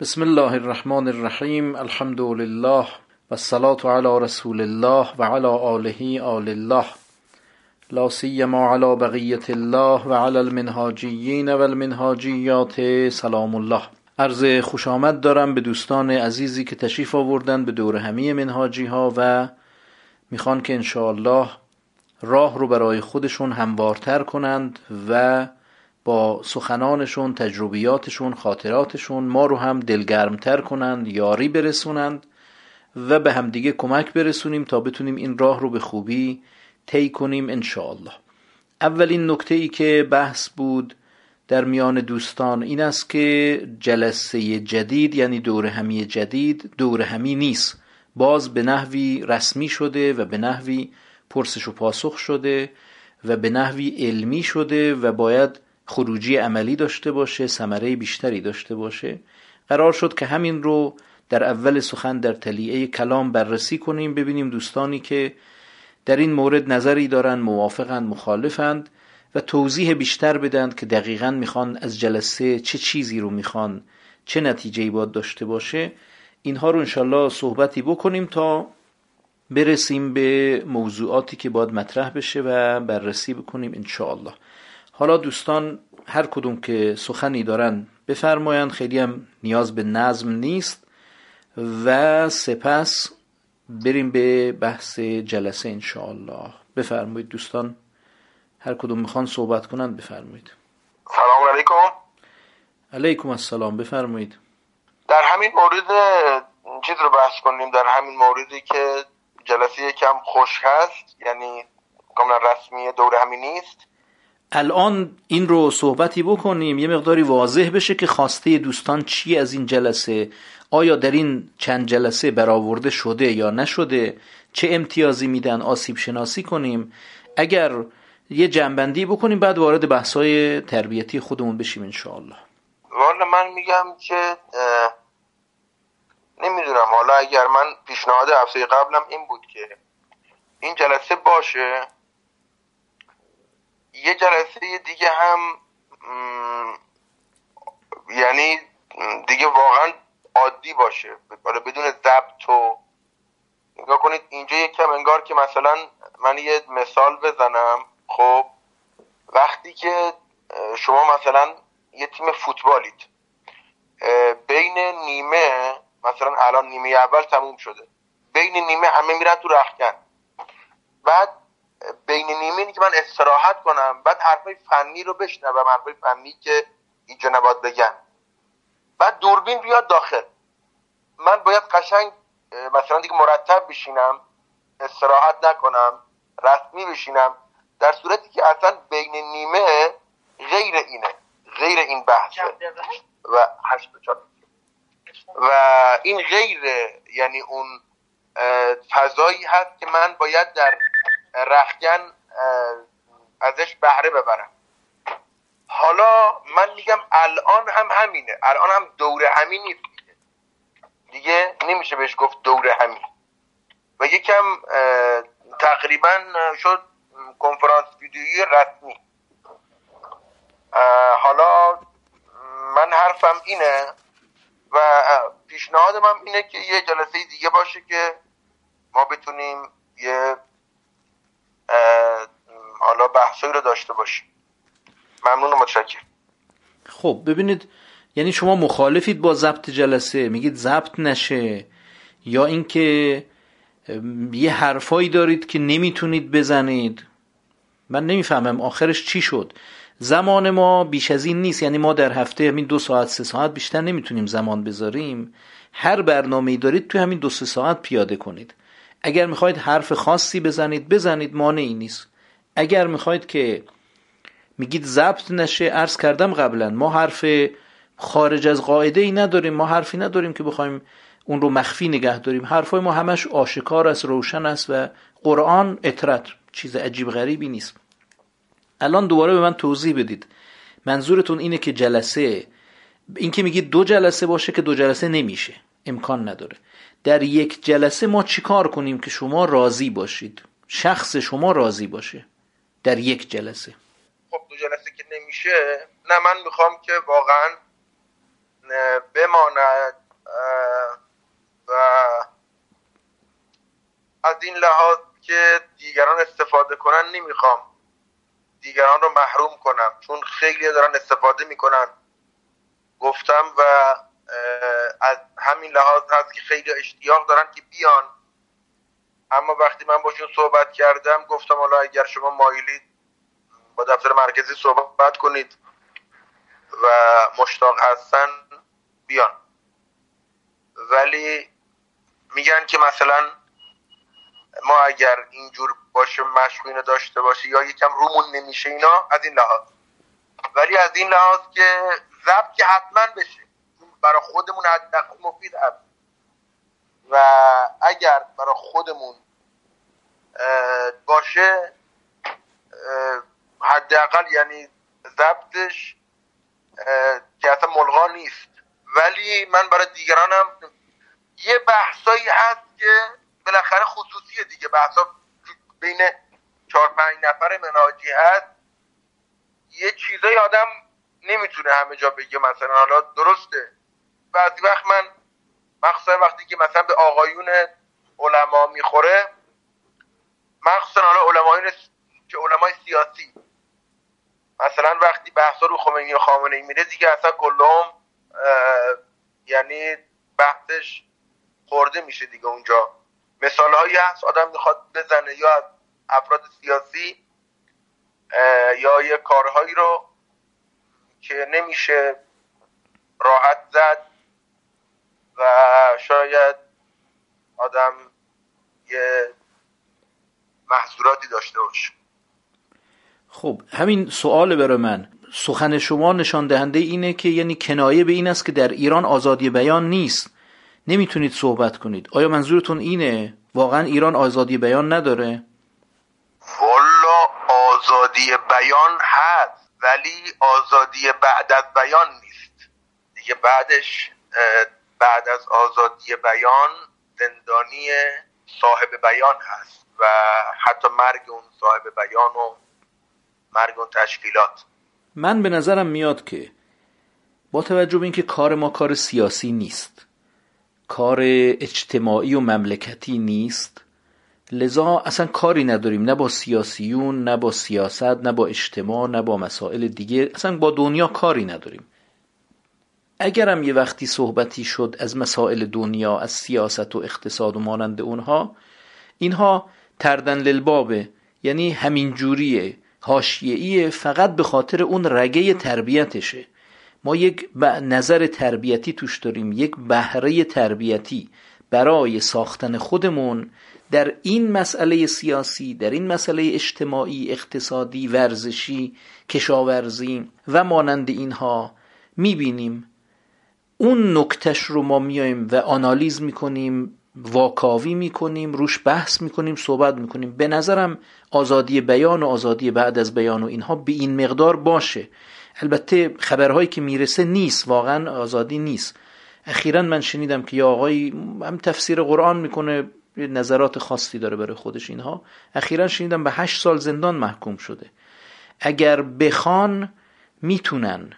بسم الله الرحمن الرحیم الحمد لله و الصلاة علی رسول الله و علی آله آل الله لا سیما علی بقیت الله و علی المنهاجیین و المنهاجیات سلام الله عرض خوش آمد دارم به دوستان عزیزی که تشریف آوردن به دور همی منهاجی ها و می‌خوان که انشاءالله راه رو برای خودشون هموارتر کنند و با سخنانشون تجربیاتشون خاطراتشون ما رو هم دلگرمتر کنند یاری برسونند و به همدیگه کمک برسونیم تا بتونیم این راه رو به خوبی طی کنیم انشاءالله. اولین نکته ای که بحث بود در میان دوستان این است که جلسه جدید یعنی دور همی جدید دور همی نیست. باز به نحوی رسمی شده و به نحوی پرسش و پاسخ شده و به نحوی علمی شده و باید خروجی عملی داشته باشه ثمره بیشتری داشته باشه. قرار شد که همین رو در اول سخن در تلیعه کلام بررسی کنیم ببینیم دوستانی که در این مورد نظری دارند موافقند مخالفند و توضیح بیشتر بدند که دقیقا می‌خوان از جلسه چه چیزی رو می‌خوان چه نتیجه باید داشته باشه. اینها رو انشالله صحبتی بکنیم تا برسیم به موضوعاتی که باید مطرح بشه و بررسی بکنیم انشاءالله. حالا دوستان هر کدوم که سخنی دارن بفرمایند خیلی هم نیاز به نظم نیست و سپس بریم به بحث جلسه انشاءالله. بفرمایید دوستان هر کدوم می‌خوان صحبت کنند بفرمایید. سلام علیکم. علیکم السلام بفرمایید. در همین مورد چیز رو بحث کنیم در همین موردی که جلسه یکم خوش هست یعنی کاملا رسمی دور همین نیست. الان این رو صحبتی بکنیم یه مقداری واضح بشه که خواسته دوستان چی از این جلسه؟ آیا در این چند جلسه برآورده شده یا نشده؟ چه امتیازی میدن؟ آسیب شناسی کنیم. اگر یه جنبندی بکنیم بعد وارد بحثای تربیتی خودمون بشیم انشاءالله. والا من میگم که نمی‌دونم. حالا اگر من پیشنهاد هفته قبلم این بود که این جلسه باشه. یه جلسه دیگه هم یعنی دیگه واقعا عادی باشه. حالا بدون ضبط و نگاه کنید اینجا یکم انگار که مثلا من یه مثال بزنم. خب وقتی که شما مثلا یه تیم فوتبالید بین نیمه مثلا الان نیمه اول تموم شده بین نیمه همه میرن تو رخکن. بعد بین نیمه که من استراحت کنم بعد حرفای فنی رو بشنوم حرفای فنی که اینجا نباید بگن. بعد دوربین بیاد داخل. من باید قشنگ مثلا دیگه مرتب بشینم استراحت نکنم رسمی بشینم. در صورتی که اصلا بین نیمه غیر اینه غیر این بحثه. و هشت و این غیر یعنی اون فضایی هست که من باید در رخگن ازش بهره ببرم. حالا من میگم الان هم همینه. الان هم دور همین نیست دیگه. نمیشه بهش گفت دور همین. و یکم تقریبا شد کنفرانس ویدیویی رسمی. حالا من حرفم اینه و پیشنهادم هم اینه که یه جلسه دیگه باشه که ما بتونیم یه حالا بحثایی رو داشته باشیم. ممنون و متشکرم. خب ببینید یعنی شما مخالفید با ضبط جلسه میگید ضبط نشه یا اینکه یه حرفایی دارید که نمی‌تونید بزنید. من نمی‌فهمم آخرش چی شد. زمان ما بیش از این نیست یعنی ما در هفته همین دو ساعت سه ساعت بیشتر نمی‌تونیم زمان بذاریم. هر برنامه دارید تو همین دو سه ساعت پیاده کنید. اگر می‌خواید حرف خاصی بزنید بزنید مانعی نیست. اگر می‌خواید که میگید ضبط نشه عرض کردم قبلا ما حرف خارج از قاعده ای نداریم ما حرفی نداریم که بخوایم اون رو مخفی نگه داریم. حرفای ما همش آشکار است روشن است و قرآن اطرت چیز عجیب غریبی نیست. الان دوباره به من توضیح بدید. منظورتون اینه که جلسه این که میگید دو جلسه باشه که دو جلسه نمیشه. امکان نداره. در یک جلسه ما چیکار کنیم که شما راضی باشید؟ شخص شما راضی باشه در یک جلسه. خب دو جلسه که نمیشه. نه من می‌خوام که واقعا بماند و از این لحاظ که دیگران استفاده کنن نمی‌خوام دیگران رو محروم کنم چون خیلی دارن استفاده می‌کنن. گفتم و از همین لحاظ هست که خیلی اشتیاق دارن که بیان. اما وقتی من باشون صحبت کردم گفتم حالا اگر شما مایلید با دفتر مرکزی صحبت کنید و مشتاق هستن بیان. ولی میگن که مثلا ما اگر اینجور باشه مشغول داشته باشه یا یکم رومون نمیشه اینا از این لحاظ. ولی از این لحاظ که ضبط که حتما بشه. برای خودمون حداقل مفید هست. و اگر برای خودمون باشه حداقل یعنی ضبطش که اصلا ملغا نیست. ولی من برای دیگرانم یه بحثایی هست که بالاخره خصوصیه دیگه. بحثا بین چهار پنج نفر مناجی هست. یه چیزایی آدم نمی‌تونه همه جا بگه مثلا. حالا درسته. بعضی وقت من مخصوصا وقتی که مثلا به آقایون علما می‌خوره مخصوصا حالا علمایون که علمای سیاسی. مثلا وقتی بحثا رو خمینی و خامنه ای میره دیگه اصلا کلهم یعنی بحثش خورده میشه دیگه اونجا. مثال هایی هست آدم می‌خواد بزنه یا از افراد سیاسی یا یه کارهایی رو که نمیشه راحت زد. و شاید آدم یه محصولاتی داشته باشه. خب همین سوال برای من. سخن شما نشان دهنده اینه که یعنی کنایه به این است که در ایران آزادی بیان نیست. نمی‌تونید صحبت کنید. آیا منظورتون اینه؟ واقعا ایران آزادی بیان نداره؟ والا آزادی بیان هست ولی آزادی بعد از بیان نیست. دیگه بعدش بعد از آزادی بیان زندانی صاحب بیان هست و حتی مرگ اون صاحب بیان و مرگ اون تشکیلات. من به نظرم میاد که با توجه به اینکه کار ما کار سیاسی نیست کار اجتماعی و مملکتی نیست لذا اصلا کاری نداریم. نه با سیاسیون نه با سیاست نه با اجتماع نه با مسائل دیگه. اصلا با دنیا کاری نداریم. اگرم یه وقتی صحبتی شد از مسائل دنیا از سیاست و اقتصاد و مانند اونها اینها تردن للبابه یعنی همین جوریه هاشیعیه فقط به خاطر اون رگه تربیتشه. ما یک نظر تربیتی توش داریم یک بهره تربیتی برای ساختن خودمون در این مسئله سیاسی در این مسئله اجتماعی اقتصادی ورزشی کشاورزی و مانند اینها می‌بینیم اون نکتش رو ما میایم و آنالیز می‌کنیم واکاوی می‌کنیم روش بحث می‌کنیم صحبت می‌کنیم. به نظرم آزادی بیان و آزادی بعد از بیان و اینها به این مقدار باشه. البته خبرهایی که می‌رسه نیست واقعا آزادی نیست. اخیرا من شنیدم که یا آقای هم تفسیر قرآن می‌کنه نظرات خاصی داره برای خودش اینها. اخیرا شنیدم به هشت سال زندان محکوم شده. اگر بخوان می‌تونن.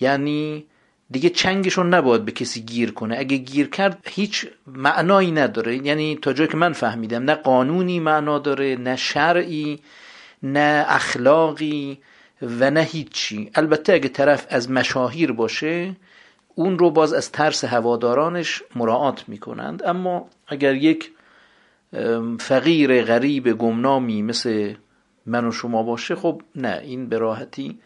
یعنی دیگه چنگشون نباید به کسی گیر کنه. اگه گیر کرد هیچ معنایی نداره. یعنی تا جایی که من فهمیدم نه قانونی معنا داره نه شرعی نه اخلاقی و نه هیچی. البته اگه طرف از مشاهیر باشه اون رو باز از ترس هوادارانش مراعات می‌کنند. اما اگر یک فقیر غریب گمنامی مثل من و شما باشه خب نه این به راحتی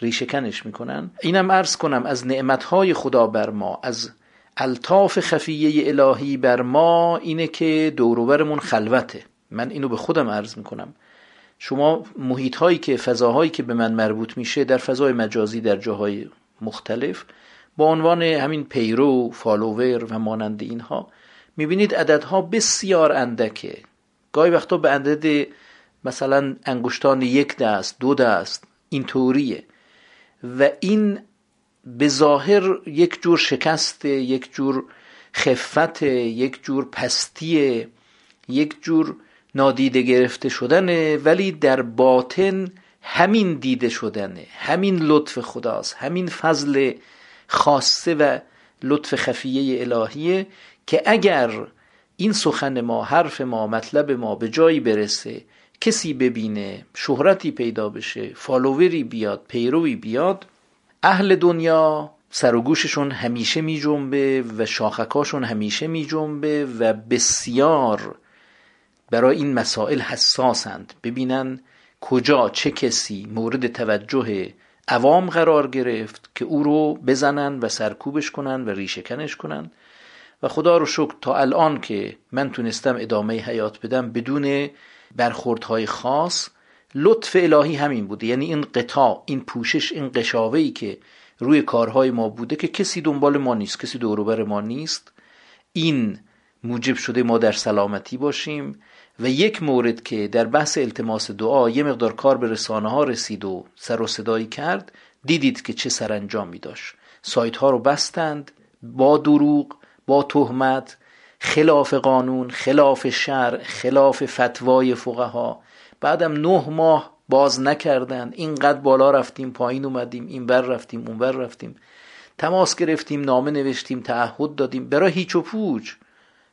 ریشکنش می‌کنن. اینم عرض کنم از نعمتهای خدا بر ما از الطاف خفیه الهی بر ما اینه که دوروبرمون خلوته. من اینو به خودم عرض می‌کنم. شما محیط هایی که فضاهایی که به من مربوط میشه در فضای مجازی در جاهای مختلف با عنوان همین پیرو فالوور و مانند اینها می‌بینید عددها بسیار اندکه. گاهی وقتا به عدد مثلا انگشتان یک دست دو دست اینطوریه. و این به ظاهر یک جور شکست یک جور خفت یک جور پستی یک جور نادیده گرفته شدنه ولی در باطن همین دیده شدنه همین لطف خداست همین فضل خاصه و لطف خفیه الهیه که اگر این سخن ما حرف ما مطلب ما به جایی برسه کسی ببینه شهرتی پیدا بشه فالووری بیاد پیروی بیاد اهل دنیا سر و گوششون همیشه می جنبه و شاخکاشون همیشه می جنبه و بسیار برای این مسائل حساسند. ببینن کجا چه کسی مورد توجه عوام قرار گرفت که او رو بزنن و سرکوبش کنن و ریشکنش کنن. و خدا رو شکر تا الان که من تونستم ادامه حیات بدم بدون برخوردهای خاص لطف الهی همین بوده. یعنی این قطاع این پوشش این قشاوهی که روی کارهای ما بوده که کسی دنبال ما نیست کسی دوروبر ما نیست. این موجب شده ما در سلامتی باشیم و یک مورد که در بحث التماس دعا یه مقدار کار به رسانه ها رسید و سر و صدایی کرد دیدید که چه سرانجامی داشت. سایت ها رو بستند با دروغ با تهمت خلاف قانون خلاف شرع خلاف فتوای فقها. بعدم نه ماه باز نکردن. اینقدر بالا رفتیم پایین اومدیم این بر رفتیم اون بر رفتیم. تماس گرفتیم نامه نوشتیم تعهد دادیم. برای هیچ و پوچ.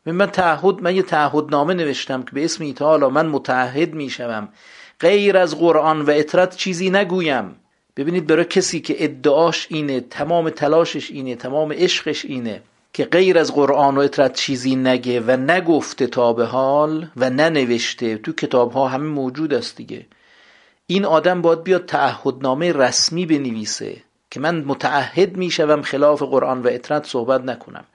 من تعهد من یه تعهد نامه نوشتم که به اسم ایتالا من متعهد می‌شوم. غیر از قرآن و اطرت چیزی نگویم. ببینید برای کسی که ادعاش اینه تمام تلاشش اینه تمام عشقش اینه. که غیر از قرآن و اطرت چیزی نگه و نگفته تا به حال و ننوشته. تو کتاب ها همه موجود است دیگه. این آدم باید بیاد تعهدنامه رسمی بنویسه که من متعهد می‌شوم خلاف قرآن و اطرت صحبت نکنم.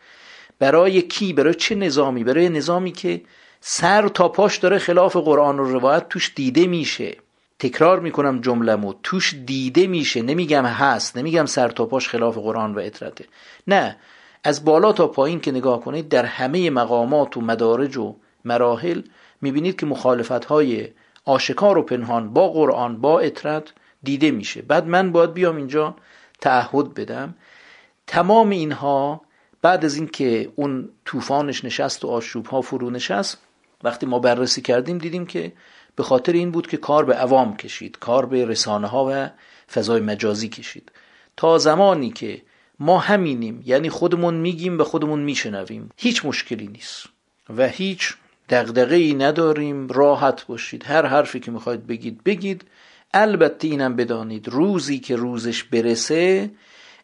برای کی؟ برای چه نظامی؟ برای نظامی که سر تا پاش داره خلاف قرآن و روایت توش دیده میشه. تکرار می‌کنم جملمو توش دیده میشه. نمیگم هست. نمیگم سر تا پاش خلاف قرآن و اطرته. نه. از بالا تا پایین که نگاه کنید در همه مقامات و مدارج و مراحل می‌بینید که مخالفت های آشکار و پنهان با قرآن با اطرت دیده میشه. بعد من باید بیام اینجا تعهد بدم. تمام اینها بعد از اینکه اون طوفانش نشست و آشوب ها فرو نشست وقتی ما بررسی کردیم دیدیم که به خاطر این بود که کار به عوام کشید کار به رسانه ها و فضای مجازی کشید. تا زمانی که ما همینیم. یعنی خودمون میگیم به خودمون میشنویم. هیچ مشکلی نیست. و هیچ دغدغه ای نداریم. راحت باشید. هر حرفی که می‌خواید بگید بگید. البته اینم بدانید روزی که روزش برسه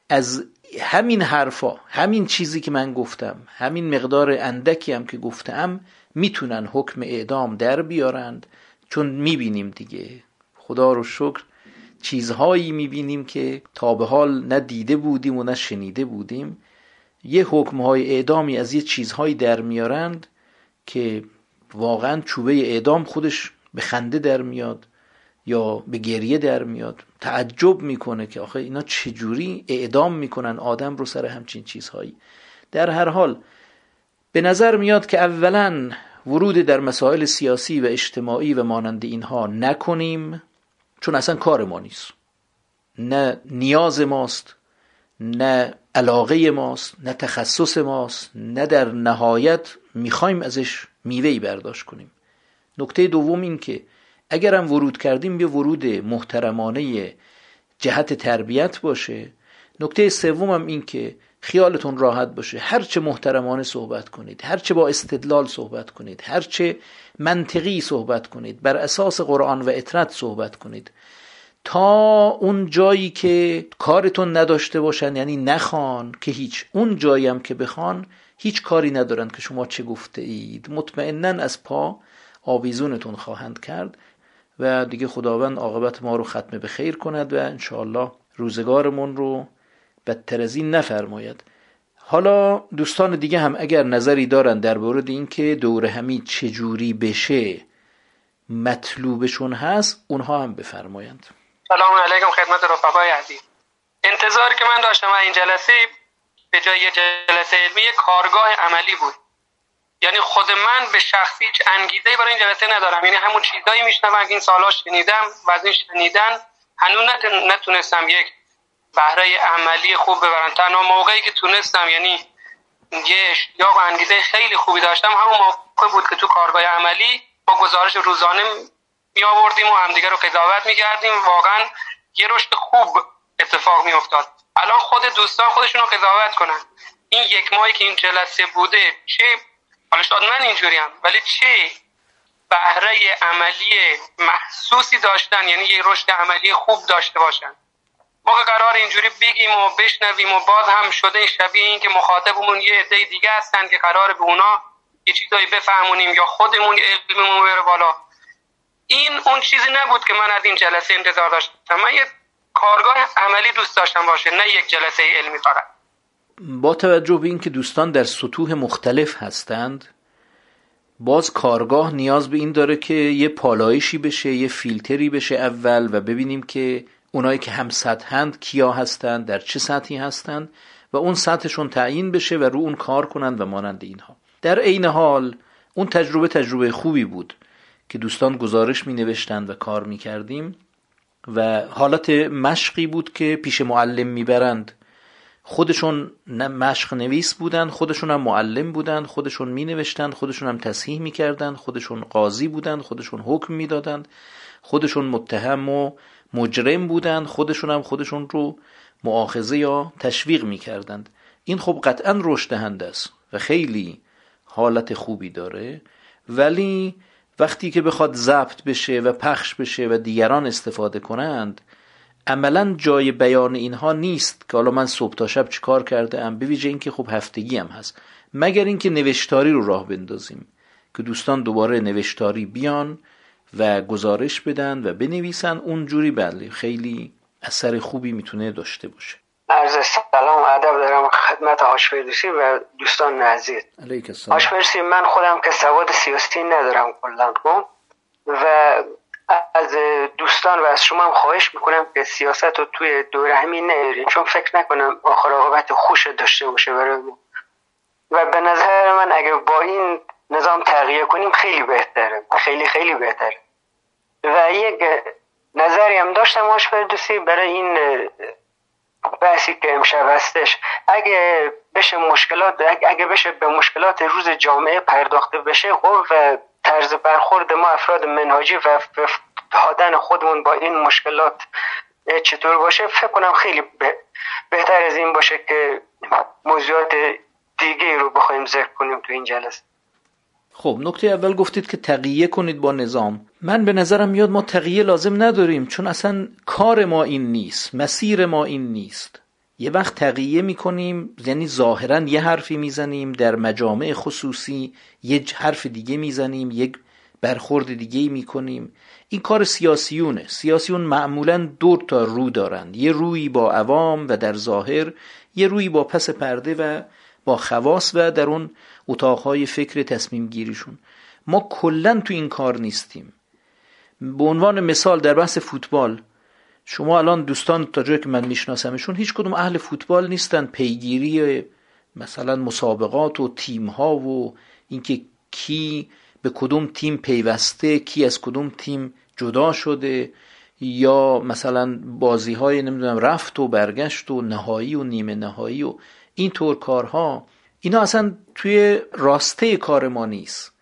از همین حرفا همین چیزی که من گفتم همین مقدار اندکی هم که گفتم می‌تونن حکم اعدام در بیارند. چون می‌بینیم دیگه. خدا رو شکر چیزهایی می‌بینیم که تا به حال نه دیده بودیم و نه شنیده بودیم. یه حکمهای اعدامی از یه چیزهایی در میارند که واقعا چوبه اعدام خودش به خنده در میاد یا به گریه در میاد. تعجب می‌کنه که آخه اینا چجوری اعدام می‌کنن آدم رو سر همچین چیزهایی. در هر حال به نظر میاد که اولا ورود در مسائل سیاسی و اجتماعی و مانند اینها نکنیم. چون اصلا کار ما نیست. نه نیاز ماست نه علاقه ماست نه تخصص ماست نه در نهایت می‌خوایم ازش میوهی برداشت کنیم. نکته دوم این که اگرم ورود کردیم به ورود محترمانه جهت تربیت باشه. نکته سومم این که خیالتون راحت باشه. هرچه محترمانه صحبت کنید هرچه با استدلال صحبت کنید هرچه منطقی صحبت کنید بر اساس قرآن و اطرت صحبت کنید. تا اون جایی که کارتون نداشته باشن یعنی نخوان که هیچ اون جایی هم که بخوان هیچ کاری ندارن که شما چه گفته اید. مطمئنا از پا آویزونتون خواهند کرد و دیگه خداوند عاقبت ما رو ختم به خیر کند و انشاءالله روزگارمون رو بدتر از این نفرماید. حالا دوستان دیگه هم اگر نظری دارن در مورد اینکه دور همی چجوری بشه مطلوبشون هست اونها هم بفرمایند. سلام علیکم خدمت رفقای عزیز. انتظار که من داشتم این جلسه به جای جلسه علمی کارگاه عملی بود. یعنی خود من به شخصی هیچ انگیزه برای این جلسه ندارم. یعنی همون چیزایی میشنوم این سالا شنیدم و از این شنیدن هنوز نتونستم یک بهره عملی خوب ببرم تنها موقعی که تونستم یعنی یه اشتیاق و انگیزه خیلی خوبی داشتم همون موقع بود که تو کارگاه عملی با گزارش روزانه می آوردیم و همدیگه رو قضاوت می کردیم. واقعا یه رشد خوب اتفاق می افتاد. الان خود دوستان خودشون رو قضاوت کنن. این یک ماهی که این جلسه بوده چه؟ حالا شاید من اینجوریم ولی چه بهره عملی محسوسی داشتن یعنی یه رشد عملی خوب داشته باشن. ما که قرار اینجوری بگیم و بشنویم و باز هم شده شبیه این که مخاطبمون یه عده دیگه هستن که قرار به اونا یه چیزایی بفهمونیم یا خودمون علممون بره بالا. این اون چیزی نبود که من از این جلسه انتظار داشتم. من یه کارگاه عملی دوست داشتم باشه نه یک جلسه علمی فقط. با توجه به اینکه دوستان در سطوح مختلف هستند باز کارگاه نیاز به این داره که یه پالایشی بشه یه فیلتری بشه اول و ببینیم که اونایی که هم سطحند کیا هستند در چه سطحی هستند و اون سطحشون تعیین بشه و رو اون کار کنند و مانند اینها. در عین حال اون تجربه تجربه خوبی بود که دوستان گزارش می نوشتند و کار می کردیم و حالت مشقی بود که پیش معلم می‌برند. خودشون مشق نویس بودن خودشون هم معلم بودن خودشون می نوشتن خودشون هم تصحیح می کردن خودشون قاضی بودن خودشون حکم می دادن خودشون متهم و مجرم بودن خودشون هم خودشون رو معاخذه یا تشویق می کردند این خب قطعا رشد دهنده است و خیلی حالت خوبی داره. ولی وقتی که بخواد ضبط بشه و پخش بشه و دیگران استفاده کنند عملا جای بیان اینها نیست که حالا من صبح تا شب چیکار کرده ام به ویژه اینکه خب هفتگی هم هست. مگر اینکه نوشتاری رو راه بندازیم. که دوستان دوباره نوشتاری بیان. و گزارش بدن و بنویسن اونجوری بله خیلی اثر خوبی می‌تونه داشته باشه. عرض سلام ادب دارم خدمت هاش و دوستان عزیز هاش من خودم که سواد سیاسی ندارم کلا خب؟ و از دوستان و از شما هم خواهش می‌کنم که سیاست رو توی دوره همین نیاریم چون فکر نکنم آخر عاقبت خوش داشته باشه برای و به نظر من اگر با این نظام تغییر کنیم خیلی بهتره. خیلی خیلی بهتره. و یک نظری هم داشتم آش برای این بحثی که امشب هستش. اگه بشه مشکلات اگه بشه به مشکلات روز جامعه پرداخته بشه خب و طرز برخورد ما افراد منهاجی و دادن خودمون با این مشکلات چطور باشه فکر کنم خیلی بهتر از این باشه که موضوعات دیگه رو بخوایم ذکر کنیم تو این جلسه. خب نکته اول گفتید که تقیه کنید با نظام. من به نظرم میاد ما تقیه لازم نداریم چون اصلا کار ما این نیست مسیر ما این نیست. یه وقت تقیه می‌کنیم یعنی ظاهرا یه حرفی می‌زنیم در مجامع خصوصی یه حرف دیگه می‌زنیم یک برخورد دیگه می‌کنیم. این کار سیاسیونه. سیاسیون معمولا دو تا رو دارند. یه روی با عوام و در ظاهر یه روی با پس پرده و با خواص و در اون اتاقهای فکر تصمیم گیریشون ما کلا تو این کار نیستیم. به عنوان مثال در بحث فوتبال شما الان دوستان تا جایی که من میشناسمشون هیچ کدوم اهل فوتبال نیستن. پیگیری مثلا مسابقات و تیم ها و اینکه کی به کدوم تیم پیوسته کی از کدوم تیم جدا شده یا مثلا بازی های نمی‌دونم رفت و برگشت و نهایی و نیمه نهایی و این طور کارها. اینا اصلا توی راسته کار ما نیست.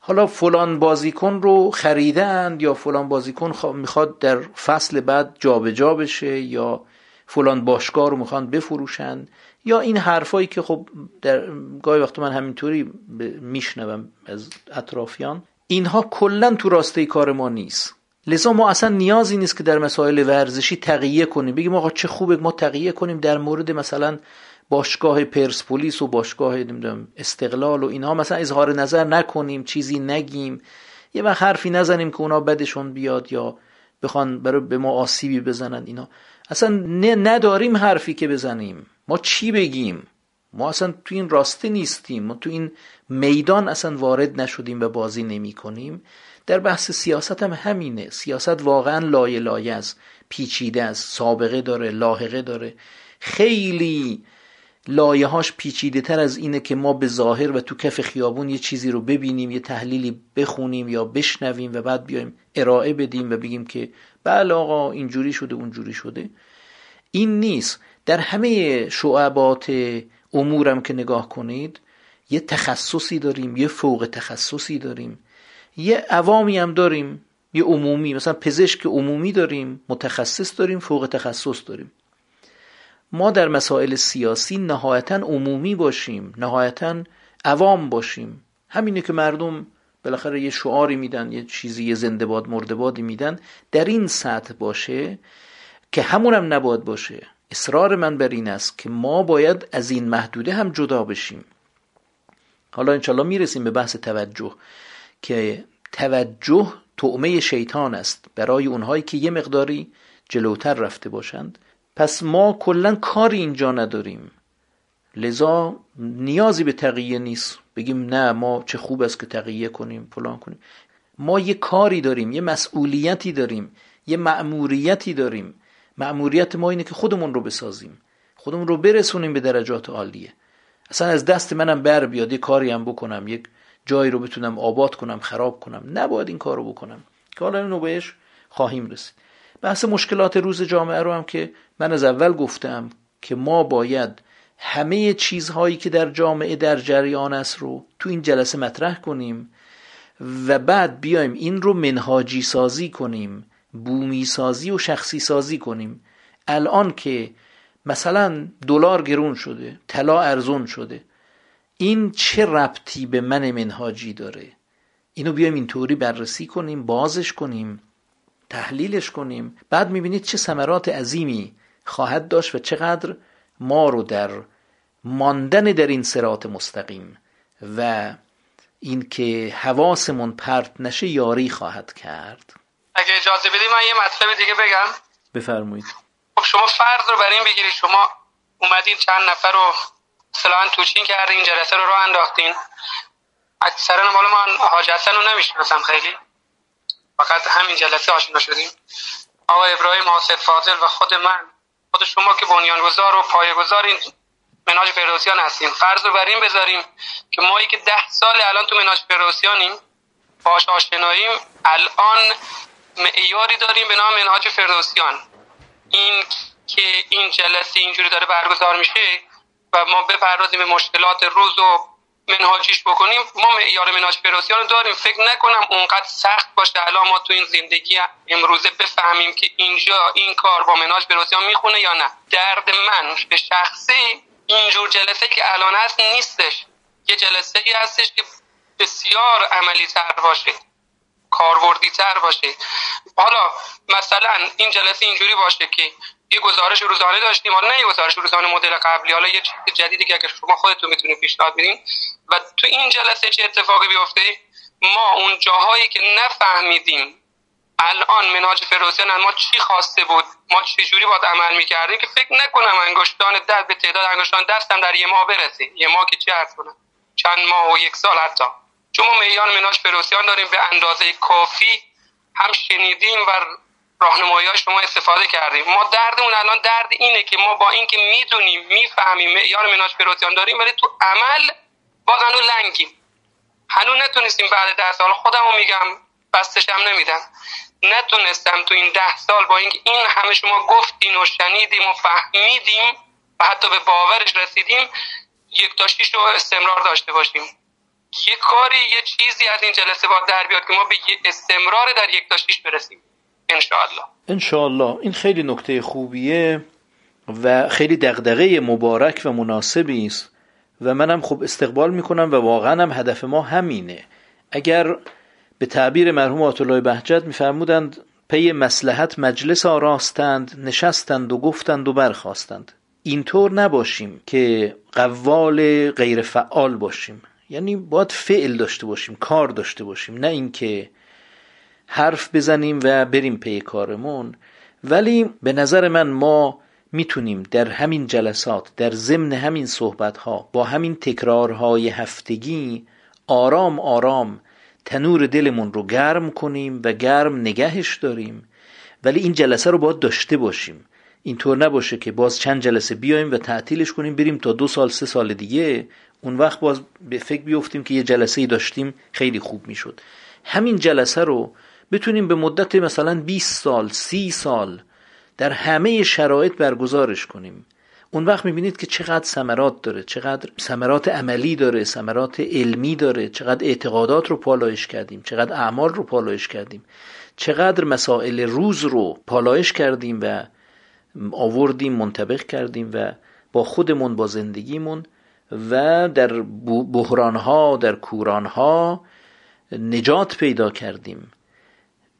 حالا فلان بازیکن رو خریدند یا فلان بازیکن می‌خواد در فصل بعد جابجا جا بشه یا فلان باشگاه رو می‌خوان بفروشند یا این حرفایی که خب در گاهی وقت من همینطوری میشنوم از اطرافیان. اینها کلا تو راسته کار ما نیست. لذا ما اصلا نیازی نیست که در مسائل ورزشی تقیه کنیم. بگیم آقا چه خوبه ما تقیه کنیم در مورد مثلا باشگاه پرسپولیس و باشگاه نمی‌دونم استقلال و اینها مثلا اظهار نظر نکنیم چیزی نگیم. یه وقت حرفی نزنیم که اونا بدشون بیاد یا بخوان برای به ما آسیبی بزنن اینا. اصلا نداریم حرفی که بزنیم. ما چی بگیم؟ ما اصلا تو این راسته نیستیم. ما تو این میدان اصلا وارد نشدیم و بازی نمی کنیم. در بحث سیاست هم همینه. سیاست واقعا لایه لایه است. پیچیده است. سابقه داره. لاحقه داره. خیلی لایه هاش پیچیده تر از اینه که ما به ظاهر و تو کف خیابون یه چیزی رو ببینیم یه تحلیلی بخونیم یا بشنویم و بعد بیایم ارائه بدیم و بگیم که بله آقا اینجوری شده اونجوری شده. این نیست. در همه شعبات امورم که نگاه کنید یه تخصصی داریم یه فوق تخصصی داریم. یه عوامی هم داریم یه عمومی. مثلا پزشک عمومی داریم متخصص داریم فوق تخصص داریم. ما در مسائل سیاسی نهایتا عمومی باشیم نهایتا عوام باشیم. همینه که مردم بالاخره یه شعاری میدن یه چیزی یه زنده باد مرده بادی میدن در این سطح باشه که همونم نباد باشه. اصرار من بر این است که ما باید از این محدوده هم جدا بشیم. حالا انشالله می‌رسیم به بحث توجه که توجه تعمه شیطان است. برای اونهایی که یه مقداری جلوتر رفته باشند پس ما کلا کاری اینجا نداریم. لذا نیازی به تقیه نیست. بگیم نه ما چه خوب است که تقیه کنیم فلان کنیم. ما یه کاری داریم یه مسئولیتی داریم یه مأموریتی داریم. مأموریت ما اینه که خودمون رو بسازیم. خودمون رو برسونیم به درجات عالیه. اصلا از دست منم بر بیاد یه کاری هم بکنم یک جایی رو بتونم آباد کنم خراب کنم. نباید این کار رو بکنم. که حالا اینو بهش خواهیم رسید. بحث مشکلات روز جامعه رو هم که من از اول گفتم که ما باید همه چیزهایی که در جامعه در جریان است رو تو این جلسه مطرح کنیم و بعد بیایم این رو منهاجی سازی کنیم بومی سازی و شخصی سازی کنیم. الان که مثلا دلار گرون شده طلا ارزون شده این چه ربطی به من منهاجی داره؟ اینو بیایم اینطوری بررسی کنیم بازش کنیم تحلیلش کنیم. بعد می‌بینید چه ثمرات عظیمی خواهد داشت و چقدر ما رو در ماندن در این سرات مستقیم و اینکه حواسمون پرت نشه یاری خواهد کرد. اگه اجازه بدی من یه مطلب دیگه بگم. بفرمایید. خب شما فرض رو بر این بگیرید. شما اومدین چند نفر رو مثلا توچین کردین این جلسه رو راه انداختین. اکثرا مال من حاج حسن رو نمی‌شناسم خیلی. فقط همین جلسه آشنا شدیم. آقا ابراهیم حاسد فاضل و خود من. خود شما که بنیانگذار و پایه‌گذار این مناج فردوسیان هستیم. فرض رو بر این بذاریم که مایی که ده سال الان تو مناج فردوسیانیم باش آشناییم الان معیاری داریم به نام منهاج فردوسیان. این که این جلسه اینجوری داره برگزار میشه و ما بپردازیم به مشکلات روز و منهاجیش بکنیم ما معیار منهاج فردوسیان رو داریم. فکر نکنم اونقدر سخت باشه. الان ما تو این زندگی امروزه بفهمیم که اینجا این کار با منهاج فردوسیان می‌خونه یا نه. درد من به شخصی اینجور جلسه که الان هست نیستش. یه جلسه ای هستش که بسیار عملی تر باشه. کاربردی تر باشه. حالا مثلا این جلسه اینجوری باشه که یه گزارش روزانه داشتیم. حالا نه یه گزارش روزانه مدل قبلی. حالا یه چیز جدیدی که اگر شما خودتون می‌تونید پیشنهاد بدین. و تو این جلسه چه اتفاقی بیفته؟ ما اون جاهایی که نفهمیدیم الان مناج فروسیان ما چی خواسته بود؟ ما چه جوری باید عمل می‌کردیم که فکر نکنم انگشتان دست به تعداد انگشتان دستم در یه ماه برسه. یه ماه که چی عرض کنم؟ چند ماه و یک سال حتی. چون ما میان مناج فروسیان داریم به اندازه کافی هم شنیدیم و راهنمایی های شما استفاده کردیم. ما دردمون الان درد اینه که ما با اینکه می‌دونیم می‌فهمیم معیار مناج فروسیان داریم ولی تو عمل باز هنو لنگیم. هنو نتونستیم بعد ده سال خودمو میگم بستشم نمیدم. نتونستم تو این ده سال با اینکه این همه شما گفتین و شنیدیم و فهمیدیم و حتی به باورش رسیدیم یک تاشیش رو استمرار داشته باشیم. یه کاری یه چیزی از این جلسه باید در بیاد که ما به استمرار در یک تاشیش برسیم. انشاءالله. انشاءالله. این خیلی نکته خوبیه و خیلی دغدغه مبارک و مناسبی است و منم خب استقبال می‌کنم و واقعا هم هدف ما همینه. اگر به تعبیر مرحوم آتولای بهجت میفرمودند پی مسلحت مجلس آراستند نشستند و گفتند و برخواستند اینطور نباشیم که قوال غیر فعال باشیم. یعنی باید فعل داشته باشیم کار داشته باشیم. نه اینکه حرف بزنیم و بریم پی کارمون. ولی به نظر من ما می‌تونیم در همین جلسات در ضمن همین صحبت ها با همین تکرارهای هفتگی آرام آرام تنور دلمون رو گرم کنیم و گرم نگهش داریم. ولی این جلسه رو باید داشته باشیم. اینطور نباشه که باز چند جلسه بیایم و تعطیلش کنیم بریم تا دو سال سه سال دیگه. اون وقت باز به فکر بیفتیم که یه جلسه ای داشتیم خیلی خوب می‌شد. همین جلسه رو بتونیم به مدت مثلا 20 سال 30 سال در همه شرایط برگزارش کنیم. اون وقت می‌بینید که چقدر ثمرات داره چقدر ثمرات عملی داره ثمرات علمی داره چقدر اعتقادات رو پالایش کردیم چقدر اعمال رو پالایش کردیم چقدر مسائل روز رو پالایش کردیم و آوردیم منطبق کردیم و با خودمون با زندگیمون و در بحرانها در کورانها نجات پیدا کردیم.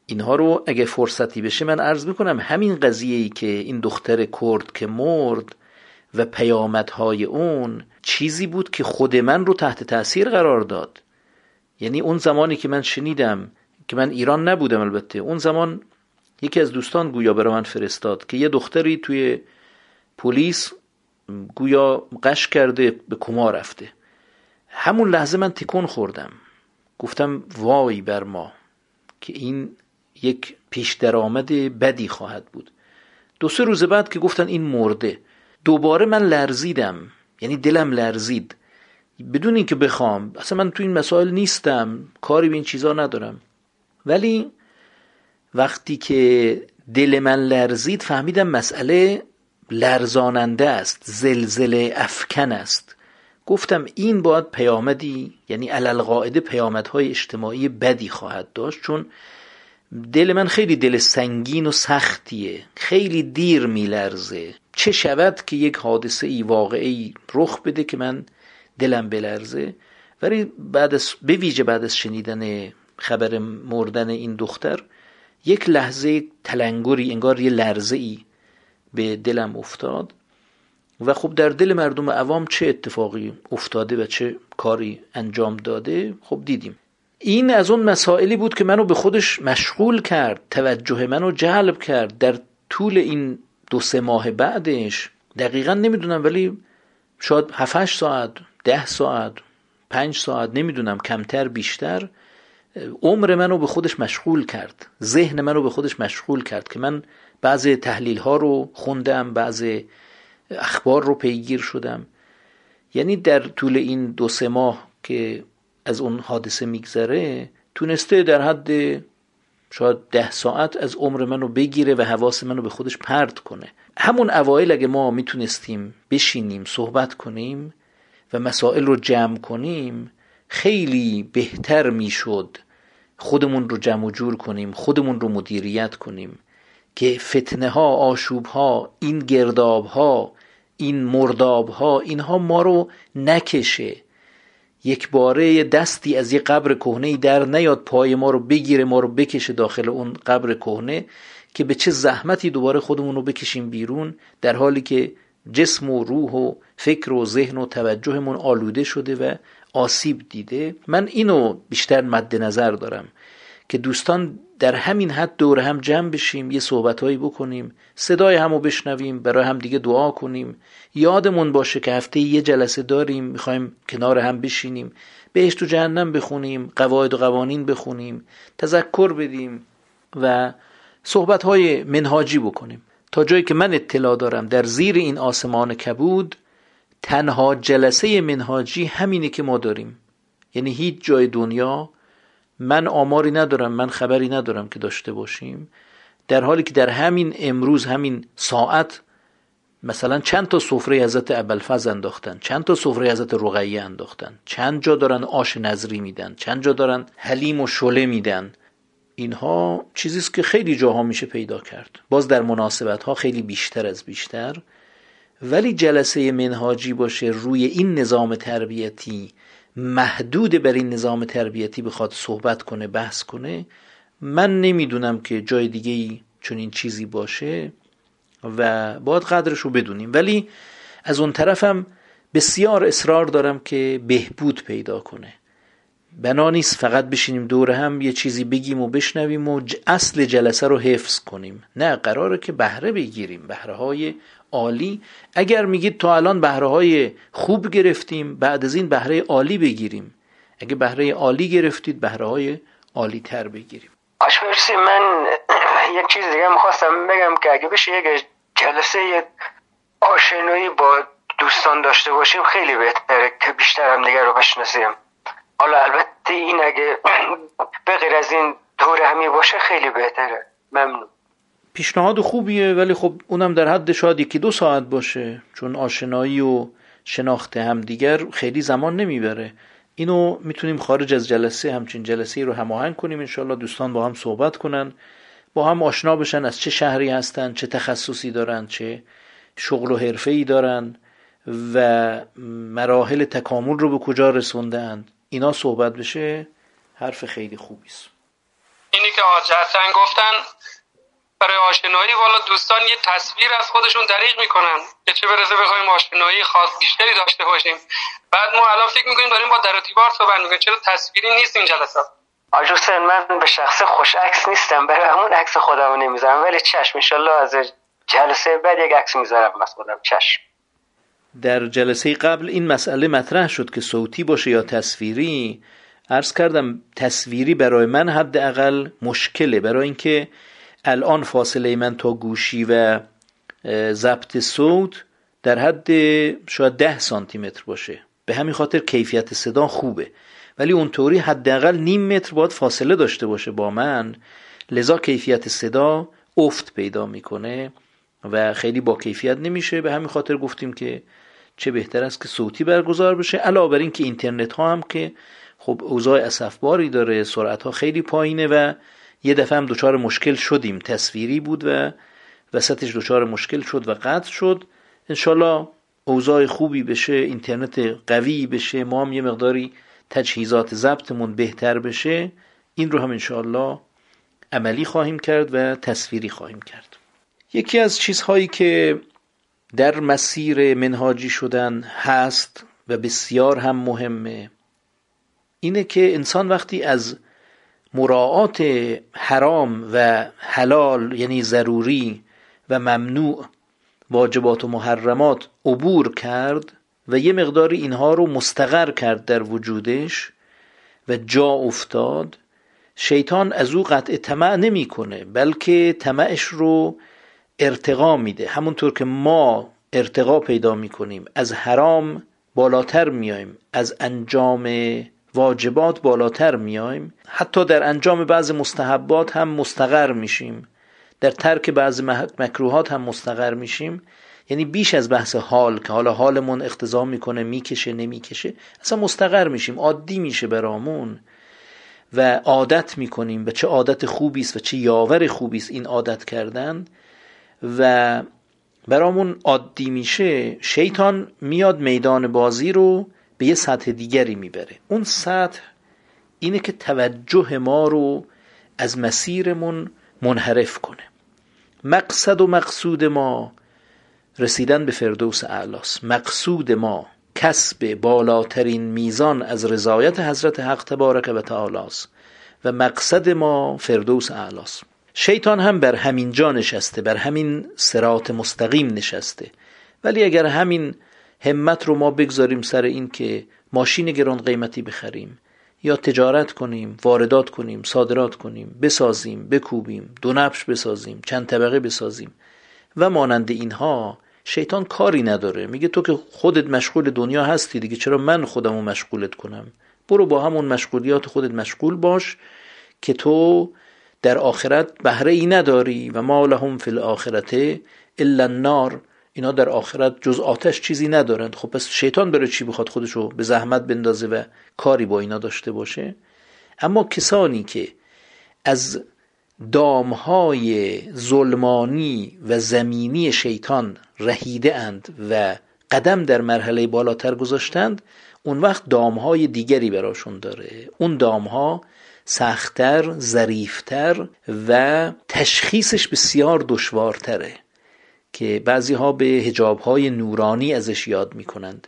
اینها رو اگه فرصتی بشه من عرض می‌کنم همین قضیه ای که این دختر کرد که مرد و پیامدهای اون چیزی بود که خود من رو تحت تاثیر قرار داد. یعنی اون زمانی که من شنیدم که من ایران نبودم البته اون زمان یکی از دوستان گویا برای من فرستاد که یه دختری توی پلیس گویا قش کرده به کما رفته. همون لحظه من تکون خوردم. گفتم وای بر ما که این یک پیش درآمد بدی خواهد بود. دو سه روز بعد که گفتن این مرده دوباره من لرزیدم یعنی دلم لرزید. بدون اینکه بخوام اصلا من تو این مسائل نیستم کاری به این چیزا ندارم. ولی وقتی که دل من لرزید فهمیدم مسئله لرزاننده است زلزله افکن است. گفتم این باید پیامدی یعنی علل قاعده پیامدهای اجتماعی بدی خواهد داشت چون دل من خیلی دل سنگین و سختیه. خیلی دیر میلرزه. چه شود که یک حادثه ای واقعی رخ بده که من دلم بلرزه؟ ولی بعد از به ویژه بعد از شنیدن خبر مردن این دختر یک لحظه تلنگری انگار یه لرزه ای به دلم افتاد. و خب در دل مردم عوام چه اتفاقی افتاده و چه کاری انجام داده؟ خب دیدیم. این از اون مسائلی بود که منو به خودش مشغول کرد توجه منو جلب کرد در طول این دو سه ماه بعدش. دقیقا نمی‌دونم ولی شاید 7 ساعت ده ساعت پنج ساعت نمی‌دونم کمتر بیشتر عمر منو به خودش مشغول کرد ذهن منو به خودش مشغول کرد که من بعض تحلیل ها رو خوندم بعض اخبار رو پیگیر شدم. یعنی در طول این دو سه ماه که از اون حادثه میگذره تونسته در حد شاید ده ساعت از عمر منو بگیره و حواس منو به خودش پرد کنه. همون اوایل اگه ما می‌تونستیم بشینیم صحبت کنیم و مسائل رو جمع کنیم خیلی بهتر می‌شد خودمون رو جمع و جور کنیم خودمون رو مدیریت کنیم که فتنه ها آشوب ها این گرداب ها این مرداب ها اینها ما رو نکشه. یک باره دستی از یه قبر کهنه در نیاد پای ما رو بگیره ما رو بکشه داخل اون قبر کهنه که به چه زحمتی دوباره خودمون رو بکشیم بیرون در حالی که جسم و روح و فکر و ذهن و توجهمون آلوده شده و آسیب دیده. من اینو بیشتر مد نظر دارم. که دوستان در همین حد دور هم جمع بشیم یه صحبتهایی بکنیم صدای همو بشنویم برای هم دیگه دعا کنیم. یادمون باشه که هفته یه جلسه داریم می‌خوایم کنار هم بشینیم. بهشت و جهنم بخونیم قواعد و قوانین بخونیم تذکر بدیم و صحبتهای منهاجی بکنیم. تا جایی که من اطلاع دارم در زیر این آسمان کبود تنها جلسه منهاجی همینه که ما داریم. یعنی هیچ جای دنیا من آماری ندارم من خبری ندارم که داشته باشیم. در حالی که در همین امروز همین ساعت مثلا چند تا سفره حضرت ابوالفضل انداختن چند تا سفره حضرت رقیه انداختن چند جا دارن آش نظری میدن چند جا دارن حلیم و شله میدن. اینها چیزیست که خیلی جاها میشه پیدا کرد. باز در مناسبت ها خیلی بیشتر از بیشتر. ولی جلسه منهاجی باشه روی این نظام تربیتی محدود بر این نظام تربیتی بخواد صحبت کنه بحث کنه من نمی‌دونم که جای دیگه ای چون این چیزی باشه و باید قدرش رو بدونیم. ولی از اون طرفم بسیار اصرار دارم که بهبود پیدا کنه. بنا نیست فقط بشینیم دور هم یه چیزی بگیم و بشنویم و اصل جلسه رو حفظ کنیم. نه قراره که بهره بگیریم. بهره های عالی. اگر میگید تا الان بهره های خوب گرفتیم بعد از این بهره عالی بگیریم. اگه بهره عالی گرفتید بهره های عالی تر بگیریم آشپرسی من یک چیز دیگه می‌خواستم بگم که اگه بشه یک جلسه آشنایی با دوستان داشته باشیم خیلی بهتره که بیشتر هم دیگر رو بشناسیم. حالا البته این اگه به غیر از این دور همی باشه خیلی بهتره. ممنون. پیشنهاد خوبیه ولی خب اونم در حد شاید یکی دو ساعت باشه. چون آشنایی و شناخت همدیگر خیلی زمان نمی‌بره. اینو می‌تونیم خارج از جلسه همچین جلسه رو هماهنگ کنیم انشالله دوستان با هم صحبت کنن با هم آشنا بشن از چه شهری هستن چه تخصصی دارن چه شغل و حرفه ای دارن و مراحل تکامل رو به کجا رسوندن. اینا صحبت بشه حرف خیلی خوبی است اینی که آج حسن گفتن برای آشنایی والا دوستان یه تصویر از خودشون دریغ می‌کنن که چه برسه بخوایم آشنایی خاص بیشتری داشته باشیم. بعد ما الان فکر می‌کنیم داریم با در و دیوار صحبت می‌کنیم. چرا تصویری نیست این جلسات آج حسین من به شخص خوش عکس نیستم. برای همون عکس خودم نمی‌ذارم. ولی چشم انشالله از جلسه بعد یک عکس می‌ذارم از خودم. چشم. در جلسه قبل این مسئله مطرح شد که صوتی باشه یا تصویری. عرض کردم تصویری برای من حداقل مشکله. برای اینکه الان فاصله من تا گوشی و ضبط صوت در حد شاید ده سانتی متر باشه. به همین خاطر کیفیت صدا خوبه. ولی اونطوری حداقل نیم متر باید فاصله داشته باشه با من. لذا کیفیت صدا افت پیدا می‌کنه و خیلی با کیفیت نمیشه. به همین خاطر گفتیم که چه بهتر است که صوتی برگزار بشه. علاوه بر اینکه اینترنت ها هم که خب اوضاع اسفباری داره سرعت ها خیلی پایینه و یه دفعه هم دچار مشکل شدیم. تصویری بود و وسطش دچار مشکل شد و قطع شد. انشالله اوضاع خوبی بشه اینترنت قوی بشه ما هم یه مقداری تجهیزات ضبطمون بهتر بشه. این رو هم انشالله عملی خواهیم کرد و تصویری خواهیم کرد. یکی از چیزهایی که در مسیر منهاجی شدن هست و بسیار هم مهمه اینه که انسان وقتی از مراعات حرام و حلال یعنی ضروری و ممنوع واجبات و محرمات عبور کرد و یه مقداری اینها رو مستقر کرد در وجودش و جا افتاد. شیطان از او قطع طمع نمی‌کنه بلکه طمعش رو ارتقا میده. همونطور که ما ارتقا پیدا می‌کنیم. از حرام بالاتر میایم از انجام واجبات بالاتر میایم حتی در انجام بعض مستحبات هم مستقر میشیم. در ترک بعض مکروهات هم مستقر میشیم. یعنی بیش از بحث حال که حالا حالمون اقتضا می‌کنه می‌کشه نمی‌کشه اصلا مستقر میشیم عادی میشه برامون. و عادت می‌کنیم و چه عادت خوبی است و چه یاور خوبی است این عادت کردن. و برامون عادی میشه شیطان میاد میدان بازی رو به یه سطح دیگری می‌بره. اون سطح اینه که توجه ما رو از مسیرمون منحرف کنه. مقصد و مقصود ما رسیدن به فردوس اعلاس مقصود ما کسب بالاترین میزان از رضایت حضرت حق تبارک و تعالی و مقصد ما فردوس اعلاس شیطان هم بر همین جا نشسته بر همین سرات مستقیم نشسته. ولی اگر همین همت رو ما بگذاریم سر این که ماشین گران قیمتی بخریم. یا تجارت کنیم واردات کنیم صادرات کنیم بسازیم بکوبیم دو نبش بسازیم چند طبقه بسازیم. و مانند اینها شیطان کاری نداره. میگه تو که خودت مشغول دنیا هستی دیگه چرا من خودمو مشغولت کنم؟ برو با همون مشغولیات خودت مشغول باش که تو در آخرت بهره ای نداری و ما لهم فی الاخرته الا النار. اینا در آخرت جز آتش چیزی ندارند. خب پس شیطان بره چی بخواد خودشو به زحمت بندازه و کاری با اینا داشته باشه؟ اما کسانی که از دامهای ظلمانی و زمینی شیطان رهیده اند و قدم در مرحله بالاتر گذاشتند اون وقت دامهای دیگری براشون داره. اون دامها سختتر ظریفتر و تشخیصش بسیار دشوارتره. که بعضی ها به هجاب های نورانی ازش یاد می‌کنند.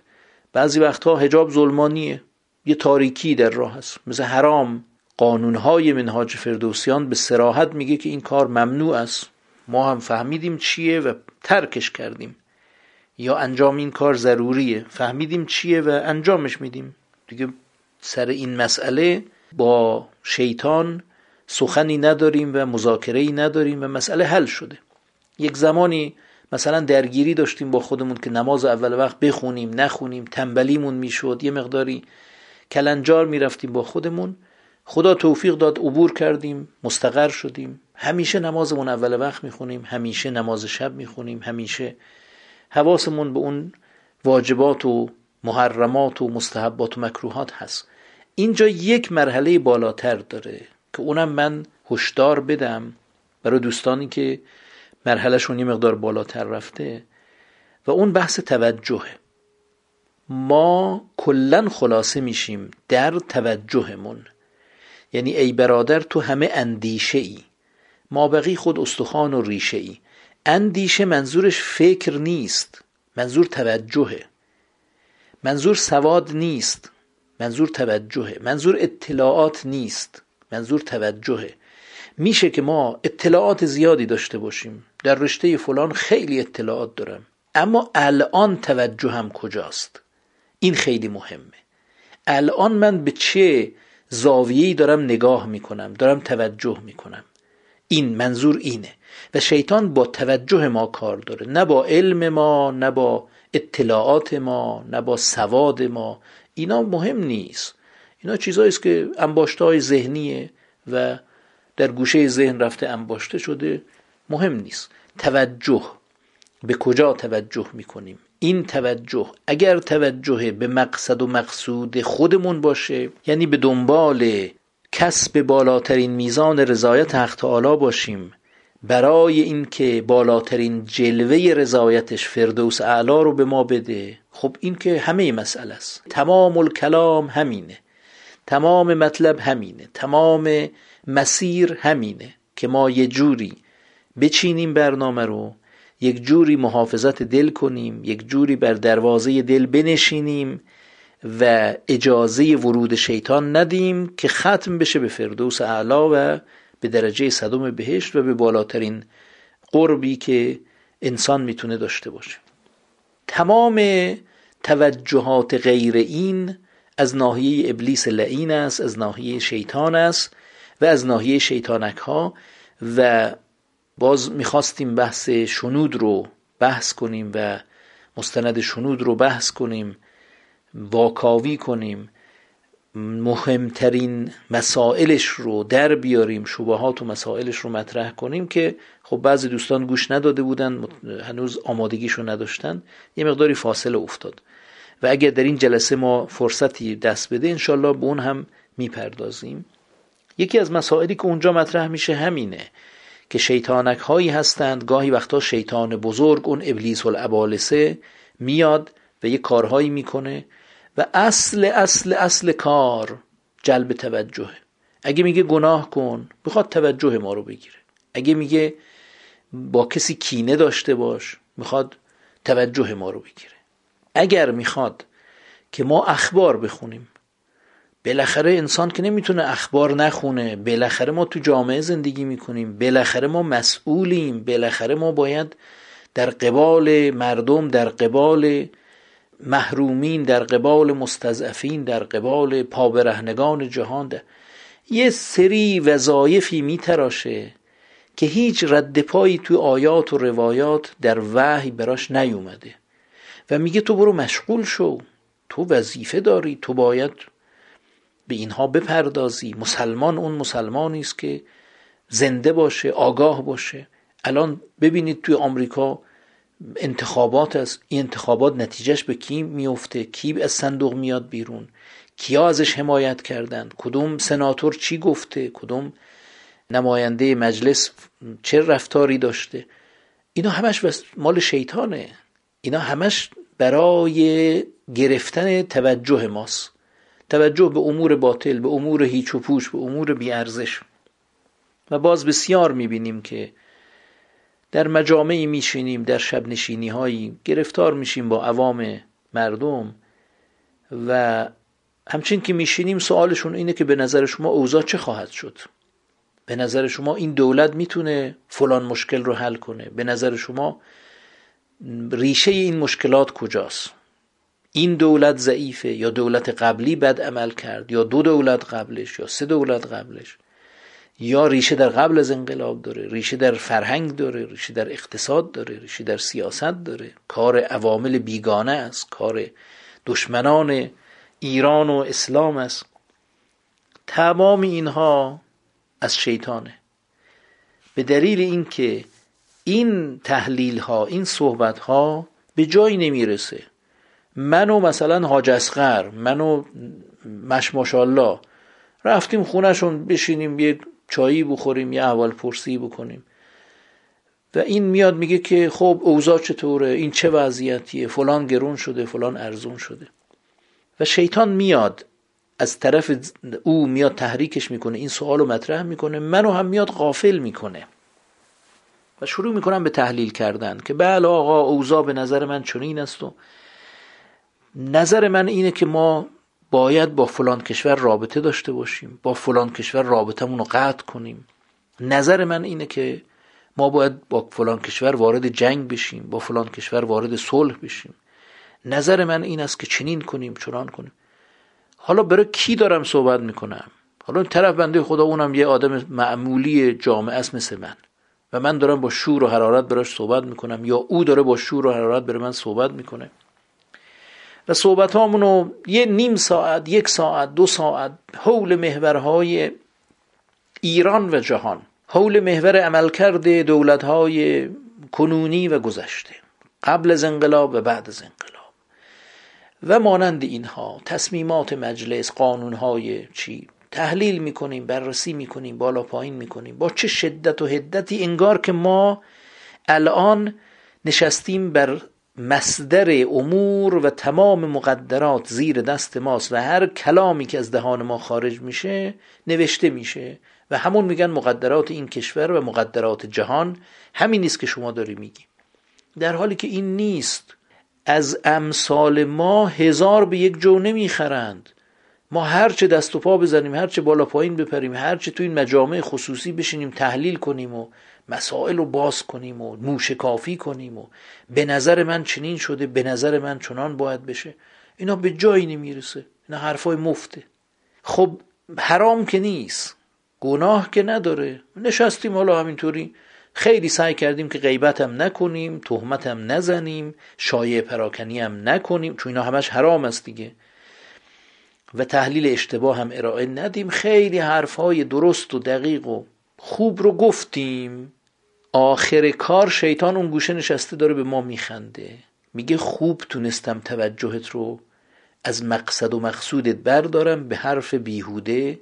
بعضی وقتها هجاب ظلمانیه. یه تاریکی در راه است مثل حرام. قانونهای منهاج فردوسیان به سراحت میگه که این کار ممنوع است. ما هم فهمیدیم چیه و ترکش کردیم. یا انجام این کار ضروریه. فهمیدیم چیه و انجامش میدیم. دیگه سر این مسئله با شیطان سخنی نداریم و مذاکره ای نداریم و مسئله حل شده. یک زمانی مثلا درگیری داشتیم با خودمون که نماز اول وقت بخونیم نخونیم تنبلیمون می‌شد یه مقداری کلنجار می‌رفتیم با خودمون. خدا توفیق داد عبور کردیم مستقر شدیم. همیشه نمازمون اول وقت می‌خونیم همیشه نماز شب می‌خونیم همیشه حواسمون به اون واجبات و محرمات و مستحبات و مکروهات هست. اینجا یک مرحله بالاتر داره که اونم من هشدار بدم برای دوستانی که مرحلهشون یه مقدار بالاتر رفته و اون بحث توجهه. ما کلا خلاصه میشیم در توجهمون. یعنی ای برادر تو همه اندیشه ای ما بقی خود استخوان و ریشه ای اندیشه منظورش فکر نیست منظور توجهه. منظور سواد نیست منظور توجهه. منظور اطلاعات نیست منظور توجهه. میشه که ما اطلاعات زیادی داشته باشیم. در رشته فلان خیلی اطلاعات دارم. اما الان توجهم کجاست؟ این خیلی مهمه. الان من به چه زاویه‌ای دارم نگاه می‌کنم دارم توجه می‌کنم. این منظور اینه. و شیطان با توجه ما کار داره. نه با علم ما نه با اطلاعات ما نه با سواد ما. اینا مهم نیست. اینا چیزهایی است که انباشته های ذهنیه و در گوشه ذهن رفته انباشته شده. مهم نیست. توجه. به کجا توجه می‌کنیم؟ این توجه اگر توجه به مقصد و مقصود خودمون باشه یعنی به دنبال کسب بالاترین میزان رضایت حق تعالی باشیم برای اینکه بالاترین جلوه رضایتش فردوس اعلا رو به ما بده خب این که همه مسئله است. تمام الکلام همینه. تمام مطلب همینه. تمام مسیر همینه که ما یه جوری بچینیم برنامه رو یک جوری محافظت دل کنیم یک جوری بر دروازه دل بنشینیم و اجازه ورود شیطان ندیم که ختم بشه به فردوس اعلا و به درجه صدم بهشت و به بالاترین قربی که انسان می‌تونه داشته باشه. تمام توجهات غیر این از ناحیه ابلیس لعین است از ناحیه شیطان است و از ناحیه شیطانک ها و باز می‌خواستیم بحث شنود رو بحث کنیم و مستند شنود رو بحث کنیم واکاوی کنیم مهمترین مسائلش رو در بیاریم شبهات و مسائلش رو مطرح کنیم که خب بعضی دوستان گوش نداده بودن هنوز آمادگیش رو نداشتن یه مقداری فاصله افتاد. و اگر در این جلسه ما فرصتی دست بده انشالله به اون هم می‌پردازیم. یکی از مسائلی که اونجا مطرح میشه همینه. که شیطانک هایی هستند گاهی وقتا شیطان بزرگ اون ابلیس الابالسه میاد و یه کارهایی می‌کنه و اصل اصل اصل کار جلب توجهه اگه میگه گناه کن می‌خواد توجه ما رو بگیره. اگه میگه با کسی کینه داشته باش می‌خواد توجه ما رو بگیره. اگر می‌خواد که ما اخبار بخونیم بالاخره انسان که نمی‌تونه اخبار نخونه بالاخره ما تو جامعه زندگی می‌کنیم بالاخره ما مسئولیم بالاخره ما باید در قبال مردم در قبال محرومین در قبال مستضعفین در قبال پابرهنگان جهان ده. یه سری وظایفی میتراشه که هیچ رد پایی تو آیات و روایات در وحی براش نیومده و میگه تو برو مشغول شو تو وظیفه داری تو باید به اینها بپردازی. مسلمان اون مسلمانی است که زنده باشه آگاه باشه. الان ببینید توی آمریکا انتخابات است. این انتخابات نتیجهش به کی میفته؟ کی از صندوق میاد بیرون؟ کیا ازش حمایت کردن؟ کدوم سناتور چی گفته؟ کدوم نماینده مجلس چه رفتاری داشته؟ اینا همش مال شیطانه. اینا همش برای گرفتن توجه ماست. توجه به امور باطل به امور هیچ و پوش به امور بیارزش و باز بسیار می‌بینیم که در مجامعی میشینیم در شب نشینی هایی گرفتار میشیم با عوام مردم و همچین که میشینیم سوالشون اینه که به نظر شما اوضاع چه خواهد شد؟ به نظر شما این دولت می‌تونه فلان مشکل رو حل کنه؟ به نظر شما ریشه این مشکلات کجاست؟ این دولت ضعیفه یا دولت قبلی بد عمل کرد یا دو دولت قبلش یا سه دولت قبلش یا ریشه در قبل از انقلاب داره ریشه در فرهنگ داره ریشه در اقتصاد داره ریشه در سیاست داره. کار عوامل بیگانه است کار دشمنان ایران و اسلام است. تمام اینها از شیطانه. به دلیل اینکه این تحلیل ها این صحبت ها به جایی نمی‌رسه. منو مثلا حاج اسقر منو مش ماشاءالله. رفتیم خونهشون بشینیم یه چایی بخوریم یه اول پرسی بکنیم. و این میاد میگه که خب اوضاع چطوره؟ این چه وضعیتیه؟ فلان گرون شده فلان ارزون شده. و شیطان میاد از طرف او میاد تحریکش می‌کنه این سوال رو مطرح می‌کنه منو هم میاد غافل می‌کنه. و شروع می‌کنم به تحلیل کردن که بله آقا اوضاع به نظر من چنین است و نظر من اینه که ما باید با فلان کشور رابطه داشته باشیم با فلان کشور رابطمون رو قطع کنیم. نظر من اینه که ما باید با فلان کشور وارد جنگ بشیم با فلان کشور وارد صلح بشیم. نظر من این است که چنین کنیم چنان کنیم. حالا برای کی دارم صحبت می‌کنم؟ حالا این طرف بنده خدا اونم یه آدم معمولی جامعه است مثل من. و من دارم با شور و حرارت براش صحبت می‌کنم یا او داره با شور و حرارت برای من صحبت می‌کنه. و صحبت هامونو یه نیم ساعت یک ساعت دو ساعت حول محورهای ایران و جهان حول محور عملکرد دولتهای کنونی و گذشته قبل از انقلاب و بعد از انقلاب. و مانند اینها تصمیمات مجلس قانونهای چی؟ تحلیل می‌کنیم بررسی می‌کنیم بالا پایین می‌کنیم. با چه شدت و هدتی انگار که ما الان نشستیم بر مصدر امور و تمام مقدرات زیر دست ماست و هر کلامی که از دهان ما خارج میشه نوشته میشه و همون میگن مقدرات این کشور و مقدرات جهان. همین نیست که شما داری میگی. در حالی که این نیست از امثال ما هزار به یک جو نمی‌خرند. ما هرچه دست و پا بزنیم هرچه بالا پایین بپریم هرچه تو این مجامع خصوصی بشینیم تحلیل کنیم و مسائل رو باز کنیم و موشکافی کنیم و به نظر من چنین شده به نظر من چنان باید بشه. اینا به جایی نمی‌رسه. اینا حرفای مفته. خب حرام که نیست. گناه که نداره. نشستیم حالا همینطوری. خیلی سعی کردیم که غیبتم نکنیم تهمتم نزنیم شایع پراکنی هم نکنیم. چون اینا همش حرام است دیگه. و تحلیل اشتباه هم ارائه ندیم. خیلی حرفهای درست و دقیق و خوب رو گفتیم. آخر کار شیطان اون گوشه نشسته داره به ما میخنده. میگه خوب تونستم توجهت رو از مقصد و مقصودت بردارم به حرف بیهوده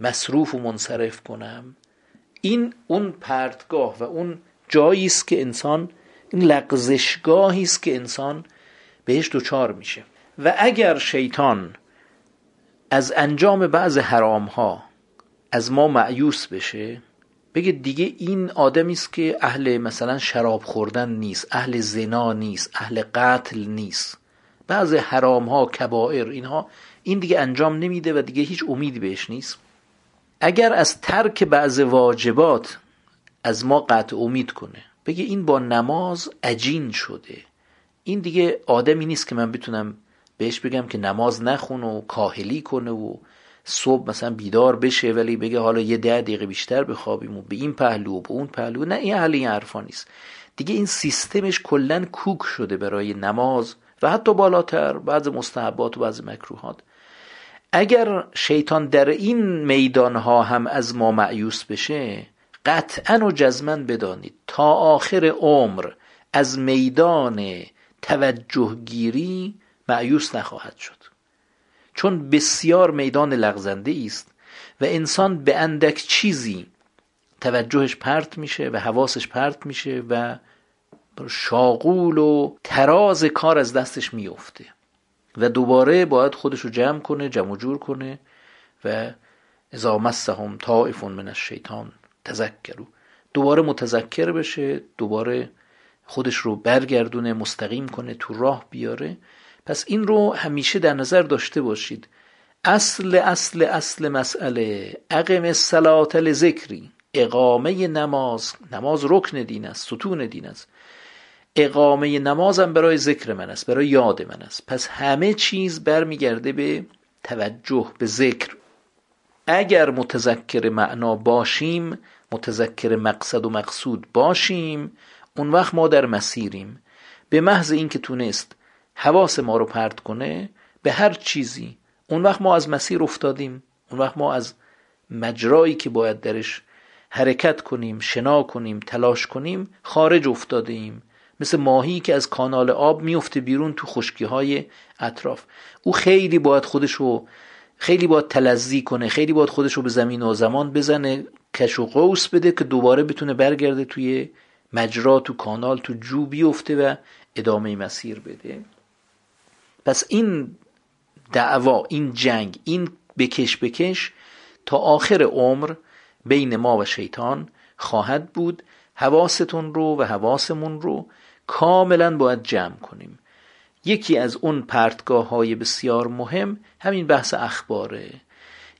مصروف و منصرف کنم. این اون پرتگاه و اون جایی است که انسان این لغزشگاهی است که انسان بهش دچار میشه. و اگر شیطان از انجام بعض حرام ها از ما معیوس بشه بگه دیگه این آدمی است که اهل مثلا شراب خوردن نیست اهل زنا نیست اهل قتل نیست. بعض حرام ها کبائر اینها این دیگه انجام نمیده و دیگه هیچ امیدی بهش نیست. اگر از ترک بعض واجبات از ما قطع امید کنه بگه این با نماز عجین شده. این دیگه آدمی نیست که من بتونم بهش بگم که نماز نخون و کاهلی کنه و صبح مثلا بیدار بشه ولی بگه حالا یه ده دقیقه بیشتر بخوابیم و به این پهلو و به اون پهلو. نه این حل این حرفا نیست. دیگه این سیستمش کلا کوک شده برای نماز و حتی بالاتر بعض مستحبات و بعض مکروهات. اگر شیطان در این میدان ها هم از ما معیوس بشه قطعا و جزمن بدانید تا آخر عمر از میدان توجه گیری معیوس نخواهد شد. چون بسیار میدان لغزنده است و انسان به اندک چیزی توجهش پرت میشه و حواسش پرت میشه و شاغول و تراز کار از دستش میفته و دوباره باید خودش رو جمع کنه جمع جور کنه و اذا مسهم طائف من الشیطان تذکرو دوباره متذکر بشه دوباره خودش رو برگردونه مستقیم کنه تو راه بیاره پس این رو همیشه در نظر داشته باشید. اصل اصل اصل مسئله اقم الصلاه لذکری. اقامه نماز نماز رکن دین است ستون دین است. اقامه نمازم برای ذکر من است برای یاد من است. پس همه چیز برمیگرده به توجه به ذکر. اگر متذکر معنا باشیم متذکر مقصد و مقصود باشیم اون وقت ما در مسیریم. به محض اینکه تونست حواس ما رو پرت کنه به هر چیزی. اون وقت ما از مسیر افتادیم. اون وقت ما از مجرایی که باید درش حرکت کنیم شنا کنیم تلاش کنیم خارج افتادیم. مثل ماهی که از کانال آب میفته بیرون تو خشکی های اطراف. او خیلی باید خودشو خیلی باید تلزی کنه خیلی باید خودشو به زمین و زمان بزنه کش و قوس بده که دوباره بتونه برگرده توی مجرا تو کانال تو جو بیفته و ادامه مسیر بده. پس این دعوا این جنگ این بکش بکش تا آخر عمر بین ما و شیطان خواهد بود. حواستون رو و حواسمون رو کاملا باید جمع کنیم. یکی از اون پرتگاه های بسیار مهم همین بحث اخباره.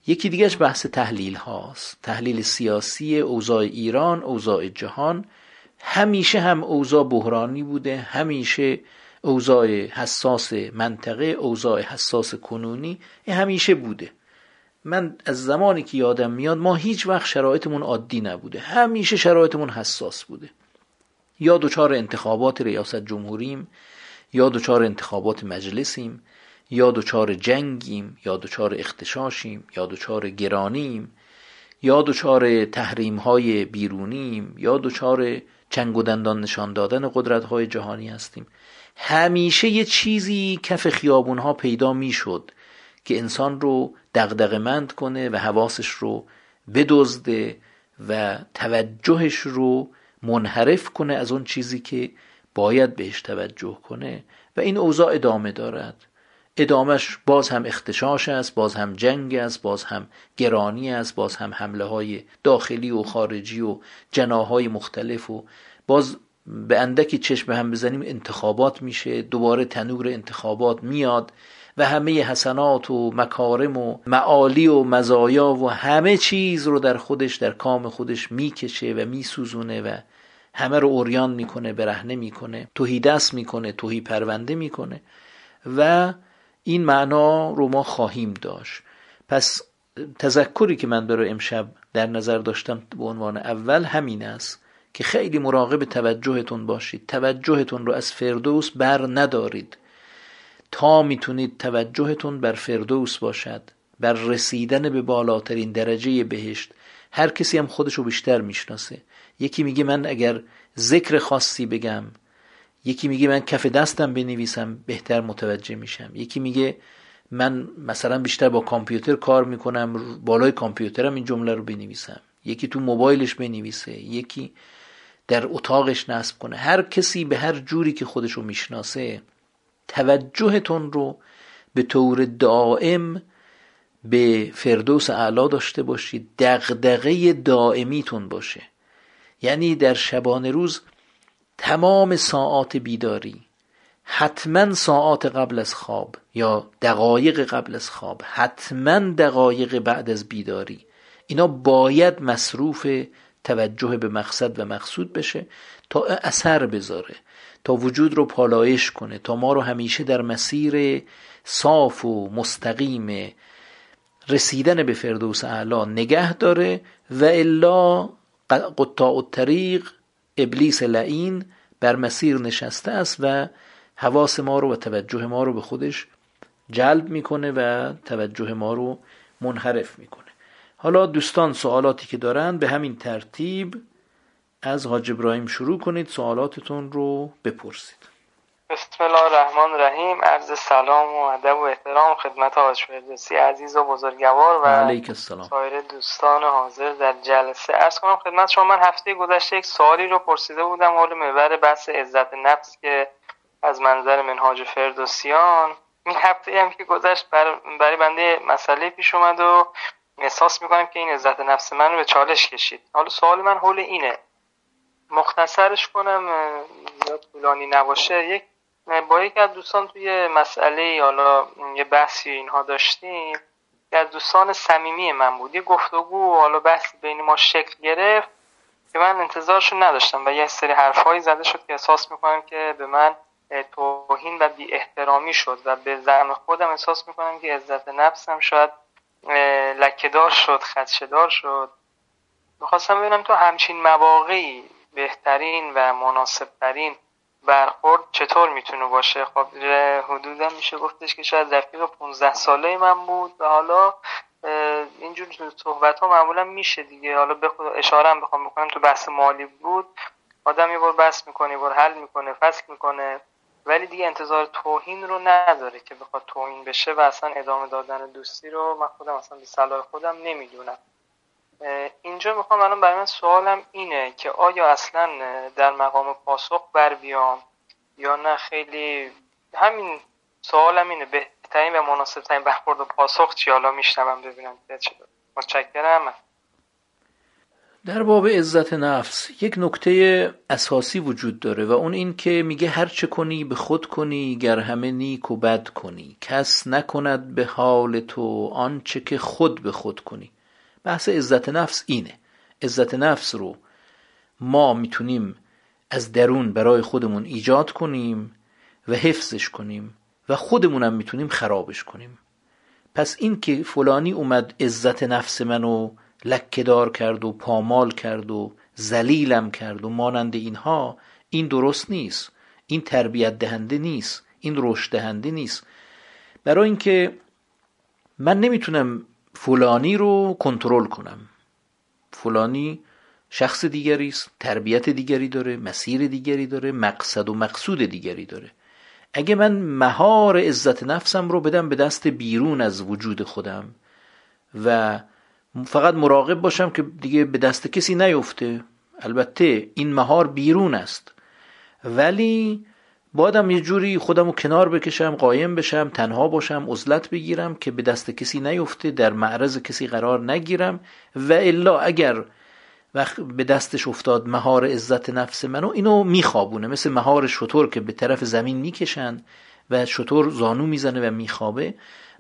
یکی دیگهش بحث تحلیل هاست. تحلیل سیاسی اوضاع ایران اوضاع جهان. همیشه هم اوضاع بحرانی بوده همیشه اوضاع حساس منطقه اوضاع حساس کنونی همیشه بوده. من از زمانی که یادم میاد ما هیچ وقت شرایطمون عادی نبوده. همیشه شرایطمون حساس بوده. یا دچار انتخابات ریاست جمهوریم یا دچار انتخابات مجلسیم یا دچار جنگیم یا دچار اختشاشیم یا دچار گرانیم یا دچار تحریم های بیرونیم یا دچار چنگ و دندان نشان دادن قدرت های جهانی هستیم. همیشه یه چیزی کف خیابون ها پیدا می‌شد که انسان رو دغدغه‌مند کنه و حواسش رو بدزده و توجهش رو منحرف کنه از اون چیزی که باید بهش توجه کنه و این اوضاع ادامه دارد. ادامش باز هم اختشاش است باز هم جنگ است باز هم گرانی است باز هم حمله های داخلی و خارجی و جناهای مختلف و باز به اندکی چشم هم بزنیم انتخابات میشه. دوباره تنور انتخابات میاد و همه حسنات و مکارم و معالی و مزایا و همه چیز رو در خودش در کام خودش می‌کشه و میسوزونه و همه رو اوریان می‌کنه برهنه می‌کنه توهی دست می‌کنه توهی پرونده می‌کنه و این معنا رو ما خواهیم داشت. پس تذکری که من برای امشب در نظر داشتم به عنوان اول همین است. که خیلی مراقب توجهتون باشید. توجهتون رو از فردوس بر ندارید. تا می‌تونید توجهتون بر فردوس باشد بر رسیدن به بالاترین درجه بهشت. هر کسی هم خودشو بیشتر می‌شناسه. یکی میگه من اگر ذکر خاصی بگم یکی میگه من کف دستم بنویسم بهتر متوجه میشم. یکی میگه من مثلا بیشتر با کامپیوتر کار می‌کنم بالای کامپیوترم این جمله رو بنویسم. یکی تو موبایلش بنویسه یکی در اتاقش نصب کنه. هر کسی به هر جوری که خودشو می‌شناسه توجهتون رو به طور دائم به فردوس اعلا داشته باشید. دغدغه دائمیتون باشه. یعنی در شبانه روز تمام ساعات بیداری حتما ساعات قبل از خواب یا دقایق قبل از خواب حتما دقایق بعد از بیداری. اینا باید مصروف توجه به مقصد و مقصود بشه تا اثر بذاره تا وجود رو پالایش کنه تا ما رو همیشه در مسیر صاف و مستقیم رسیدن به فردوس اعلا نگه داره و الا قطاع الطریق ابلیس لعین بر مسیر نشسته است و حواس ما رو و توجه ما رو به خودش جلب می‌کنه و توجه ما رو منحرف می‌کنه. حالا دوستان سوالاتی که دارن به همین ترتیب از حاج ابراهیم شروع کنید سوالاتتون رو بپرسید. بسم الله الرحمن الرحیم. عرض سلام و ادب و احترام خدمت حاج فردوسی عزیز و بزرگوار و علیک السلام. سایر دوستان حاضر در جلسه. ارز کنم خدمت شما من هفته گذشته یک سوالی رو پرسیده بودم حول محور بحث عزت نفس که از منظر منهاج فردوسیان. این هفته هم که گذشت برای بنده مسئله پیش اومد و احساس می‌کنم که این عزت نفس من رو به چالش کشید. حالا سوال من حول اینه. مختصرش کنم یا طولانی نباشه. یک با یک از دوستان توی مسئله حالا یه بحثی اینها داشتیم. که از دوستان صمیمی من بود. یه گفتگو حالا بحثی بین ما شکل گرفت که من انتظارشون نداشتم و یه سری حرفهایی زده شد که احساس می‌کنم که به من توهین و بی احترامی شد و به زعم خودم احساس می‌کنم که عزت نفسم شاید لکهدار شد خدشدار شد. می‌خواستم ببینم تو همچین مواقعی بهترین و مناسبترین برخورد چطور می‌تونه باشه؟ خب حدودا میشه گفتش که شاید رفیق 15 ساله من بود و حالا اینجور صحبت ها معمولا میشه دیگه. حالا اشاره هم بخوام بکنم تو بحث مالی بود. آدم یه بار بحث می‌کنه یه بار حل می‌کنه فصل می‌کنه. ولی دیگه انتظار توهین رو نداره که بخواد توهین بشه و اصلا ادامه دادن دوستی رو من خودم اصلا به صلاح خودم نمی‌دونم. اینجا می‌خوام الان برای من سوالم اینه که آیا اصلا در مقام پاسخ بر بیام یا نه؟ خیلی همین سوالم اینه. بهترین و مناسبترین برخورد و پاسخ چی؟ حالا میشنوم ببینم متشکرم. در باب عزت نفس یک نکته اساسی وجود داره و اون این که میگه هر چه کنی به خود کنی گر همه نیک و بد کنی. کس نکند به حال تو آنچه که خود به خود کنی. بحث عزت نفس اینه. عزت نفس رو ما می‌تونیم از درون برای خودمون ایجاد کنیم و حفظش کنیم و خودمونم می‌تونیم خرابش کنیم. پس این که فلانی اومد عزت نفس منو لکهدار کرد و پامال کرد و زلیلم کرد و مانند اینها این درست نیست این تربیت دهنده نیست این رشد دهنده نیست. برای اینکه من نمی‌تونم فلانی رو کنترل کنم. فلانی شخص دیگری است تربیت دیگری داره مسیر دیگری داره مقصد و مقصود دیگری داره. اگه من مهار عزت نفسم رو بدم به دست بیرون از وجود خودم و فقط مراقب باشم که دیگه به دست کسی نیفته. البته این مهار بیرون است. ولی بادم یه جوری خودم رو کنار بکشم قایم بشم تنها باشم عزلت بگیرم که به دست کسی نیفته در معرض کسی قرار نگیرم. و الا اگر وقت به دستش افتاد مهار عزت نفس منو اینو میخوابونه. مثل مهار شطور که به طرف زمین می‌کشن و شطور زانو می‌زنه و میخوابه.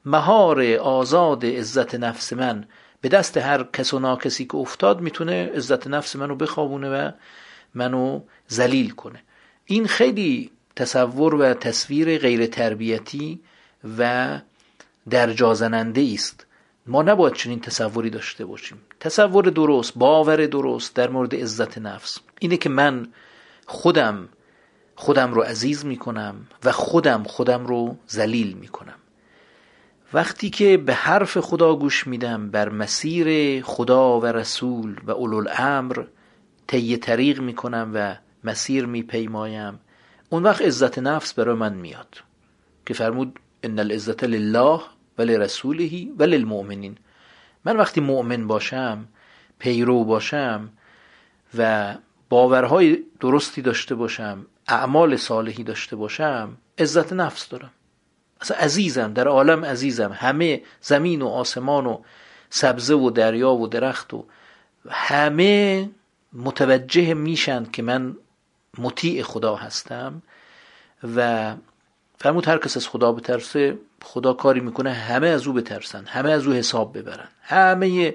مهار آزاد عزت نفس من به دست هر کس و ناکسی که افتاد می‌تونه عزت نفس منو بخوابونه و منو زلیل کنه. این خیلی تصور و تصویر غیر تربیتی و درجازننده است. ما نباید چنین تصوری داشته باشیم. تصور درست باور درست در مورد عزت نفس. اینه که من خودم خودم رو عزیز می‌کنم و خودم خودم رو ذلیل می‌کنم. وقتی که به حرف خدا گوش میدم بر مسیر خدا و رسول و الامر طی طریق می‌کنم و مسیر میپیمایم اون وقت عزت نفس برای من میاد که فرمود ان العزت لله و لرسوله و للمؤمنین. من وقتی مؤمن باشم پیرو باشم و باورهای درستی داشته باشم اعمال صالحی داشته باشم عزت نفس دارم. اصلا عزیزم در عالم عزیزم. همه زمین و آسمان و سبزه و دریا و درخت و همه متوجه میشن که من مطیع خدا هستم و فرمود هر کس از خدا بترسه خدا کاری می‌کنه همه از او بترسن همه از او حساب ببرن. همه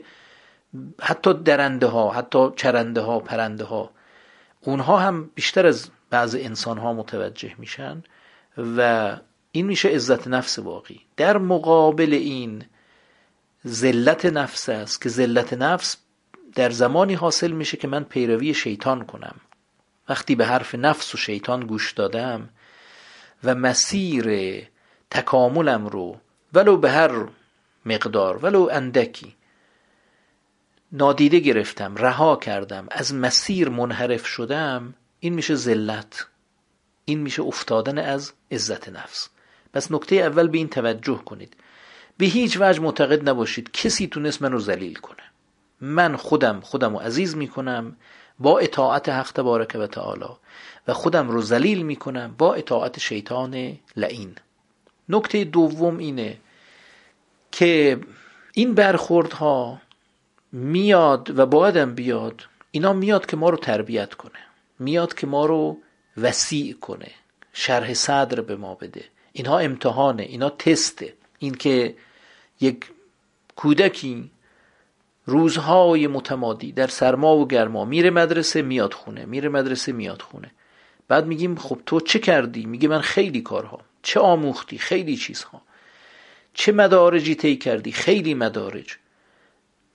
حتی درنده ها حتی چرنده ها پرنده ها اونها هم بیشتر از بعض انسان ها متوجه میشن و این میشه عزت نفس واقعی. در مقابل این ذلت نفس است که ذلت نفس در زمانی حاصل میشه که من پیروی شیطان کنم. وقتی به حرف نفس و شیطان گوش دادم و مسیر تکاملم رو ولو به هر مقدار ولو اندکی نادیده گرفتم رها کردم از مسیر منحرف شدم این میشه ذلت. این میشه افتادن از عزت نفس. پس نکته اول به این توجه کنید. به هیچ وجه معتقد نباشید کسی تونست منو ذلیل کنه. من خودم خودم رو عزیز می‌کنم با اطاعت حق تبارک و تعالی و خودم رو ذلیل می‌کنم با اطاعت شیطان لعین. نکته دوم اینه که این برخوردها میاد و بایدم بیاد اینا میاد که ما رو تربیت کنه میاد که ما رو وسیع کنه شرح صدر به ما بده. اینها امتحانه اینا تسته. این که یک کودکی روزهای متمادی در سرما و گرما میره مدرسه میاد خونه میره مدرسه میاد خونه. بعد میگیم خب تو چه کردی؟ میگه من خیلی کارها. چه آموختی؟ خیلی چیزها. چه مدارجی طی کردی؟ خیلی مدارج.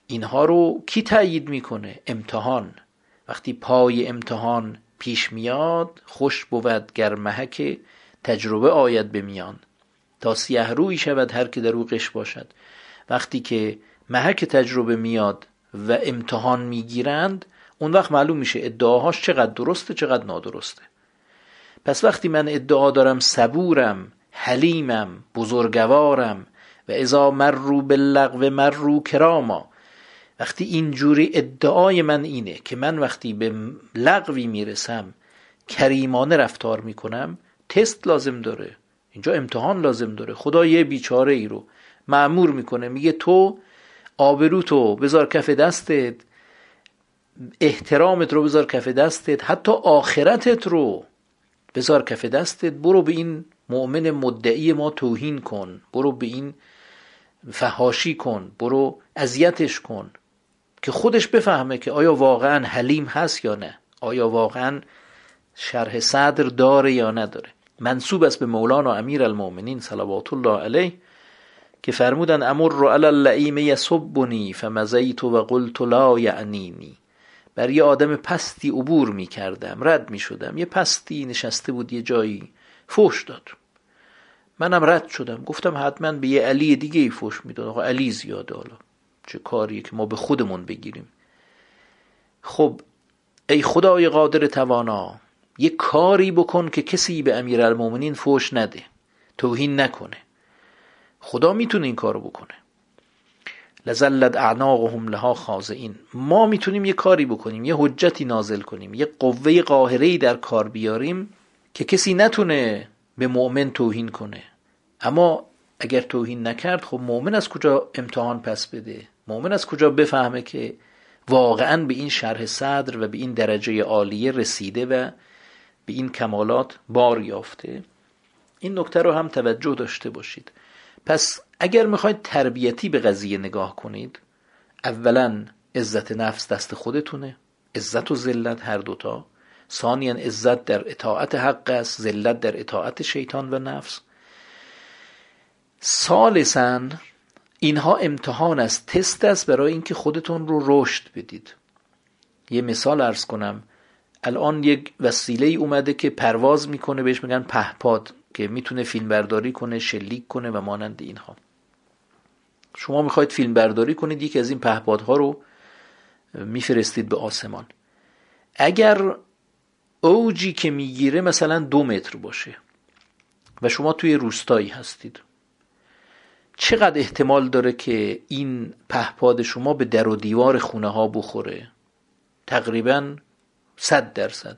اینها رو کی تایید می‌کنه؟ امتحان. وقتی پای امتحان پیش میاد خوش بود گر محک تجربه آید به میان. تا سیه روی شود هر که در او قش باشد. وقتی که محک تجربه میاد و امتحان می‌گیرند اون وقت معلوم میشه ادعاهاش چقدر درسته چقدر نادرسته. پس وقتی من ادعا دارم صبورم حلیمم بزرگوارم و ازا مرو باللغو مرو کراما وقتی اینجوری ادعای من اینه که من وقتی به لغوی می‌رسم کریمانه رفتار می‌کنم تست لازم داره. اینجا امتحان لازم داره. خدا یه بیچاره ای رو معمور می‌کنه. میگه تو آبرو تو بذار کف دستت. احترامت رو بذار کف دستت. حتی آخرتت رو بذار کف دستت. برو به این مؤمن مدعی ما توهین کن. برو به این فهاشی کن. برو اذیتش کن. که خودش بفهمه که آیا واقعا حلیم هست یا نه. آیا واقعا شرح صدر داره یا نداره. منصوب است به مولانا امیر المؤمنین صلوات الله علیه که فرمودن امر رو علی اللعیم یسبنی فمزیت و قلت لا یعنینی. بر یه آدم پستی عبور می کردم رد می شدم یه پستی نشسته بود یه جایی فوش داد. منم رد شدم. گفتم حتما به یه علی دیگه ای فوش می‌داد. آقا علی زیاده حالا. چه کاریه که ما به خودمون بگیریم؟ خب ای خدای قادر توانا یه کاری بکن که کسی به المومنین فوش نده. توهین نکنه. خدا می‌تونه این کارو بکنه. لزلت اعناقهم لها خاضعین. ما می‌تونیم یه کاری بکنیم یه حجتی نازل کنیم یه قوه قاهره در کار بیاریم که کسی نتونه به مؤمن توهین کنه. اما اگر توهین نکرد خب مؤمن از کجا امتحان پس بده؟ مؤمن از کجا بفهمه که واقعا به این شرح صدر و به این درجه عالیه رسیده و به این کمالات بار یافته. این نکته رو هم توجه داشته باشید. پس اگر می‌خواید تربیتی به قضیه نگاه کنید اولا عزت نفس دست خودتونه عزت و ذلت هر دوتا ثانیا عزت در اطاعت حق است ذلت در اطاعت شیطان و نفس. ثالثا اینها امتحان است تست است برای اینکه خودتون رو رشد بدید. یه مثال ارز کنم. الان یک وسیله ای اومده که پرواز می‌کنه بهش میگن پهپاد که می‌تونه فیلم برداری کنه شلیک کنه و مانند اینها. شما می‌خواید فیلم برداری کنید یکی از این پهپادها رو میفرستید به آسمان. اگر اوجی که می‌گیره مثلا دو متر باشه و شما توی روستایی هستید چقدر احتمال داره که این پهپاد شما به در و دیوار خونه ها بخوره؟ تقریبا صد درصد.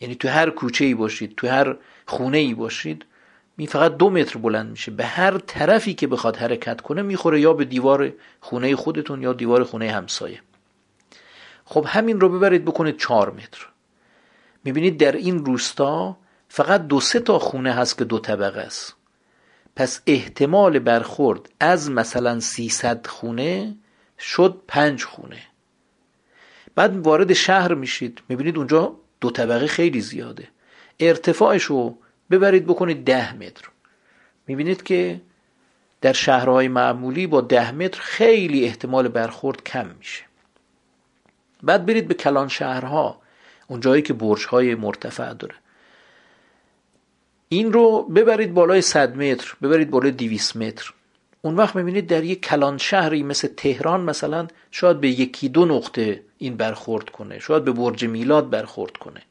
یعنی تو هر کوچه ای باشید تو هر خونه ای باشید می فقط دو متر بلند میشه. به هر طرفی که بخواد حرکت کنه می‌خوره یا به دیوار خونه خودتون یا دیوار خونه همسایه. خب همین رو ببرید بکنید چهار متر. می‌بینید در این روستا فقط دو سه تا خونه هست که دو طبقه است. پس احتمال برخورد از مثلا 300 خونه شد پنج خونه. بعد وارد شهر میشید. می‌بینید اونجا دو طبقه خیلی زیاده. ارتفاعش رو ببرید بکنید ده متر. می‌بینید که در شهرهای معمولی با ده متر خیلی احتمال برخورد کم میشه. بعد برید به کلان شهرها اونجایی که برجهای مرتفع داره. این رو ببرید بالای 100 متر ببرید بالای 200 متر. اون وقت می‌بینید در یک کلان شهری مثل تهران مثلا شاید به یکی دو نقطه این برخورد کنه شاید به برج میلاد برخورد کنه.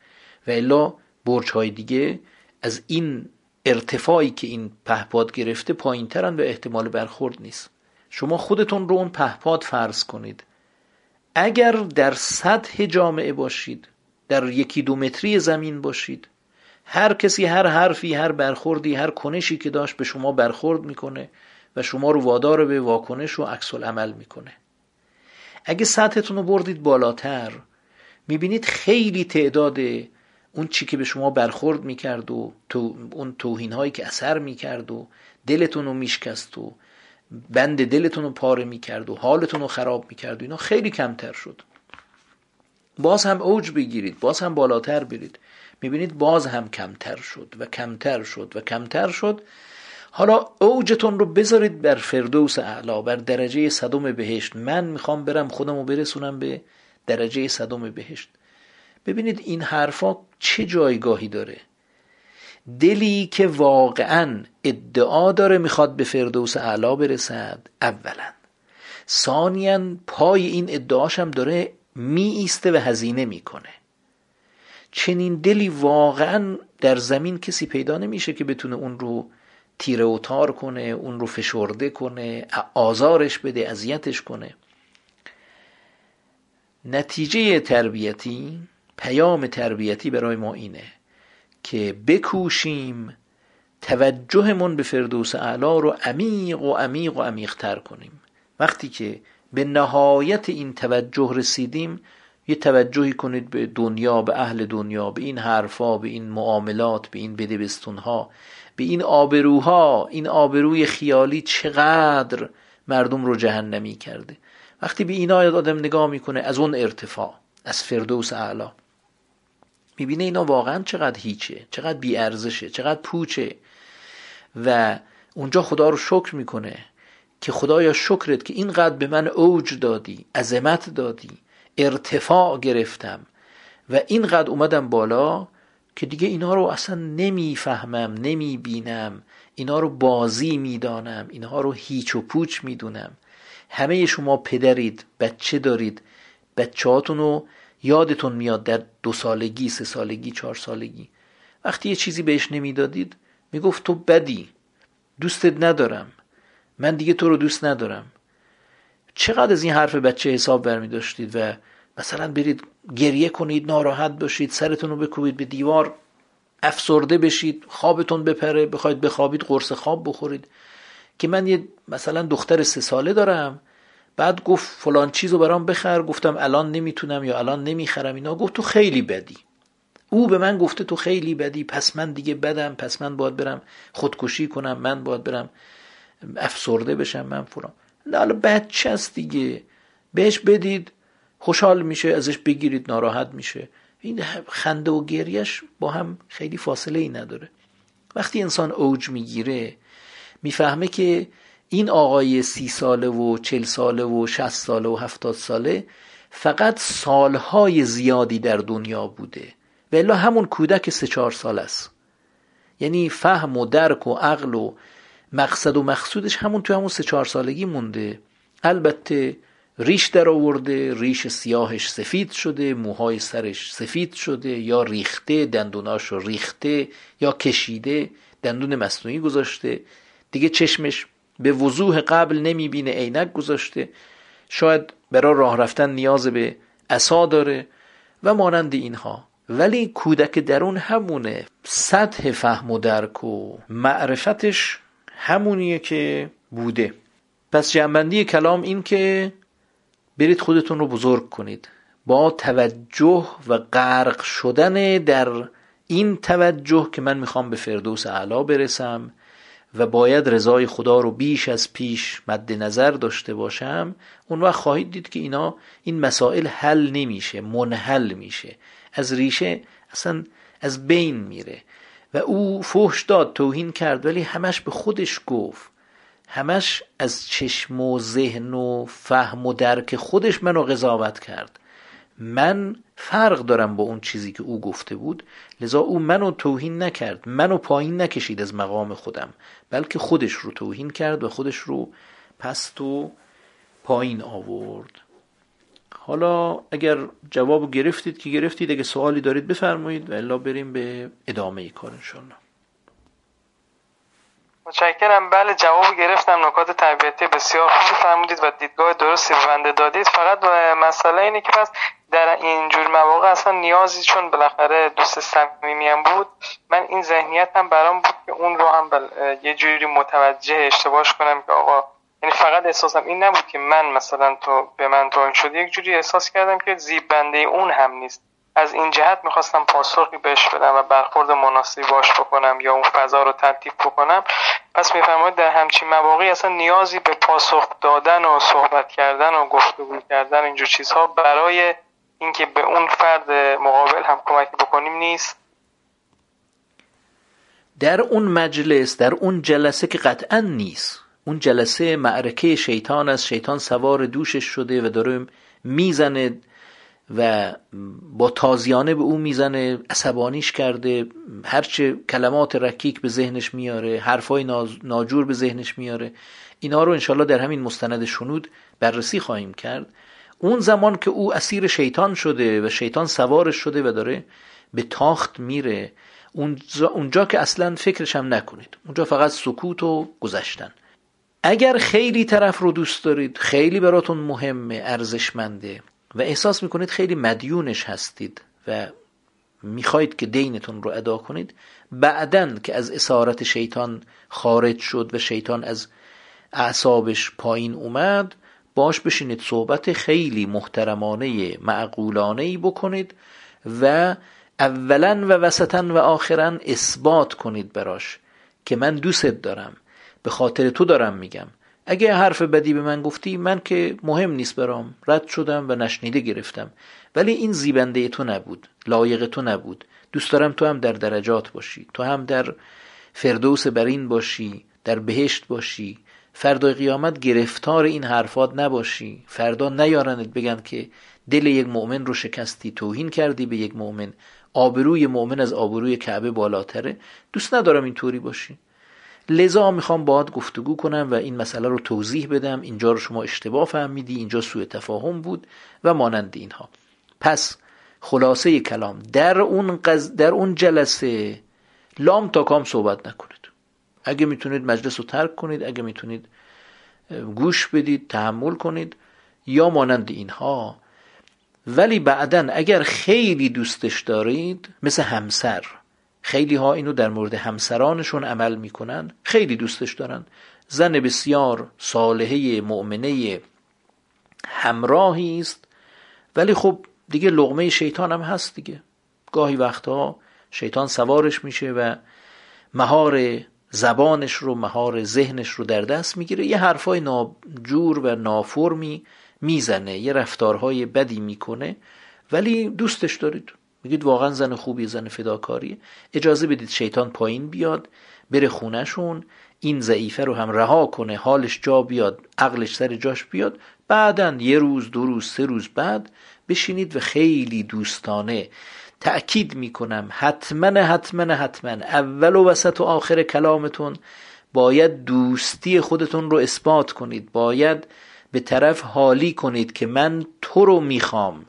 و الا برج های دیگه از این ارتفاعی که این پهپاد گرفته پایین ترن و احتمال برخورد نیست. شما خودتون رو اون پهپاد فرض کنید. اگر در سطح جامعه باشید در یکی دو متری زمین باشید هر کسی هر حرفی هر برخوردی هر کنشی که داشت به شما برخورد می‌کنه و شما رو وادار به واکنش و عکس عمل می‌کنه. اگه سطحتون رو بردید بالاتر می‌بینید خیلی تعداد اون چی که به شما برخورد می‌کرد و تو اون توهین هایی که اثر می‌کرد و دلتون رو میشکست و بند دلتون رو پاره می‌کرد و حالتون رو خراب می‌کرد و اینا خیلی کمتر شد. باز هم اوج بگیرید باز هم بالاتر برید. می‌بینید باز هم کمتر شد و کمتر شد و کمتر شد. حالا اوجتون رو بذارید بر فردوس اعلا بر درجه صدم بهشت. من می‌خوام برم خودم رو برسونم به درجه صدم بهشت. ببینید این حرفا چه جایگاهی داره. دلی که واقعا ادعا داره می‌خواد به فردوس اعلا برسد اولا. ثانیا پای این ادعاش هم داره می ایسته و هزینه می‌کنه. چنین دلی واقعا در زمین کسی پیدا نمیشه که بتونه اون رو تیره و تار کنه اون رو فشرده کنه آزارش بده اذیتش کنه. نتیجه تربیتی پیام تربیتی برای ما اینه که بکوشیم توجهمون به فردوس اعلا رو عمیق و عمیق و عمیق تر کنیم. وقتی که به نهایت این توجه رسیدیم یه توجهی کنید به دنیا به اهل دنیا به این حرفا به این معاملات به این بدبستونها به این آبروها این آبروی خیالی چقدر مردم رو جهنمی کرده. وقتی به اینا آدم نگاه می‌کنه از اون ارتفاع از فردوس اعلا. می‌بینه اینا واقعا چقدر هیچه چقدر بیارزشه چقدر پوچه. و اونجا خدا رو شکر می‌کنه که خدایا شکرت که اینقدر به من اوج دادی عظمت دادی ارتفاع گرفتم. و اینقدر اومدم بالا که دیگه اینا رو اصلا نمی‌فهمم نمی‌بینم. اینا رو بازی می‌دانم اینها رو هیچ و پوچ می‌دونم. همه شما پدرید بچه دارید. بچه رو یادتون میاد در دو سالگی سه سالگی چهار سالگی. وقتی یه چیزی بهش نمی‌دادید می‌گفت تو بدی دوستت ندارم. من دیگه تو رو دوست ندارم. چقدر از این حرف بچه حساب برمی داشتید و مثلا برید گریه کنید ناراحت باشید سرتون رو بکوبید به دیوار افسرده بشید خوابتون بپره بخواید بخوابید قرص خواب بخورید. که من یه مثلا دختر سه ساله دارم بعد گفت فلان چیز رو برام بخر گفتم الان نمی‌تونم یا الان نمی‌خرم اینا. گفت تو خیلی بدی. او به من گفته تو خیلی بدی پس من دیگه بدم پس من باید برم خودکشی کنم من باید برم افسرده بشم من فلان. حالا بچه است دیگه. بهش بدید خوشحال میشه ازش بگیرید ناراحت میشه. این خنده و گریش با هم خیلی فاصله ای نداره. وقتی انسان اوج می‌گیره می‌فهمه که این آقای سی ساله و چل ساله و شست ساله و هفتاد ساله فقط سالهای زیادی در دنیا بوده و همون کودک سه چهار سال است. یعنی فهم و درک و عقل و مقصد و مقصودش همون تو همون سه چهار سالگی مونده. البته ریش در آورده ریش سیاهش سفید شده موهای سرش سفید شده یا ریخته دندوناش رو ریخته یا کشیده دندون مصنوعی گذاشته. دیگه چشمش به وضوح قبل نمی‌بینه عینک گذاشته. شاید برای راه رفتن نیاز به عصا داره و مانند اینها. ولی کودک درون همونه. سطح فهم و درک و معرفتش همونیه که بوده. پس جنبندی کلام این که برید خودتون رو بزرگ کنید. با توجه و غرق شدن در این توجه که من می‌خوام به فردوس اعلا برسم و باید رضای خدا رو بیش از پیش مد نظر داشته باشم اون وقت خواهید دید که اینا این مسائل حل نمیشه منحل میشه. از ریشه اصلا از بین میره. و او فحش داد توهین کرد ولی همش به خودش گفت. همش از چشم و ذهن و فهم و درک خودش منو قضاوت کرد. من فرق دارم با اون چیزی که او گفته بود. لذا او منو توهین نکرد منو پایین نکشید از مقام خودم بلکه خودش رو توهین کرد و خودش رو پست و پایین آورد. حالا اگر جواب گرفتید که گرفتید اگه سوالی دارید بفرمایید و الا بریم به ادامه کار متشکرم. بله جواب گرفتم. نکات تربیتی بسیار خوبی فرمودید و دیدگاه درستی به بنده دادید. فقط مسئله اینه که پس در اینجور مواقع اصلا نیازی چون بالاخره دوست صمیمی بود من این ذهنیت هم برام بود که اون رو هم یه جوری متوجه اشتباهش کنم که آقا یعنی فقط احساسم این نبود که من مثلا تو به من تو شد یک جوری احساس کردم که زیب بنده اون هم نیست. از این جهت می‌خواستم پاسخی بهش بدم و برخورد مناسبی باش بکنم یا اون فضا رو ترتیب بکنم. پس میفرمایید در همچین مواقعی اصلا نیازی به پاسخ دادن و صحبت کردن و گفتگو کردن اینجور چیزها برای اینکه به اون فرد مقابل هم کمک بکنیم نیست. در اون مجلس در اون جلسه که قطعا نیست اون جلسه معرکه شیطان از شیطان سوار دوشش شده و داره می‌زنه و با تازیانه به او می‌زنه عصبانیش کرده هرچه کلمات رکیک به ذهنش میاره حرفای ناجور به ذهنش میاره اینا رو انشالله در همین مستند شنود بررسی خواهیم کرد. اون زمان که او اسیر شیطان شده و شیطان سوارش شده و داره به تاخت میره اونجا, اونجا که اصلا فکرش هم نکنید اونجا فقط سکوت و گذشتن. اگر خیلی طرف رو دوست دارید خیلی براتون مهمه ارزشمنده و احساس می‌کنید خیلی مدیونش هستید و می‌خواید که دینتون رو ادا کنید. بعدن که از اسارت شیطان خارج شد و شیطان از اعصابش پایین اومد باش بشینید صحبت خیلی محترمانه معقولانه ای بکنید و اولا و وسطا و آخرا اثبات کنید براش که من دوست دارم به خاطر تو دارم میگم. اگه حرف بدی به من گفتی من که مهم نیست برام. رد شدم و نشنیده گرفتم. ولی این زیبنده تو نبود لایق تو نبود. دوست دارم تو هم در درجات باشی. تو هم در فردوس برین باشی در بهشت باشی. فردای قیامت گرفتار این حرفات نباشی. فردا نیارند بگن که دل یک مؤمن رو شکستی توهین کردی به یک مؤمن. آبروی مؤمن از آبروی کعبه بالاتره. دوست ندارم اینطوری باشی. لذا می‌خوام باهات گفتگو کنم و این مسئله رو توضیح بدم. اینجا رو شما اشتباه فهمیدی اینجا سوء تفاهم بود و مانند اینها. پس خلاصه کلام در اون, قز... در اون جلسه لام تا کام صحبت نکنید. اگه می‌تونید مجلس رو ترک کنید اگه می‌تونید گوش بدید تحمل کنید یا مانند اینها. ولی بعدا اگر خیلی دوستش دارید مثل همسر خیلی ها اینو در مورد همسرانشون عمل می‌کنن خیلی دوستش دارن. زن بسیار صالحه مؤمنه همراهی است ولی خب دیگه لغمه شیطان هم هست دیگه. گاهی وقتها شیطان سوارش میشه و مهار زبانش رو مهار ذهنش رو در دست می‌گیره. یه حرفای ناجور و نافرمی می‌زنه یه رفتارهای بدی می‌کنه ولی دوستش دارید. میگید واقعا زن خوبی زن فداکاری. اجازه بدید شیطان پایین بیاد بره خونهشون این ضعیفه رو هم رها کنه حالش جا بیاد عقلش سر جاش بیاد بعدا یه روز دو روز سه روز بعد بشینید و خیلی دوستانه. تأکید می‌کنم حتما حتما حتما اول و وسط و آخر کلامتون باید دوستی خودتون رو اثبات کنید. باید به طرف حالی کنید که من تو رو می‌خوام.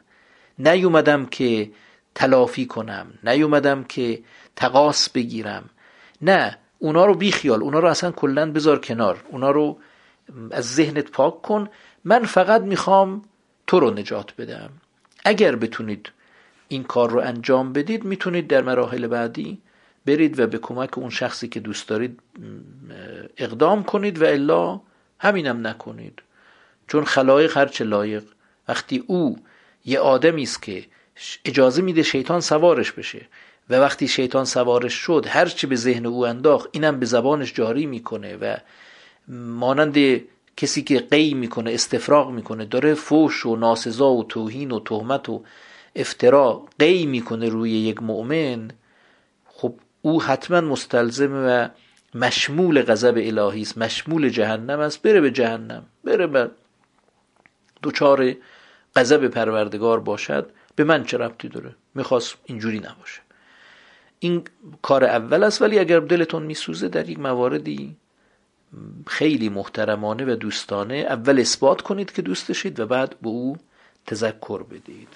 نیومدم که تلافی کنم نیومدم که تقاس بگیرم. نه اونا رو بیخیال اونا رو اصلا کلا بذار کنار. اونا رو از ذهنت پاک کن من فقط می‌خوام تو رو نجات بدم. اگر بتونید این کار رو انجام بدید می‌تونید در مراحل بعدی برید و به کمک اون شخصی که دوست دارید اقدام کنید و الا همینم نکنید. چون خلایق هرچه لایق. وقتی او یه آدمی است که اجازه میده شیطان سوارش بشه. و وقتی شیطان سوارش شد هرچی به ذهن او انداخت اینم به زبانش جاری می‌کنه و مانند کسی که قی می‌کنه استفراغ می‌کنه داره فوش و ناسزا و توهین و تهمت و افترا قی می‌کنه روی یک مؤمن خب او حتما مستلزم و مشمول غضب الهی است مشمول جهنم است بره به جهنم بره به دوچار غضب پروردگار باشد به من چه ربطی داره؟ می‌خواست اینجوری نباشه. این کار اول است ولی اگر دلتون میسوزه در یک مواردی خیلی محترمانه و دوستانه اول اثبات کنید که دوست داشتید و بعد به او تذکر بدید.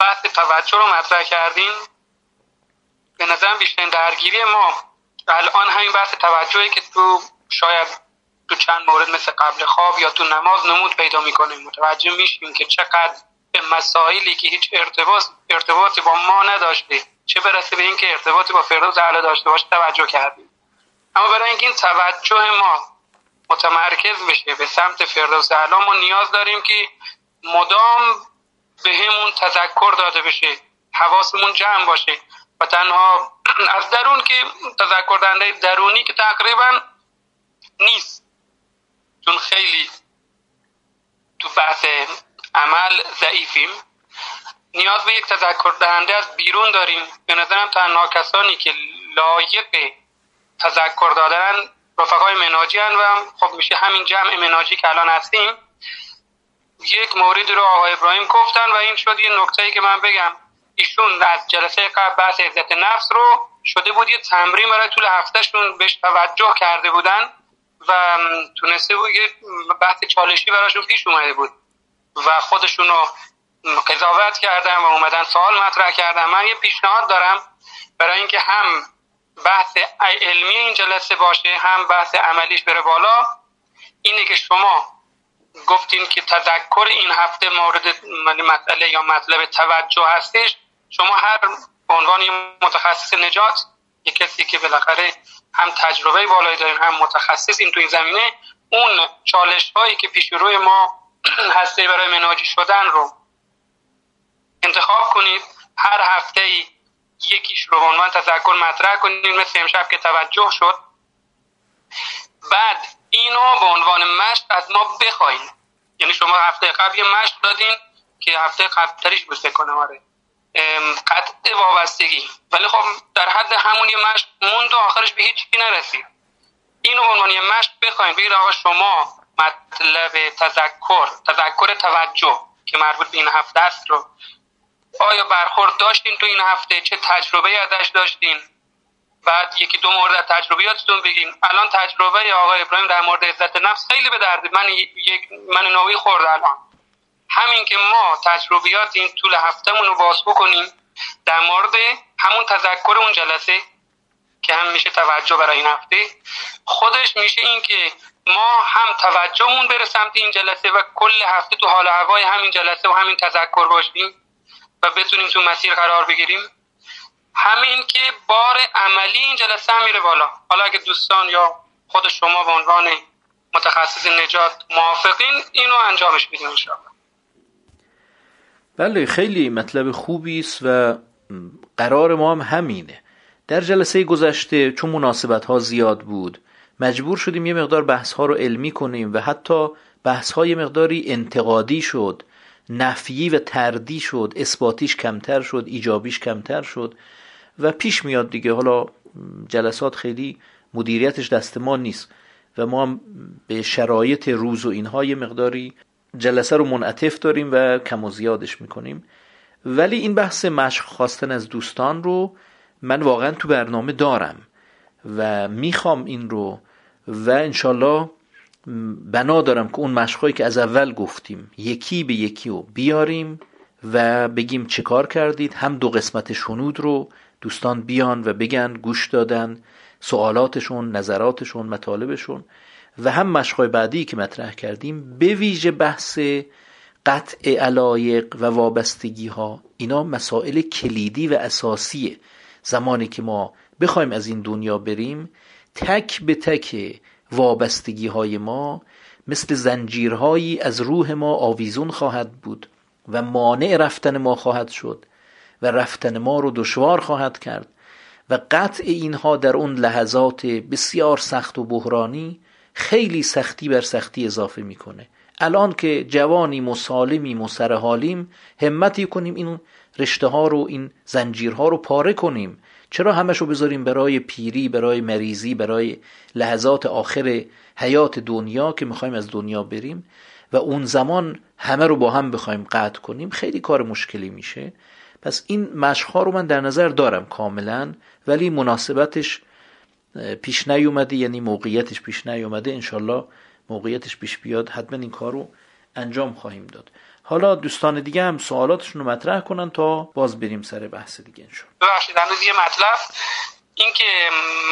بحث توجه رو مطرح کردین؟ به نظرم بیشترین درگیری ما. الان همین بحث توجهی که تو شاید تو چند مورد مثل قبل خواب یا تو نماز نمود پیدا می‌کنیم. متوجه میشیم که چقدر به مسائلی که هیچ ارتباط ارتباطی با ما نداشته چه برسه به اینکه ارتباطی با فردوس اعلی داشته باشه توجه کردیم. اما برای اینکه این توجه ما متمرکز بشه به سمت فردوس اعلی ما نیاز داریم که مدام به همون تذکر داده بشه حواسمون جمع باشه و تنها از درون که تذکر درونی که تقریبا نیست. چون خیلی تو بحث عمل ضعیفیم. نیاز به یک تذکر دهنده از بیرون داریم. به نظرم تنها کسانی که لایق تذکر دادن رفقای مناجی هن و خب میشه همین جمع مناجی که الان هستیم. یک مورد رو آقای ابراهیم گفتن و این شد یه نکته که من بگم. ایشون از جلسه قبل بحث عزت نفس رو شده بود یه تمرین برای طول هفتهشون بهش توجه کرده بودن. و تونسته بود یه بحث چالشی براشون پیش اومده بود و خودشون رو قضاوت کردن و اومدن سوال مطرح کردن. من یه پیشنهاد دارم برای اینکه هم بحث علمی این جلسه باشه هم بحث عملیش بره بالا. اینه که شما گفتین که تذکر این هفته مورد مسئله یا مطلب توجه هستش. شما هر عنوان متخصص نجات یک کسی که بالاخره هم تجربه بالایی دارین هم متخصص این تو این زمینه اون چالش هایی که پیش روی ما هسته برای مناجی شدن رو انتخاب کنید. هر هفته ای یکیش رو عنوان تذکر مطرح کنید مثل امشب که توجه شد. بعد اینو به عنوان مشق از ما بخواین. یعنی شما هفته قبل یه مشق دادین که هفته قبل تریش بسته کنه آره. قطع وابستگی. ولی خب در حد همون یه مشق موند و آخرش به هیچی نرسید. اینو به عنوان یه مشق بخواین بگید آقا شما مطلب تذکر تذکر توجه که مربوط به این هفته است رو آیا برخورد داشتین تو این هفته؟ چه تجربه ازش داشتین؟ بعد یکی دو مورد تجربیاتتون بگین الان تجربه آقای ابراهیم در مورد عزت نفس خیلی به درد من یک من نوعی خورد الان. همین که ما تجربیات این طول هفتهمون رو باز بکنیم در مورد همون تذکر اون جلسه که هم میشه توجه برای این هفته خودش میشه این که ما هم توجهمون بره سمت این جلسه و کل هفته تو حال هوای همین جلسه و همین تذکر باشیم و بتونیم تو مسیر قرار بگیریم. همین که بار عملی این جلسه هم میره بالا. حالا اگه دوستان یا خود شما به عنوان متخصص نجات موافقین اینو انجامش بدیم انشاءالله. بله خیلی مطلب خوبی است و قرار ما هم همینه. در جلسه گذشته چون مناسبت ها زیاد بود مجبور شدیم یه مقدار بحث ها رو علمی کنیم و حتی بحث های مقداری انتقادی شد نفیی و تردی شد اثباتیش کمتر شد ایجابیش کمتر شد و پیش میاد دیگه. حالا جلسات خیلی مدیریتش دست ما نیست و ما هم به شرایط روز و اینها یه مقداری جلسه رو منعطف داریم و کم و زیادش می‌کنیم. ولی این بحث مشق خواستن از دوستان رو من واقعا تو برنامه دارم و می‌خوام این رو و انشالله بنا دارم که اون مشقهایی که از اول گفتیم یکی به یکی رو بیاریم و بگیم چه کار کردید. هم دو قسمت شنود رو دوستان بیان و بگن گوش دادن سوالاتشون نظراتشون مطالبشون. و هم مشقای بعدی که مطرح کردیم به ویژه بحث قطع علایق و وابستگی ها اینا مسائل کلیدی و اساسیه زمانی که ما بخوایم از این دنیا بریم تک به تک وابستگی های ما مثل زنجیرهایی از روح ما آویزون خواهد بود و مانع رفتن ما خواهد شد و رفتن ما رو دشوار خواهد کرد و قطع اینها در اون لحظات بسیار سخت و بحرانی خیلی سختی بر سختی اضافه می‌کنه. الان که جوانی مسالمی مسرحالیم همتی کنیم این رشته ها رو این زنجیرها رو پاره کنیم. چرا همش رو بذاریم برای پیری برای مریضی برای لحظات آخر حیات دنیا که می‌خوایم از دنیا بریم؟ و اون زمان همه رو با هم بخوایم قطع کنیم. خیلی کار مشکلی میشه. پس این مشقها رو من در نظر دارم کاملا ولی مناسبتش پیش نیومده یعنی موقعیتش پیش نیومده انشالله موقعیتش پیش بیاد. حتما این کار رو انجام خواهیم داد. حالا دوستان دیگه هم سوالاتشون رو مطرح کنن تا باز بریم سر بحث دیگه انشالله. ببخشید هنوز یه مطلب. این که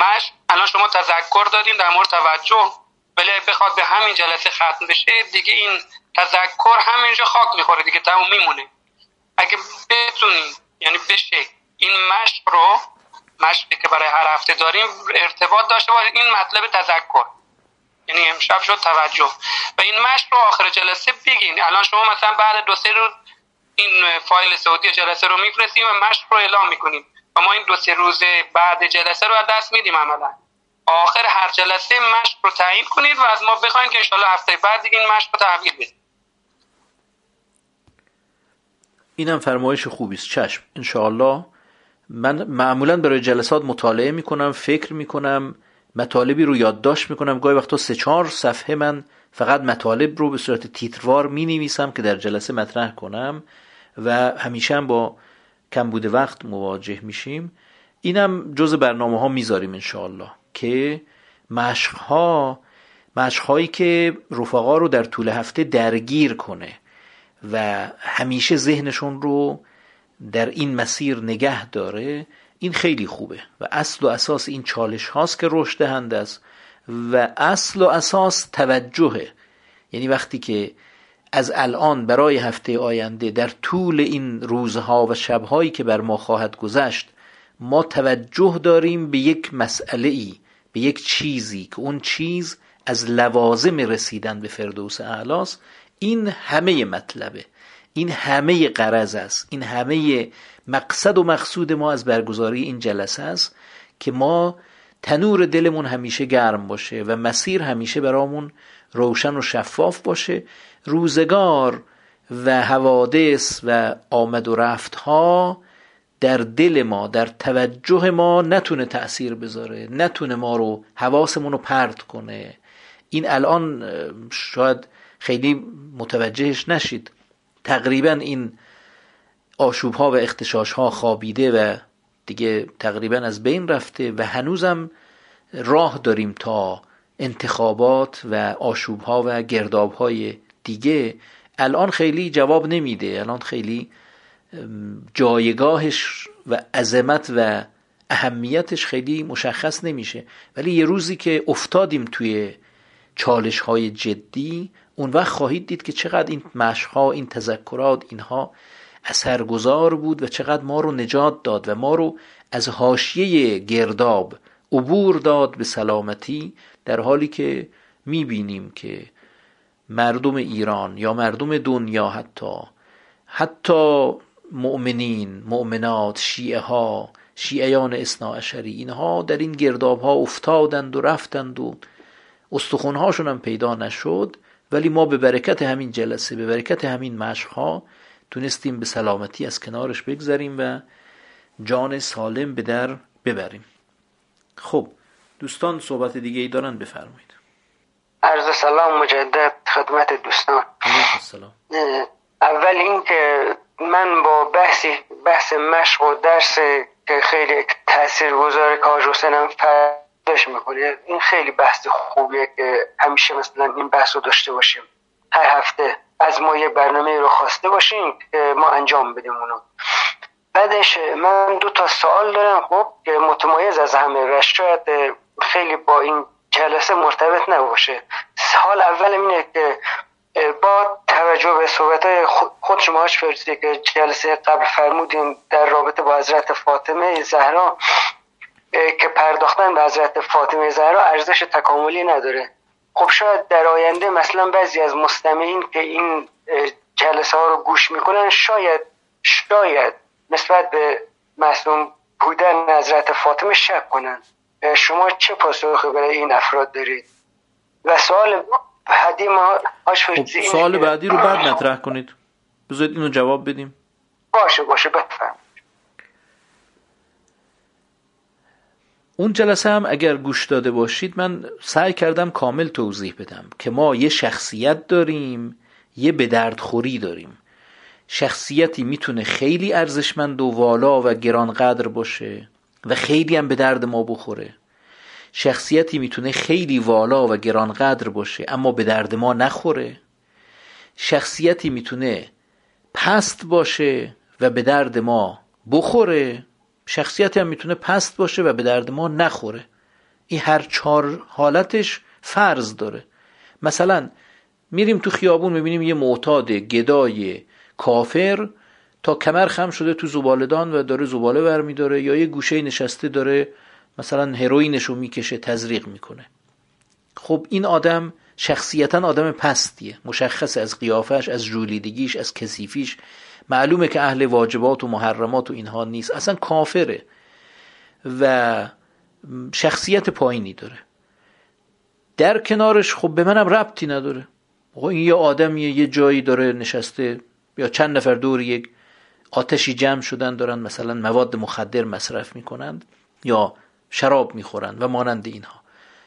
مش الان شما تذکر دادین در مورد توجه. ولی بخواد به همین جلسه ختم بشه دیگه این تذکر همینجا خاک می‌خوره دیگه تموم میمونه. اگه بتونیم یعنی بشه این مشق رو مشقی که برای هر هفته داریم ارتباط داشته باشه این مطلب تذکر. یعنی امشب شد توجه. و این مشق رو آخر جلسه بگین. الان شما مثلا بعد دو سه روز این فایل صوتی جلسه رو میفرستیم و مشق رو اعلام می‌کنیم و ما این دو سه روز بعد جلسه رو دست میدیم عملا. آخر هر جلسه مشق رو تعیین کنید و از ما بخواین که انشالله هفته بعد این مشق رو تحویل بدید اینم فرمایش خوبی است. چشم. انشاءالله من معمولا برای جلسات مطالعه می‌کنم فکر می‌کنم مطالبی رو یادداشت می‌کنم. گاهی وقتا سه چهار صفحه من فقط مطالب رو به صورت تیتروار می نویسم که در جلسه مطرح کنم و همیشه هم با کم بوده وقت مواجه میشیم. اینم جز برنامه ها می‌ذاریم انشاءالله که مشق ها مشق هایی که رفقا رو در طول هفته درگیر کنه و همیشه ذهنشون رو در این مسیر نگه داره این خیلی خوبه و اصل و اساس این چالش هاست که رشد دهنده است و اصل و اساس توجهه. یعنی وقتی که از الان برای هفته آینده در طول این روزها و شبهایی که بر ما خواهد گذشت ما توجه داریم به یک مسئله ای به یک چیزی که اون چیز از لوازم رسیدن به فردوس اعلاس این همه مطلبه. این همه قرض است. این همه مقصد و مقصود ما از برگزاری این جلسه است که ما تنور دلمون همیشه گرم باشه و مسیر همیشه برامون روشن و شفاف باشه. روزگار و حوادث و آمد و رفت ها در دل ما در توجه ما نتونه تأثیر بذاره نتونه ما رو حواسمون رو پرت کنه. این الان شاید خیلی متوجهش نشید. تقریبا این آشوب ها و اختشاش ها خوابیده و دیگه تقریبا از بین رفته و هنوزم راه داریم تا انتخابات و آشوب ها و گرداب های دیگه. الان خیلی جواب نمیده. الان خیلی جایگاهش و عظمت و اهمیتش خیلی مشخص نمیشه. ولی یه روزی که افتادیم توی چالش های جدی اون وقت خواهید دید که چقدر این مشها این تذکرات اینها اثرگذار بود و چقدر ما رو نجات داد و ما رو از حاشیه گرداب عبور داد به سلامتی در حالی که می‌بینیم که مردم ایران یا مردم دنیا حتی حتی مؤمنین مؤمنات شیعه ها شیعیان اصناعشری اینها در این گرداب ها افتادند و رفتند و استخونهاشون هم پیدا نشد. ولی ما به برکت همین جلسه به برکت همین مشقها تونستیم به سلامتی از کنارش بگذریم و جان سالم به در ببریم. خب دوستان صحبت دیگه ای دارن؟ بفرمایید. عرض سلام مجدد خدمت دوستان. سلام اول اینکه من با بحثی بحث مشق و درس که خیلی تأثیر گذار کاج حسینم فرداش می‌کنه این خیلی بحث خوبیه که همیشه مثلا این بحث رو داشته باشیم. هر هفته از ما یه برنامه رو خواسته باشیم که ما انجام بدیم اونو. بعدش من دو تا سوال دارم. خب که متمایز از همه و شاید خیلی با این جلسه مرتبط نباشه. سال اول اینه که با توجه به صحبت های خود شما هاش که جلسه قبل فرمودیم در رابطه با حضرت فاطمه زهرا که پرداختن به حضرت فاطمه زهرا ارزش تکاملی نداره. خب شاید در آینده مثلا بعضی از مستمعین که این جلسه ها رو گوش می‌کنن شاید شاید نسبت به معصوم بودن حضرت فاطمه شک کنن. شما چه پاسخی برای این افراد دارید؟ و سوال بعدی ما خب سوال بعدی رو بعد مطرح کنید. بذارید اینو جواب بدیم. باشه باشه بفهم اون جلسه هم اگر گوش داده باشید من سعی کردم کامل توضیح بدم که ما یه شخصیت داریم یه به خوری داریم. شخصیتی می‌تونه خیلی ارزشمند و والا و گرانقدر باشه و خیلی هم به درد ما بخوره. شخصیتی می‌تونه خیلی والا و گرانقدر باشه اما به درد ما نخوره. شخصیتی می‌تونه پست باشه و به درد ما بخوره. شخصیتی هم می‌تونه پست باشه و به درد ما نخوره. این هر چهار حالتش فرض داره. مثلا میریم تو خیابون می‌بینیم یه معتاد گدای کافر تا کمر خم شده تو زبالدان و داره زباله برمیداره یا یه گوشه نشسته داره مثلا هروینش رو می‌کشه تزریق می‌کنه. خب این آدم شخصیتا آدم پستیه. مشخص از قیافش از جولیدگیش از کثیفیش. معلومه که اهل واجبات و محرمات و اینها نیست. اصلا کافره و شخصیت پایینی داره. در کنارش خب به منم ربطی نداره. آقا این یه آدمیه یه جایی داره نشسته یا چند نفر دور یک آتشی جمع شدن دارن مثلا مواد مخدر مصرف می‌کنند یا شراب می‌خورند و مانند اینها.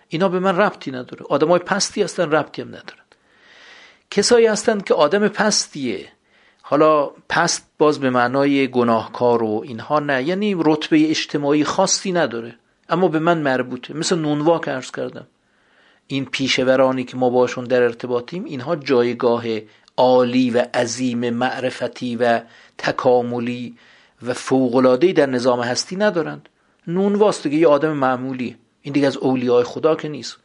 اینا به من ربطی نداره. آدمای پستی هستن ربطی هم ندارند کسایی هستند که آدم پستیه حالا پست باز به معنای گناهکار و اینها نه. یعنی رتبه اجتماعی خاصی نداره اما به من مربوطه. مثل نونواک ارز کردم. این پیشورانی که ما باشون در ارتباطیم اینها جایگاه عالی و عظیم معرفتی و تکاملی و فوقلادهی در نظام هستی ندارند. نونواست دیگه یه آدم معمولی این دیگه از اولیای خدا که نیست.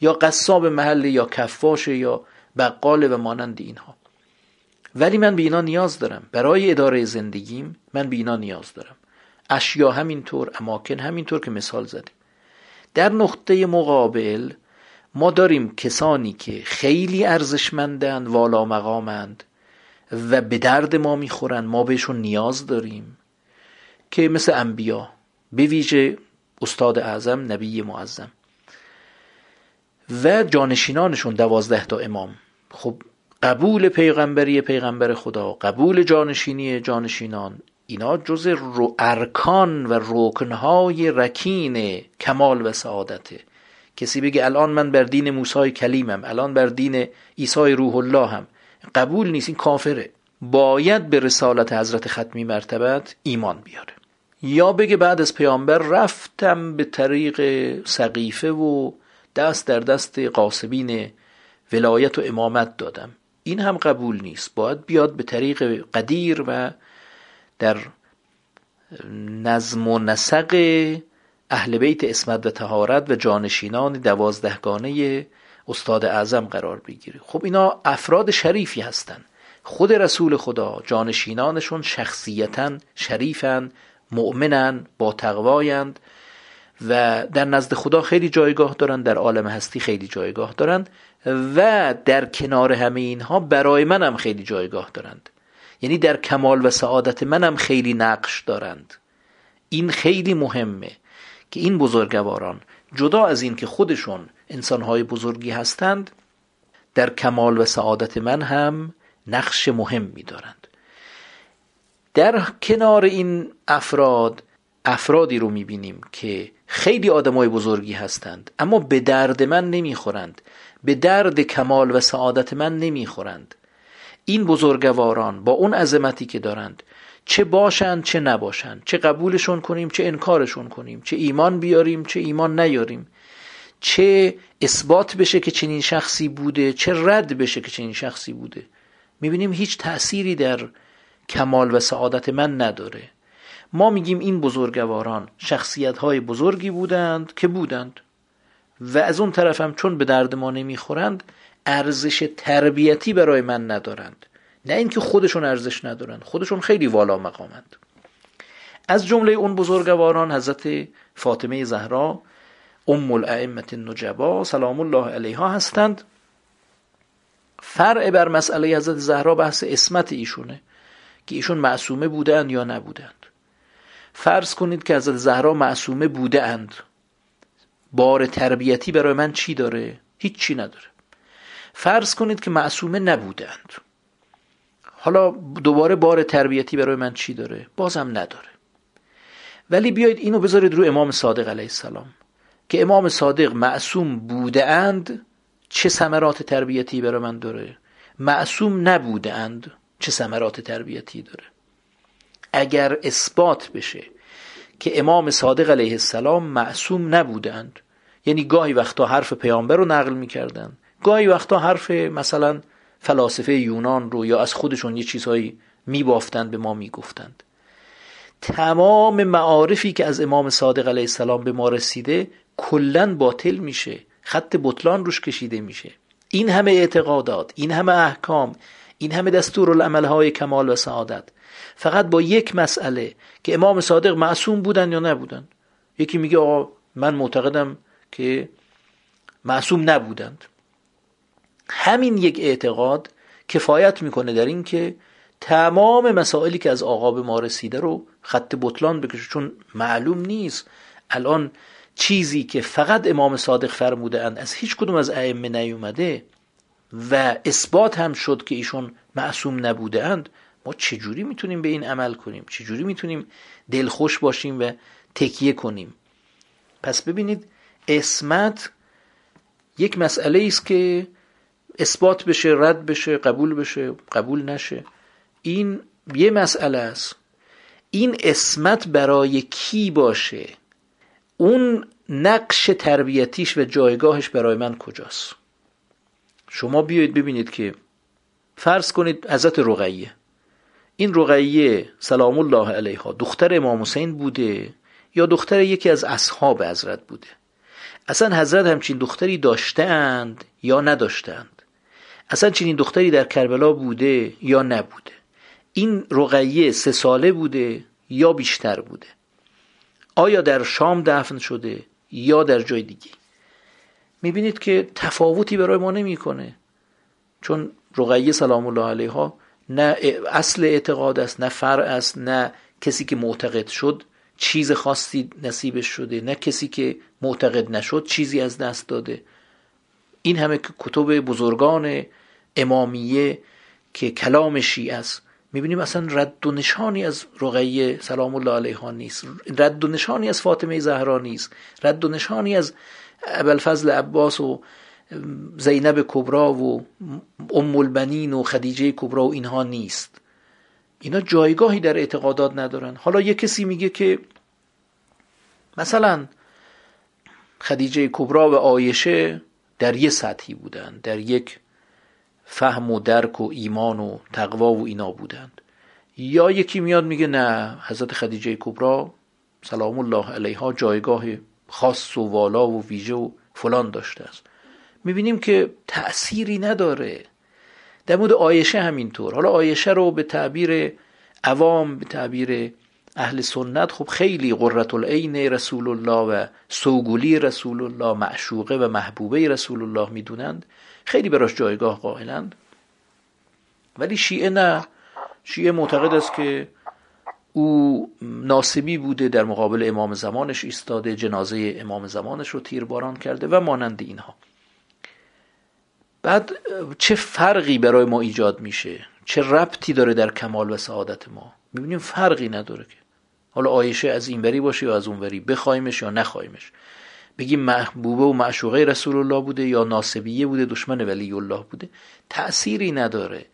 یا قصاب محله یا کفاشه یا بقاله و مانند اینها. ولی من به اینا نیاز دارم. برای اداره زندگیم من به اینا نیاز دارم. اشیا همینطور اماکن همینطور که مثال زده در نقطه مقابل ما داریم کسانی که خیلی ارزشمندند والا مقامند و به درد ما می‌خورن. ما بهشون نیاز داریم که مثل انبیا به ویژه استاد اعظم نبی معظم و جانشینانشون دوازده تا امام. خب قبول پیغمبری پیغمبر خدا قبول جانشینی جانشینان اینا جز رو ارکان و رکنهای رکین کمال و سعادته کسی بگه الان من بر دین موسی کلیمم الان بر دین عیسی روح الله هم. قبول نیست این کافره. باید به رسالت حضرت ختمی مرتبت ایمان بیاره. یا بگه بعد از پیامبر رفتم به طریق سقیفه و دست در دست قاسبین ولایت و امامت دادم. این هم قبول نیست. باید بیاد به طریق قدیر و در نظم و نسق اهل بیت اسمت و تهارت و جانشینان دوازدهگانه استاد اعظم قرار بگیره. خب اینا افراد شریفی هستند خود رسول خدا جانشینانشون شخصیتا شریفن مؤمنن با تقوایند. و در نزد خدا خیلی جایگاه دارند در عالم هستی خیلی جایگاه دارند و در کنار همه اینها برای منم خیلی جایگاه دارند. یعنی در کمال و سعادت منم خیلی نقش دارند. این خیلی مهمه که این بزرگواران جدا از این که خودشون انسانهای بزرگی هستند در کمال و سعادت من هم نقش مهمی دارند در کنار این افراد افرادی رو می‌بینیم که خیلی آدمای بزرگی هستند اما به درد من نمی‌خورند. به درد کمال و سعادت من نمی‌خورند. این بزرگواران با اون عظمتی که دارند چه باشند چه نباشند چه قبولشون کنیم چه انکارشون کنیم چه ایمان بیاریم چه ایمان نیاریم چه اثبات بشه که چنین شخصی بوده چه رد بشه که چنین شخصی بوده. می‌بینیم هیچ تأثیری در کمال و سعادت من نداره. ما میگیم این بزرگواران شخصیت های بزرگی بودند که بودند. و از اون طرف هم چون به درد ما نمی‌خورند ارزش تربیتی برای من ندارند. نه اینکه خودشون ارزش ندارند خودشون خیلی والا مقامند. از جمله اون بزرگواران حضرت فاطمه زهرا ام الائمه النجبا سلام الله علیها هستند. فرع بر مسئله حضرت زهرا بحث اسمت ایشونه که ایشون معصومه بودند یا نبودند. فرض کنید که حضرت زهرا معصومه بوده اند. بار تربیتی برای من چی داره؟ هیچ چی نداره. فرض کنید که معصومه نبودند حالا دوباره بار تربیتی برای من چی داره؟ بازم نداره. ولی بیایید اینو بذارید رو امام صادق علیه السلام. که امام صادق معصوم بوده اند چه ثمرات تربیتی برای من داره؟ معصوم نبوده اند چه ثمرات تربیتی داره؟ اگر اثبات بشه که امام صادق علیه السلام معصوم نبودند یعنی گاهی وقتا حرف پیامبر رو نقل می‌کردند گاهی وقتا حرف مثلا فلاسفه یونان رو یا از خودشون یه چیزهایی میبافتند به ما می‌گفتند. تمام معارفی که از امام صادق علیه السلام به ما رسیده کلا باطل میشه خط بطلان روش کشیده میشه. این همه اعتقادات این همه احکام این همه دستور های کمال و سعادت فقط با یک مسئله که امام صادق معصوم بودن یا نبودن. یکی میگه آقا من معتقدم که معصوم نبودند. همین یک اعتقاد کفایت می‌کنه در این که تمام مسائلی که از آقا به ما رسیده رو خط بطلان بکشه. چون معلوم نیست الان چیزی که فقط امام صادق فرموده اند از هیچ کدوم از ائمه نیومده و اثبات هم شد که ایشون معصوم نبوده اند ما چجوری می‌تونیم به این عمل کنیم؟ چجوری می‌تونیم دلخوش باشیم و تکیه کنیم؟ پس ببینید اسمت یک مسئله است که اثبات بشه رد بشه قبول بشه قبول نشه. این یه مسئله است. این اسمت برای کی باشه؟ اون نقش تربیتیش و جایگاهش برای من کجاست؟ شما بیایید ببینید که فرض کنید حضرت رقیه. این رقیه سلام الله علیها دختر امام حسین بوده یا دختر یکی از اصحاب حضرت بوده؟ اصلا حضرت همچین دختری داشتند یا نداشتند؟ اصلا چنین دختری در کربلا بوده یا نبوده؟ این رقیه سه ساله بوده یا بیشتر بوده؟ آیا در شام دفن شده یا در جای دیگه؟ می‌بینید که تفاوتی برای ما نمی‌کنه. چون رقیه سلام الله علیها نه اصل اعتقاد است نه فرع است نه کسی که معتقد شد. چیز خاصی نصیبش شده نه کسی که معتقد نشد چیزی از دست داده. این همه کتب بزرگان امامیه که کلام شیعه است. می‌بینیم اصلا رد و نشانی از رقیه سلام الله علیها نیست. رد و نشانی از فاطمه زهرا نیست. رد و نشانی از ابوالفضل عباس و زینب کبرا و ام البنین و خدیجه کبرا و اینها نیست. اینا جایگاهی در اعتقادات ندارن. حالا یه کسی میگه که مثلا خدیجه کبرا و آیشه در یه سطحی بودند در یک فهم و درک و ایمان و تقوا و اینا بودند. یا یکی میاد میگه نه حضرت خدیجه کبرا سلام الله علیها جایگاه خاص و والا و ویژه و فلان داشته است. می‌بینیم که تأثیری نداره. در مورد آیشه همینطور. حالا آیشه رو به تعبیر عوام به تعبیر اهل سنت خب خیلی قررت العین رسول الله و سوگولی رسول الله معشوقه و محبوبه رسول الله می‌دونند. خیلی براش جایگاه قائلند. ولی شیعه نه. شیعه معتقد است که او ناسبی بوده در مقابل امام زمانش ایستاده جنازه امام زمانش رو تیرباران کرده و مانند اینها. بعد چه فرقی برای ما ایجاد میشه؟ چه ربطی داره در کمال و سعادت ما؟ می‌بینیم فرقی نداره که. حالا آیشه از این وری باشه یا از اون وری بخوایمش یا نخوایمش؟ بگیم محبوبه و معشوقه رسول الله بوده یا ناسبیه بوده دشمن ولی الله بوده؟ تأثیری نداره.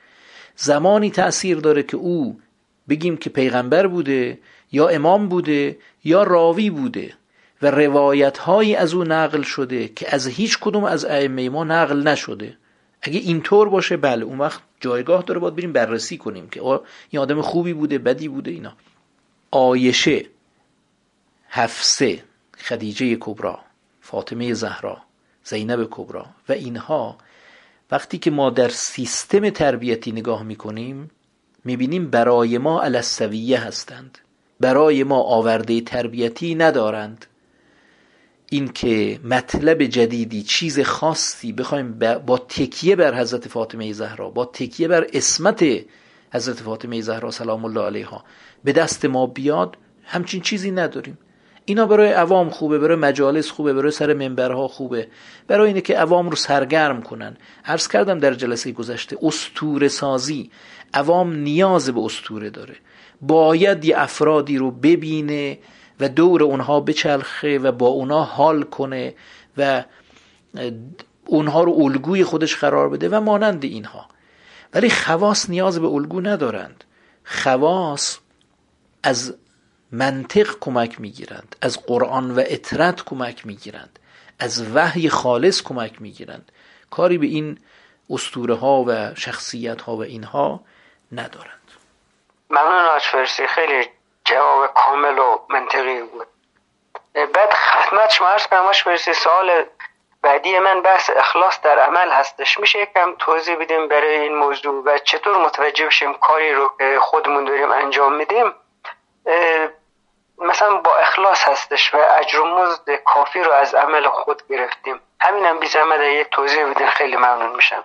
زمانی تأثیر داره که او بگیم که پیغمبر بوده یا امام بوده یا راوی بوده. و روایت هایی از او نقل شده که از هیچ کدوم از ائمه ما نقل نشده. اگه اینطور باشه بله اون وقت جایگاه داره باید بریم بررسی کنیم که این آدم خوبی بوده بدی بوده اینا. آیشه حفصه خدیجه کبرا فاطمه زهرا زینب کبرا و اینها. وقتی که ما در سیستم تربیتی نگاه می‌کنیم می‌بینیم برای ما السویه هستند. برای ما آورده تربیتی ندارند. اینکه مطلب جدیدی چیز خاصی بخوایم با تکیه بر حضرت فاطمه زهرا با تکیه بر اسمت حضرت فاطمه زهرا سلام الله علیها به دست ما بیاد همچین چیزی نداریم. اینا برای عوام خوبه برای مجالس خوبه برای سر منبرها خوبه. برای اینه که عوام رو سرگرم کنن. عرض کردم در جلسه گذشته استور سازی عوام نیاز به استوره داره. باید یه افرادی رو ببینه و دور اونها بچلخه و با اونها حال کنه و اونها رو الگوی خودش قرار بده و مانند اینها. ولی خواص نیاز به الگو ندارند. خواص از منطق کمک می‌گیرند از قرآن و اطرت کمک می‌گیرند از وحی خالص کمک می‌گیرند. کاری به این استوره ها و شخصیت ها و اینها ندارند. ممنون آج خیلی جواب کامل و منطقی بود. بعد خدمت شما عرض کنم سوال بعدی من بحث اخلاص در عمل هستش. میشه یکم توضیح بدیم برای این موضوع و چطور متوجه بشیم کاری رو که خودمون داریم انجام میدیم؟ مثلا با اخلاص هستش و اجر و مزد کافی رو از عمل خود گرفتیم. همینم بی زحمت یک توضیح بدین خیلی ممنون میشم.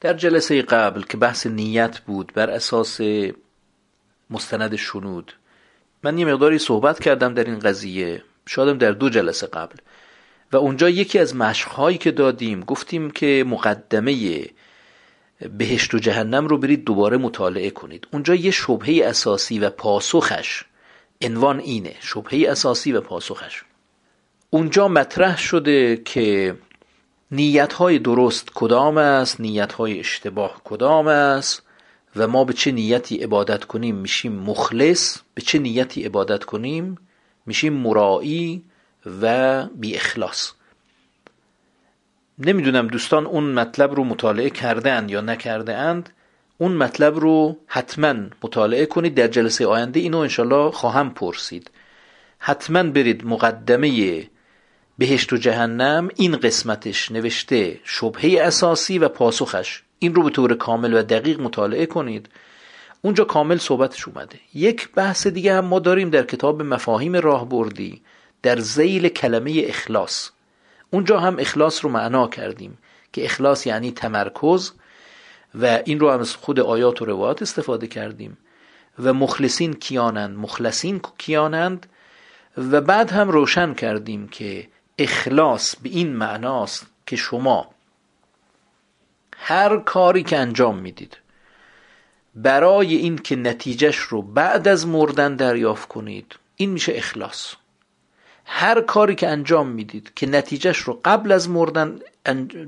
در جلسه قبل که بحث نیت بود بر اساس مستند شنود من یه مقداری صحبت کردم در این قضیه شادم در دو جلسه قبل. و اونجا یکی از مشقهایی که دادیم گفتیم که مقدمه بهشت و جهنم رو برید دوباره مطالعه کنید. اونجا یه شبهه اساسی و پاسخش عنوان اینه شبهه اساسی و پاسخش. اونجا مطرح شده که نیت های درست کدام است نیت های اشتباه کدام است و ما به چه نیتی عبادت کنیم میشیم مخلص به چه نیتی عبادت کنیم میشیم مرایی و بی اخلاص. نمی‌دونم دوستان اون مطلب رو مطالعه کرده اند یا نکرده اند اون مطلب رو حتما مطالعه کنید. در جلسه آینده اینو انشالله خواهم پرسید. حتما برید مقدمه بهشت و جهنم. این قسمتش نوشته شبهه اساسی و پاسخش. این رو به طور کامل و دقیق مطالعه کنید. اونجا کامل صحبتش اومده. یک بحث دیگه هم ما داریم در کتاب مفاهیم راهبردی در زیل کلمه اخلاص. اونجا هم اخلاص رو معنا کردیم که اخلاص یعنی تمرکز و این رو هم از خود آیات و روایات استفاده کردیم. و مخلصین کیانند مخلصین کیانند. و بعد هم روشن کردیم که اخلاص به این معناست که شما هر کاری که انجام می‌دید برای این که نتیجهش رو بعد از مردن دریافت کنید این میشه اخلاص. هر کاری که انجام می‌دید که نتیجهش رو قبل از مردن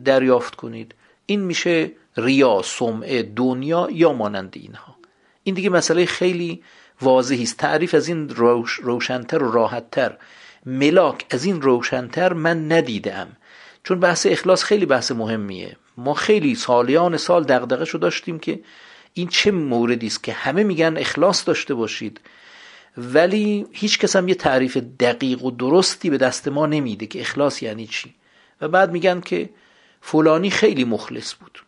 دریافت کنید این میشه ریا سمعه دنیا یا مانند اینها. این دیگه مسئله خیلی واضحی است. تعریف از این روش روشنتر و راحتتر ملاک از این روشنتر من ندیدم. چون بحث اخلاص خیلی بحث مهمیه. ما خیلی سالیان سال دغدغه شو داشتیم که این چه موردی است که همه میگن اخلاص داشته باشید ولی هیچ کس هم یه تعریف دقیق و درستی به دست ما نمیده که اخلاص یعنی چی. و بعد میگن که فلانی خیلی مخلص بود.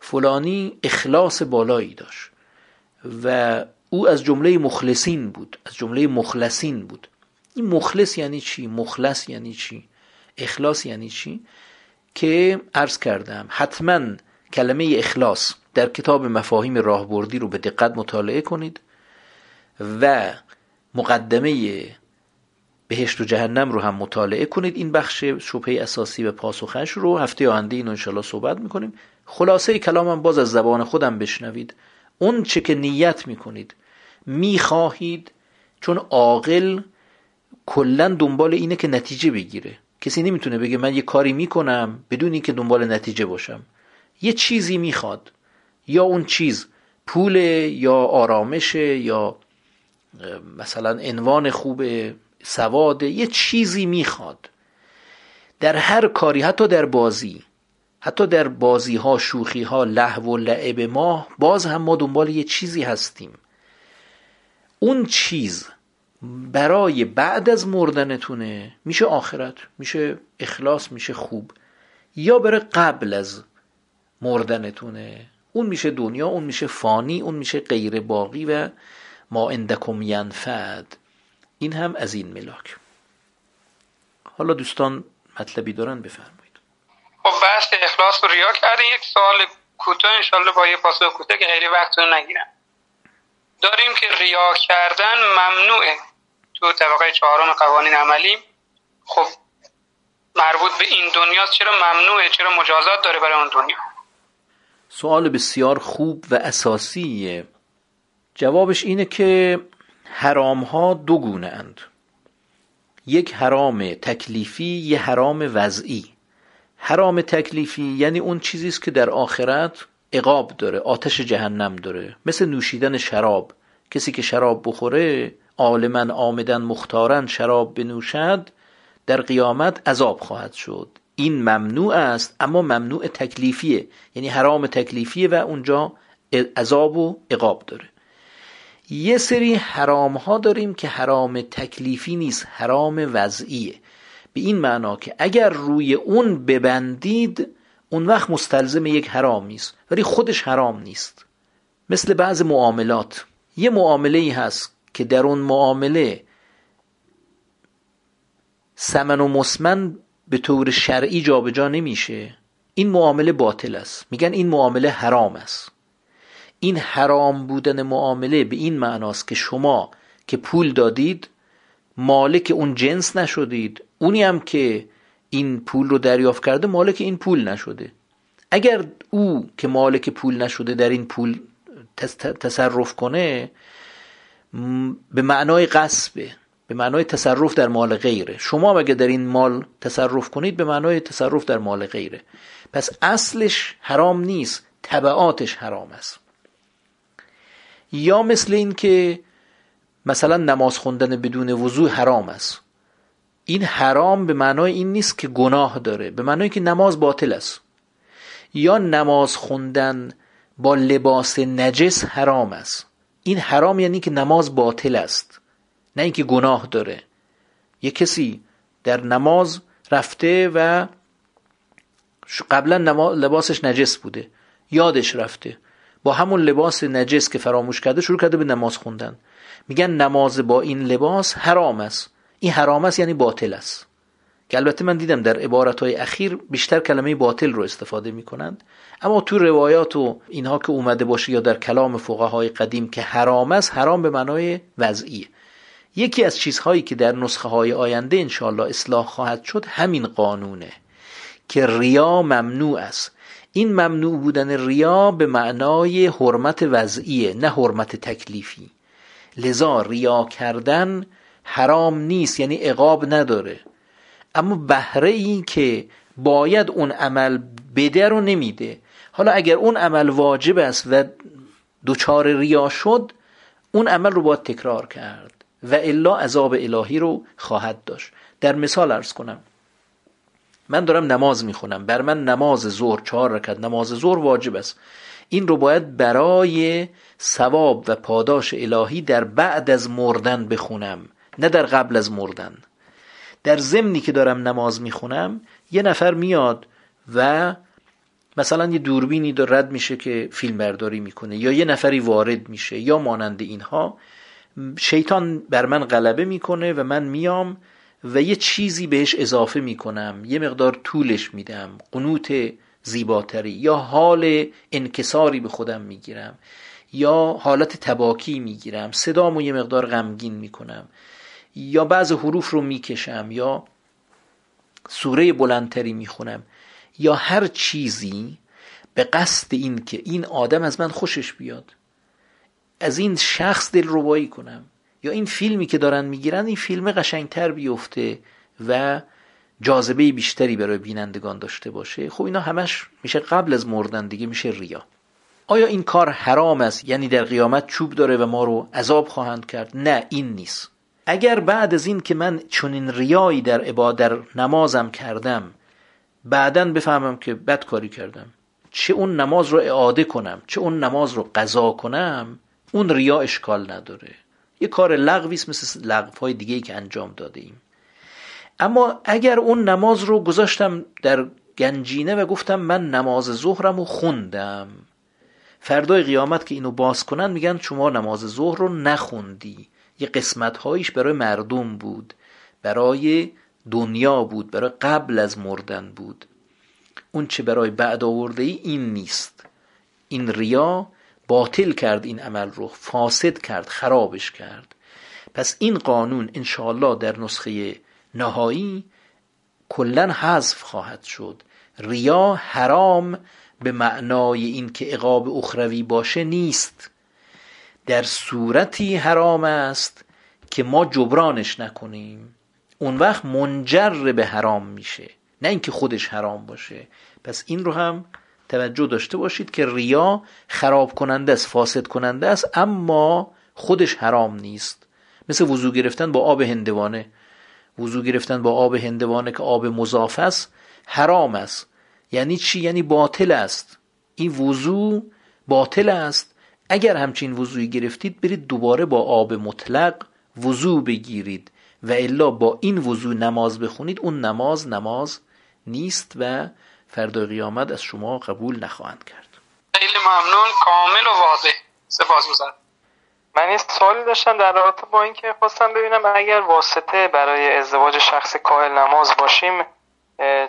فلانی اخلاص بالایی داشت و او از جمله مخلصین بود از جمله مخلصین بود. این مخلص یعنی چی؟ مخلص یعنی چی؟ اخلاص یعنی چی؟ که عرض کردم حتما کلمه اخلاص در کتاب مفاهیم راهبردی رو به دقت مطالعه کنید و مقدمه بهشت و جهنم رو هم مطالعه کنید. این بخش شبهه اساسی و پاسخش رو هفته آینده این انشالله صحبت می‌کنیم. خلاصه کلامم باز از زبان خودم بشنوید. اون چه که نیت می‌کنید می‌خواهید چون عاقل کلا دنبال اینه که نتیجه بگیره. کسی نمی‌تونه بگه من یه کاری می‌کنم بدون اینکه دنبال نتیجه باشم. یه چیزی می‌خواد. یا اون چیز پول یا آرامش یا مثلا عنوان خوب سواد یه چیزی می‌خواد. در هر کاری حتی در بازی حتی در بازی ها شوخی ها لحو و لعب ما باز هم ما دنبال یه چیزی هستیم. اون چیز برای بعد از مردنتونه میشه آخرت میشه اخلاص میشه خوب. یا برای قبل از مردنتونه. اون میشه دنیا اون میشه فانی اون میشه غیر باقی و ما اندکم ینفد. این هم از این ملاک. حالا دوستان مطلبی دارن بفرمایید. خب بحث اخلاص رو ریا کردیم یک سوال کوتاه انشالله با یه پاسخ کوتاه که خیلی وقت رو نگیرم. داریم که ریا کردن ممنوعه. تو طبقه چهارم قوانین عملی خب مربوط به این دنیا چرا ممنوعه چرا مجازات داره برای اون دنیا؟ سوال بسیار خوب و اساسیه. جوابش اینه که حرام ها دو گونه اند. یک حرام تکلیفی یه حرام وضعی. حرام تکلیفی یعنی اون چیزی است که در آخرت عقاب داره آتش جهنم داره. مثل نوشیدن شراب. کسی که شراب بخوره عالما آمدن مختارن شراب بنوشد در قیامت عذاب خواهد شد. این ممنوع است اما ممنوع تکلیفیه. یعنی حرام تکلیفیه و اونجا عذاب و عقاب داره. یه سری حرام ها داریم که حرام تکلیفی نیست حرام وضعیه. به این معنا که اگر روی اون ببندید اون وقت مستلزم یک حرام نیست. ولی خودش حرام نیست. مثل بعض معاملات. یه معامله ای هست که در اون معامله سمن و مسمن به طور شرعی جابجا نمیشه. این معامله باطل است. میگن این معامله حرام است. این حرام بودن معامله به این معناست که شما که پول دادید مالک اون جنس نشدید. اونی هم که این پول رو دریافت کرده مالک این پول نشده. اگر او که مالک پول نشده در این پول تصرف کنه به معنای قصبه به معنای تصرف در مال غیره. شما اگر در این مال تصرف کنید به معنای تصرف در مال غیره. پس اصلش حرام نیست طبعاتش حرام است. یا مثل این که مثلا نماز خوندن بدون وضوع حرام است. این حرام به معنای این نیست که گناه داره به معنای که نماز باطل است. یا نماز خوندن با لباس نجس حرام است. این حرام یعنی که نماز باطل است نه اینکه گناه داره. یه کسی در نماز رفته و قبلا لباسش نجس بوده یادش رفته. با همون لباس نجس که فراموش کرده شروع کرده به نماز خوندن. میگن نماز با این لباس حرام است. این حرام است یعنی باطل است. که البته من دیدم در عبارت های اخیر بیشتر کلمه باطل رو استفاده می‌کنند. اما تو روایات و اینها که اومده باشه یا در کلام فقهای قدیم که حرام است حرام به معنای وضعیه. یکی از چیزهایی که در نسخه های آینده انشاءالله اصلاح خواهد شد همین قانونه که ریا ممنوع است. این ممنوع بودن ریا به معنای حرمت وضعیه نه حرمت تکلیفی. لذا ریا کردن حرام نیست یعنی عقاب نداره. اما بهره این که باید اون عمل بده رو نمیده. حالا اگر اون عمل واجب است و دچار ریا شد اون عمل رو باید تکرار کرد و الا عذاب الهی رو خواهد داشت. در مثال ارز کنم. من دارم نماز می‌خونم. بر من نماز ظهر چهار رکت نماز ظهر واجب است. این رو باید برای ثواب و پاداش الهی در بعد از مردن بخونم نه در قبل از مردن. در ضمنی که دارم نماز می‌خونم یه نفر میاد و مثلا یه دوربینی دار رد میشه که فیلم برداری می‌کنه یا یه نفری وارد میشه یا مانند اینها شیطان بر من غلبه می‌کنه و من میام و یه چیزی بهش اضافه می‌کنم یه مقدار طولش میدم قنوت زیباتری یا حال انکساری به خودم می‌گیرم یا حالت تباکی می‌گیرم صدامو یه مقدار غمگین می‌کنم. یا بعض حروف رو می‌کشم یا سوره بلندتری می‌خونم یا هر چیزی به قصد این که این آدم از من خوشش بیاد از این شخص دل ربایی کنم یا این فیلمی که دارن می‌گیرن این فیلم قشنگتر بیفته و جاذبه بیشتری برای بینندگان داشته باشه. خب اینا همش میشه قبل از مردن دیگه میشه ریا. آیا این کار حرام است؟ یعنی در قیامت چوب داره و ما رو عذاب خواهند کرد؟ نه این نیست. اگر بعد از این که من چنین ریایی در عبادت در نمازم کردم بعدا بفهمم که بد کاری کردم چه اون نماز رو اعاده کنم چه اون نماز رو قضا کنم اون ریا اشکال نداره. یه کار لغوی است مثل لغو های دیگه ای که انجام داده ایم اما اگر اون نماز رو گذاشتم در گنجینه و گفتم من نماز ظهرم رو خوندم فردای قیامت که اینو باز کنن میگن شما نماز ظهر رو نخوندی. یه قسمت هایش برای مردم بود. برای دنیا بود برای قبل از مردن بود. اون چه برای بعد آورده ای این نیست. این ریا باطل کرد این عمل رو فاسد کرد خرابش کرد. پس این قانون انشاءالله در نسخه نهایی کلا حذف خواهد شد. ریا حرام به معنای این که عقاب اخروی باشه نیست. در صورتی حرام است که ما جبرانش نکنیم. اون وقت منجر به حرام میشه. نه اینکه خودش حرام باشه. پس این رو هم توجه داشته باشید که ریا خراب کننده است فاسد کننده است اما خودش حرام نیست. مثل وضو گرفتن با آب هندوانه. وضو گرفتن با آب هندوانه که آب مضاف است حرام است. یعنی چی؟ یعنی باطل است. این وضو باطل است. اگر همچین وضوعی گرفتید برید دوباره با آب مطلق وضو بگیرید و الا با این وضو نماز بخونید. اون نماز نماز نیست و فردا قیامت از شما قبول نخواهند کرد. خیلی ممنون. کامل و واضح. سپاس من یه سوالی داشتم در رابطه با اینکه خواستم ببینم اگر واسطه برای ازدواج شخص کاهل نماز باشیم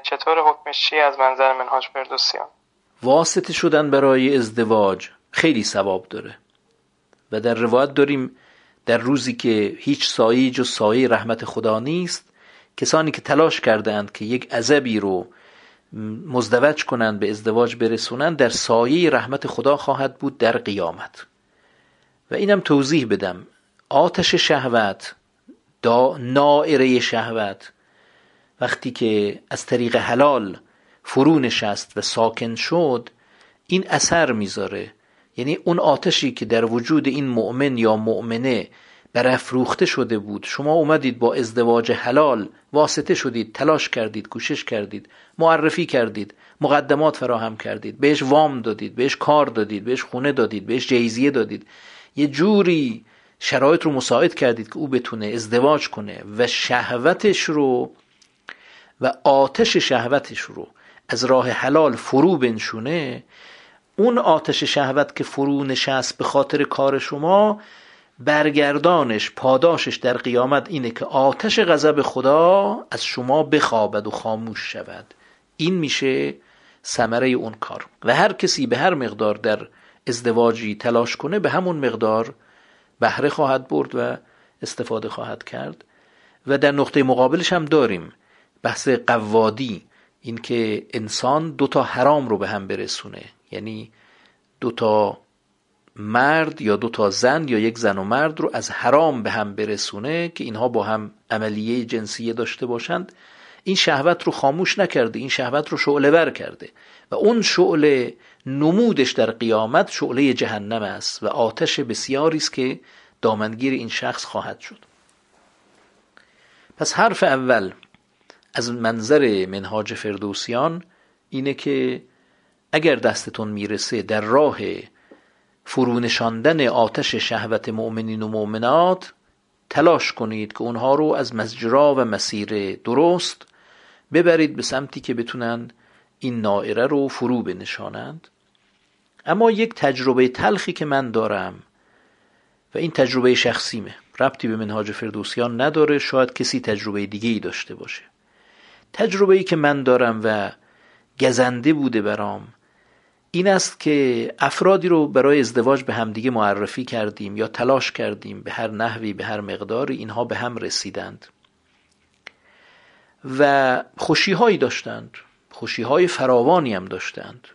چطور حکمش چی از منظر منهاج فردوسیان؟ واسطه شدن برای ازدواج خیلی ثواب داره. و در روایت داریم در روزی که هیچ سایه جز سایه رحمت خدا نیست کسانی که تلاش کردند که یک عذبی رو مزدوج کنند به ازدواج برسونند در سایه رحمت خدا خواهد بود در قیامت. و اینم توضیح بدم. آتش شهوت دا نائره شهوت وقتی که از طریق حلال فرو نشست و ساکن شد این اثر می‌ذاره. یعنی اون آتشی که در وجود این مؤمن یا مؤمنه برافروخته شده بود. شما اومدید با ازدواج حلال واسطه شدید تلاش کردید کوشش کردید معرفی کردید مقدمات فراهم کردید بهش وام دادید بهش کار دادید بهش خونه دادید بهش جیزیه دادید. یه جوری شرایط رو مساعد کردید که او بتونه ازدواج کنه و شهوتش رو و آتش شهوتش رو از راه حلال فرو بنشونه اون آتش شهوت که فرو نشست به خاطر کار شما برگردانش پاداشش در قیامت اینه که آتش غضب خدا از شما بخوابد و خاموش شود. این میشه ثمره اون کار. و هر کسی به هر مقدار در ازدواجی تلاش کنه به همون مقدار بهره خواهد برد و استفاده خواهد کرد. و در نقطه مقابلش هم داریم بحث قوادی اینکه انسان دو تا حرام رو به هم برسونه. یعنی دو تا مرد یا دو تا زن یا یک زن و مرد رو از حرام به هم برسونه که اینها با هم عملیه جنسیه داشته باشند. این شهوت رو خاموش نکرده این شهوت رو شعله ور کرده و اون شعله نمودش در قیامت شعله جهنم است و آتش بسیاری است که دامنگیر این شخص خواهد شد. پس حرف اول از منظر منهاج فردوسیان اینه که اگر دستتون می‌رسه در راه فرونشاندن آتش شهوت مؤمنین و مؤمنات تلاش کنید که اونها رو از مزجرا و مسیر درست ببرید به سمتی که بتونن این نائره رو فرو بنشانند. اما یک تجربه تلخی که من دارم و این تجربه شخصیمه ربطی به منهاج فردوسیان نداره شاید کسی تجربه دیگه ای داشته باشه. تجربه ای که من دارم و گزنده بوده برام این است که افرادی رو برای ازدواج به همدیگه معرفی کردیم یا تلاش کردیم به هر نحوی به هر مقداری اینها به هم رسیدند. و خوشی هایی داشتند خوشی های فراوانی هم داشتند.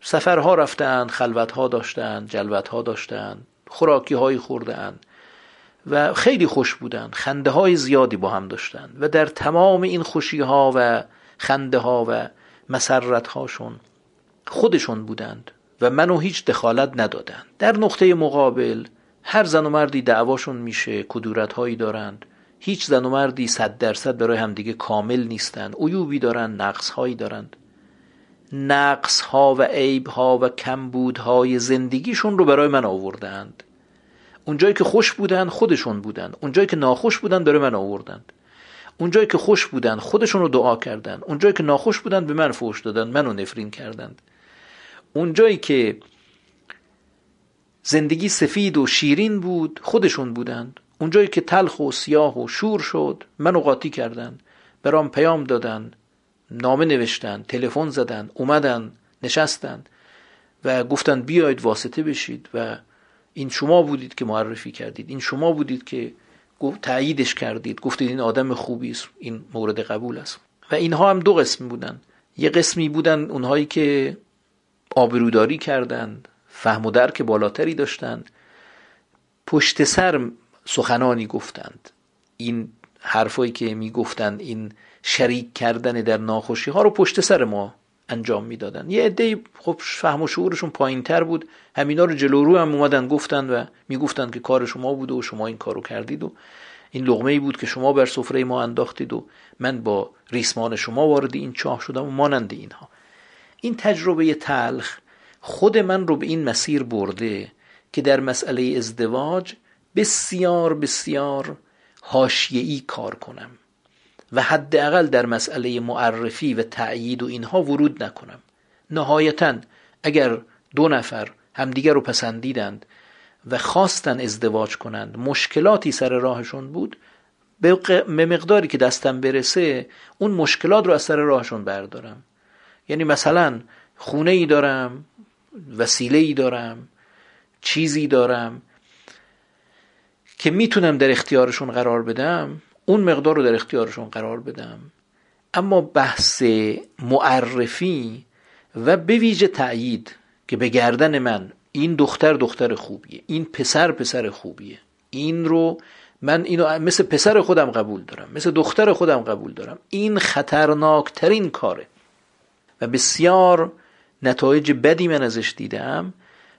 سفرها رفتند خلوت ها داشتند جلوت ها داشتند خوراکی های خوردند و خیلی خوش بودند خنده های زیادی با هم داشتند. و در تمام این خوشی ها و خنده ها و مسرت هاشون خودشون بودند و منو هیچ دخالت ندادند. در نقطه مقابل هر زن و مردی دعواشون میشه کدورت هایی دارند. هیچ زن و مردی صد درصد برای همدیگه کامل نیستند. عیوبی دارند نقص هایی دارند. نقص ها و عیب ها و کمبود های زندگیشون رو برای من آوردند. اونجایی که خوش بودن خودشون بودن. اونجایی که ناخوش بودن برای من آوردند. اونجایی که خوش بودن خودشون رو دعا کردن. اونجایی که ناخوش بودن به من فوش دادن. منو نفرین کردند. اونجایی که زندگی سفید و شیرین بود خودشون بودند. اونجایی که تلخ و سیاه و شور شد منو قاطی کردند. برام پیام دادن نامه نوشتن تلفن زدن اومدن نشستن و گفتن بیاید واسطه بشید و این شما بودید که معرفی کردید. این شما بودید که تاییدش کردید. گفتید این آدم خوبی است این مورد قبول است. و اینها هم دو قسم بودن یه قسمی بودن اونهایی که آبروداری کردند فهم و درک بالاتری داشتند. پشت سر سخنانی گفتند. این حرفایی که می‌گفتند این شریک کردن در ناخوشی ها رو پشت سر ما انجام می‌دادن یه عده خب فهم و شعورشون پایین تر بود. همینا رو جلو رو هم اومدن گفتن و می‌گفتن که کار شما بوده و شما این کارو کردید و این لغمه بود که شما بر سفره ما انداختید و من با ریسمان شما وارد این چاه شدم و مانند اینها. این تجربه تلخ خود من رو به این مسیر برده که در مسئله ازدواج بسیار بسیار حاشیه‌ای کار کنم و حداقل در مسئله معرفی و تأیید و اینها ورود نکنم. نهایتا اگر دو نفر همدیگر رو پسندیدند و خواستن ازدواج کنند مشکلاتی سر راهشون بود به مقداری که دستم برسه اون مشکلات رو از سر راهشون بردارم. یعنی مثلا خونه ای دارم وسیله ای دارم چیزی دارم که می‌تونم در اختیارشون قرار بدم اون مقدار رو در اختیارشون قرار بدم. اما بحث معرفی و به ویژه تأیید که به گردن من این دختر دختر خوبیه این پسر پسر خوبیه. این رو من اینو مثل پسر خودم قبول دارم مثل دختر خودم قبول دارم. این خطرناکترین کاره. و بسیار نتایج بدی من ازش دیدم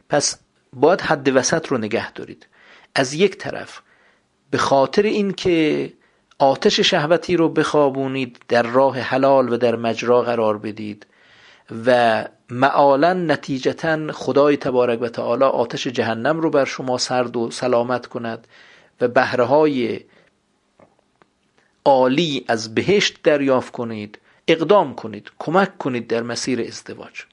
پس باید حد وسط رو نگه دارید. از یک طرف به خاطر اینکه آتش شهوتی رو بخوابونید در راه حلال و در مجرا قرار بدید و معالا نتیجتا خدای تبارک و تعالی آتش جهنم رو بر شما سرد و سلامت کند و بهره های عالی از بهشت دریافت کنید. اقدام کنید کمک کنید در مسیر ازدواج.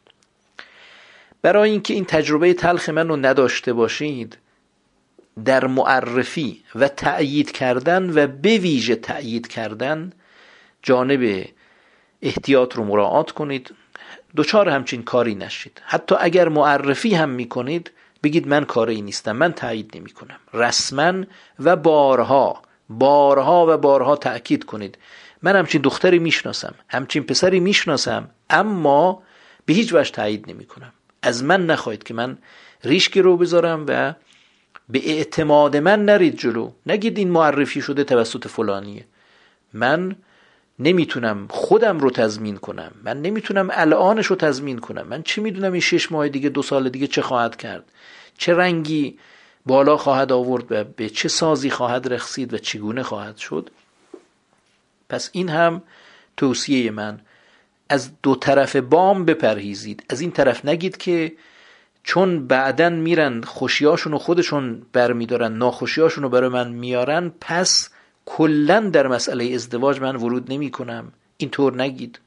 برای اینکه این تجربه تلخ من رو نداشته باشید در معرفی و تأیید کردن و به ویژه تأیید کردن جانب احتیاط رو مراعات کنید. دوچار همچین کاری نشید. حتی اگر معرفی هم می‌کنید بگید من کاری نیستم من تایید نمی کنم رسما و بارها بارها و بارها تأکید کنید. من همچین دختری می‌شناسم همچین پسری می‌شناسم اما به هیچ وجه تایید نمی کنم از من نخواهید که من ریشکی رو بذارم و به اعتماد من نرید جلو. نگید این معرفی شده توسط فلانیه. من نمی‌تونم خودم رو تضمین کنم. من نمی‌تونم الانش رو تضمین کنم. من چی می‌دونم این شش ماه دیگه دو سال دیگه چه خواهد کرد؟ چه رنگی بالا خواهد آورد و به چه سازی خواهد رخصید و چگونه خواهد شد؟ پس این هم توصیه من. از دو طرف بام بپرهیزید. از این طرف نگید که چون بعدا میرن خوشیاشون رو خودشون برمیدارن ناخوشیاشون رو برای من میارن پس کلا در مسئله ازدواج من ورود نمی کنم اینطور نگید.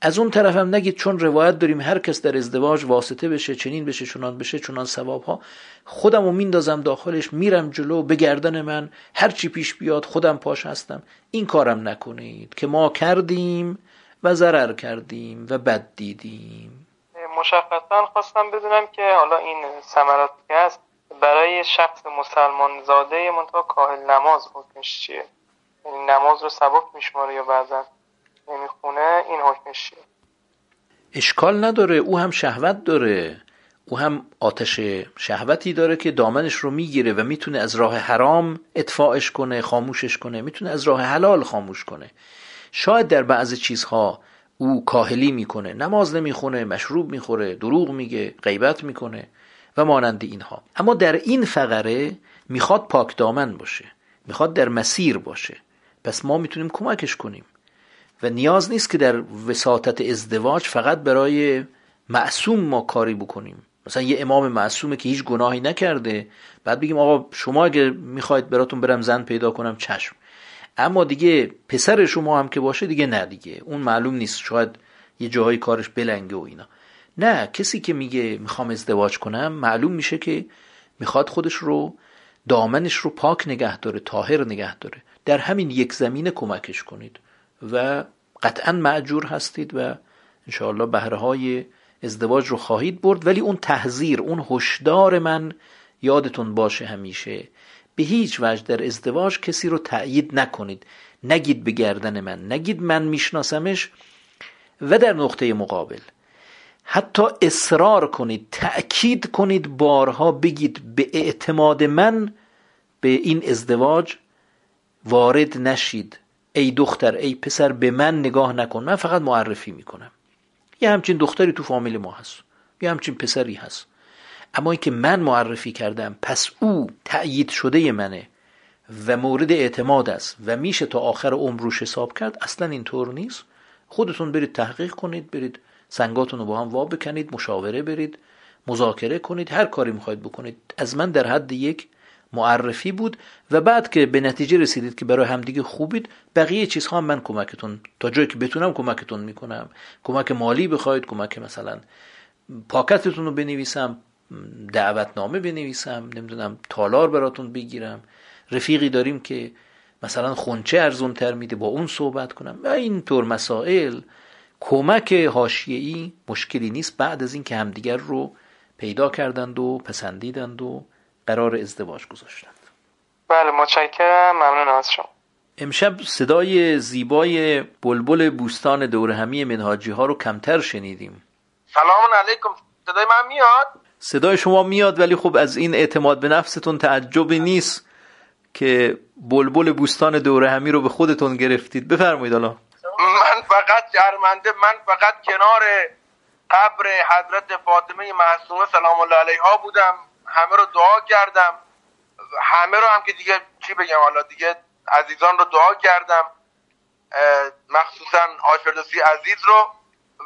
از اون طرف هم نگید چون روایت داریم هر کس در ازدواج واسطه بشه چنین بشه چنان بشه چنان ثواب ها خودم رو میندازم داخلش میرم جلو به گردن من هر چی پیش بیاد خودم پاش هستم. این کارم نکنید که ما کردیم و ضرر کردیم و بد دیدیم. مشخصا خواستم بدونم که حالا این ثمراتی هست برای شخص مسلمان زاده منطقه کاهل نماز حکمش چیه؟ یعنی نماز رو سبک میشماره یا بعضا نمی‌خونه این حکمش چیه اشکال نداره او هم شهوت داره. او هم آتش شهوتی داره که دامنش رو می‌گیره و می‌تونه از راه حرام اطفاعش کنه خاموشش کنه می‌تونه از راه حلال خاموش کنه. شاید در بعض چیزها او کاهلی می‌کنه نماز نمی‌خونه مشروب می‌خوره دروغ میگه غیبت می‌کنه و مانند اینها. اما در این فقره می‌خواد پاک دامن باشه می‌خواد در مسیر باشه. پس ما می‌تونیم کمکش کنیم. و نیاز نیست که در وساطت ازدواج فقط برای معصوم ما کاری بکنیم. مثلا یه امام معصومه که هیچ گناهی نکرده بعد بگیم آقا شما اگه می‌خواید براتون برم زن پیدا کنم چشم. اما دیگه پسر شما هم که باشه دیگه نه دیگه. اون معلوم نیست شاید یه جاهای کارش بلنگه و اینا. نه کسی که میگه می‌خوام ازدواج کنم معلوم میشه که می‌خواد خودش رو دامنش رو پاک نگه داره تاهر نگه داره. در همین یک زمینه کمکش کنید. و قطعا معجور هستید و انشاءالله بهره های ازدواج رو خواهید برد. ولی اون تحذیر اون هشدار من یادتون باشه همیشه. به هیچ وجه در ازدواج کسی رو تأیید نکنید. نگید به گردن من. نگید من میشناسمش و در نقطه مقابل. حتی اصرار کنید تأکید کنید بارها بگید به اعتماد من به این ازدواج وارد نشید. ای دختر ای پسر به من نگاه نکن من فقط معرفی می‌کنم. یه همچین دختری تو فامیل ما هست یه همچین پسری هست. اما اینکه من معرفی کردم پس او تأیید شده منه و مورد اعتماد است و میشه تا آخر عمر روش حساب کرد اصلا اینطور نیست. خودتون برید تحقیق کنید برید سنگاتون رو با هم وا بکنید مشاوره برید مذاکره کنید هر کاری می‌خواید بکنید. از من در حد یک معرفی بود و بعد که به نتیجه رسیدید که برای همدیگه خوبید بقیه چیزها من کمکتون تا جایی که بتونم کمکتون می‌کنم. کمک مالی بخواید کمک مثلا پاکتتون رو بنویسم دعوتنامه بنویسم نمی‌دونم تالار براتون بگیرم. رفیقی داریم که مثلا خونچه ارزون تر میده با اون صحبت کنم. و اینطور مسائل. کمک حاشیه‌ای مشکلی نیست بعد از اینکه همدیگر رو پیدا کردند و پسندیدند و قرار ازدواج گذاشتند. بله متشکرم. ممنون از شما. امشب صدای زیبای بلبل بوستان دور همی منهاجی ها رو کمتر شنیدیم. سلام علیکم. صدای من میاد؟ صدای شما میاد ولی خب از این اعتماد به نفستون تعجبی نیست که بلبل بوستان دور همی رو به خودتون گرفتید. بفرمایید الان. من فقط شرمنده من فقط کنار قبر حضرت فاطمه معصومه سلام الله علیها بودم. همه رو دعا کردم. همه رو هم که دیگه چی بگم حالا دیگه عزیزان رو دعا کردم. مخصوصا آشردوسی عزیز رو.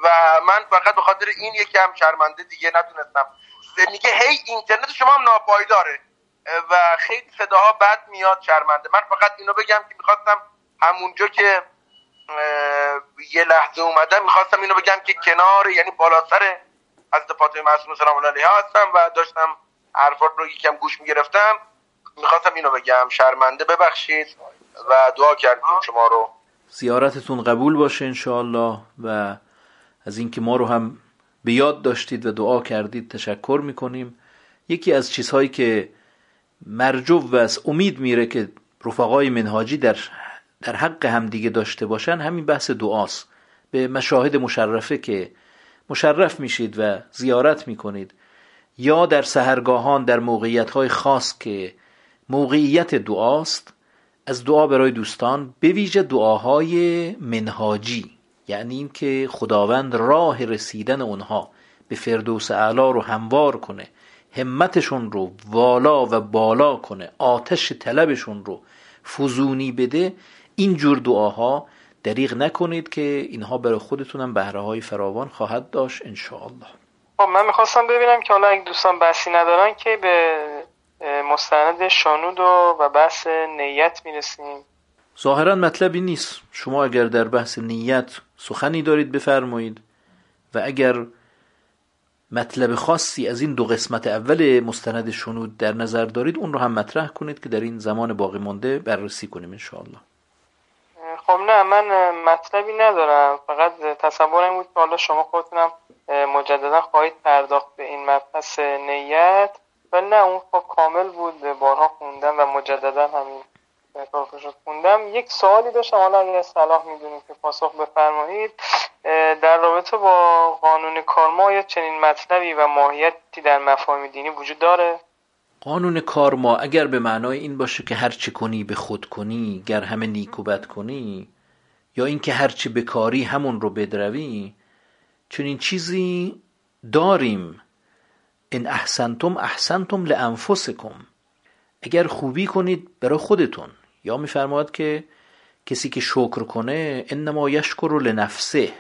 و من فقط به خاطر این یکم شرمنده دیگه نتونستم. میگه هی اینترنت شما هم ناپایداره. و خیلی صداها بد میاد شرمنده. من فقط اینو بگم که می‌خواستم همونجا که یه لحظه اومدم می‌خواستم اینو بگم که کنار یعنی بالا سر از فاطمه معصومه سلام الله علیها هستم و داشتم حرفات رو یکم گوش می‌گرفتم. می‌خواستم اینو بگم. شرمنده ببخشید و دعا کردیم شما رو. زیارتتون قبول باشه انشاءالله و از اینکه ما رو هم به یاد داشتید و دعا کردید تشکر می‌کنیم. یکی از چیزهایی که مرجو و از امید میره که رفقای منهاجی در در حق همدیگه داشته باشن همین بحث دعاست. به مشاهد مشرفه که مشرف میشید و زیارت می‌کنید. یا در سهرگاهان در موقعیت های خاص که موقعیت دعاست از دعا برای دوستان به ویژه دعاهای منهاجی یعنی اینکه خداوند راه رسیدن اونها به فردوس اعلی رو هموار کنه همتشون رو والا و بالا کنه آتش طلبشون رو فزونی بده این جور دعاها دریغ نکنید که اینها برای خودتونم بهره های فراوان خواهد داشت انشاءالله. خب من می‌خواستم ببینم که حالا اگه دوستان بحثی ندارن که به مستند شانود و, و بحث نیت می‌رسیم. ظاهرا مطلبی نیست. شما اگر در بحث نیت سخنی دارید بفرمایید. و اگر مطلب خاصی از این دو قسمت اول مستند شنود در نظر دارید اون رو هم مطرح کنید که در این زمان باقی مانده بررسی کنیم انشاءالله. خب نه من مطلبی ندارم. فقط تصورم بود که حالا شما خودتونم مجددا خواهید پرداخت به این مبحث نیت. ولی نه اون خب کامل بود. بارها خوندم و مجددا همین رو خوندم. یک سوالی داشتم. حالا اگر صلاح می‌دونید که پاسخ بفرمایید. در رابطه با قانون کارما یا چنین مطلبی و ماهیتی در مفاهیم دینی وجود داره؟ قانون کارما اگر به معنای این باشه که هر چی کنی به خود کنی گر همه نیک و بد کنی یا اینکه هر چی بکاری همون رو بدروی چنین چیزی داریم. ان احسنتم احسنتم لانفسکم. اگر خوبی کنید برای خودتون. یا میفرماد که کسی که شکر کنه انما یشکر لنفسه.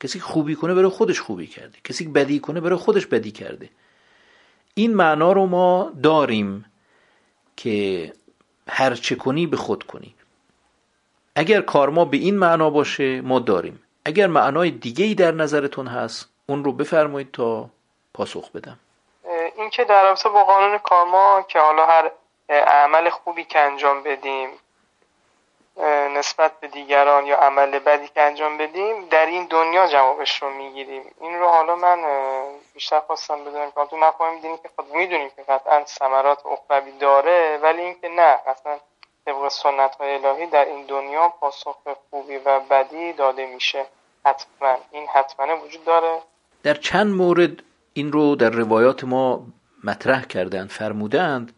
کسی که خوبی کنه برای خودش خوبی کرده. کسی که بدی کنه برای خودش بدی کرده. این معنا رو ما داریم که هر چه کنی به خود کنی. اگر کار ما به این معنا باشه ما داریم. اگر معنای دیگه ای در نظرتون هست اون رو بفرمایید تا پاسخ بدم. این که در رابطه با قانون کارما که حالا هر عمل خوبی که انجام بدیم نسبت به دیگران یا عمل بدی که انجام بدیم در این دنیا جوابش رو می‌گیریم. این رو حالا من بیشتر خواستم بدونم که تو مفاهیم دینی که خود می‌دونیم که قطعا ثمرات اخروی داره ولی اینکه نه اصلا طبق سنت های الهی در این دنیا پاسخ خوبی و بدی داده میشه. حتما. این حتما وجود داره. در چند مورد این رو در روایات ما مطرح کردند فرمودند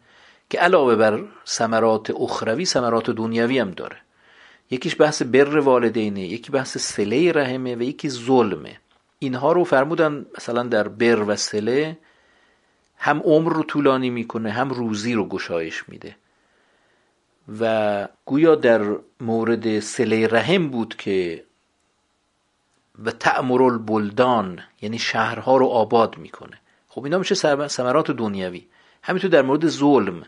که علاوه بر ثمرات اخروی ثمرات دنیوی هم داره. یکیش بحث بر والدینه یکی بحث سله رحمه و یکی ظلمه. اینها رو فرمودن مثلا در بر و سله هم عمر رو طولانی می‌کنه هم روزی رو گشایش میده. و گویا در مورد سله رحم بود که و تعمر البلدان یعنی شهرها رو آباد می‌کنه. خب اینا میشه ثمرات دنیوی همینطور در مورد ظلم.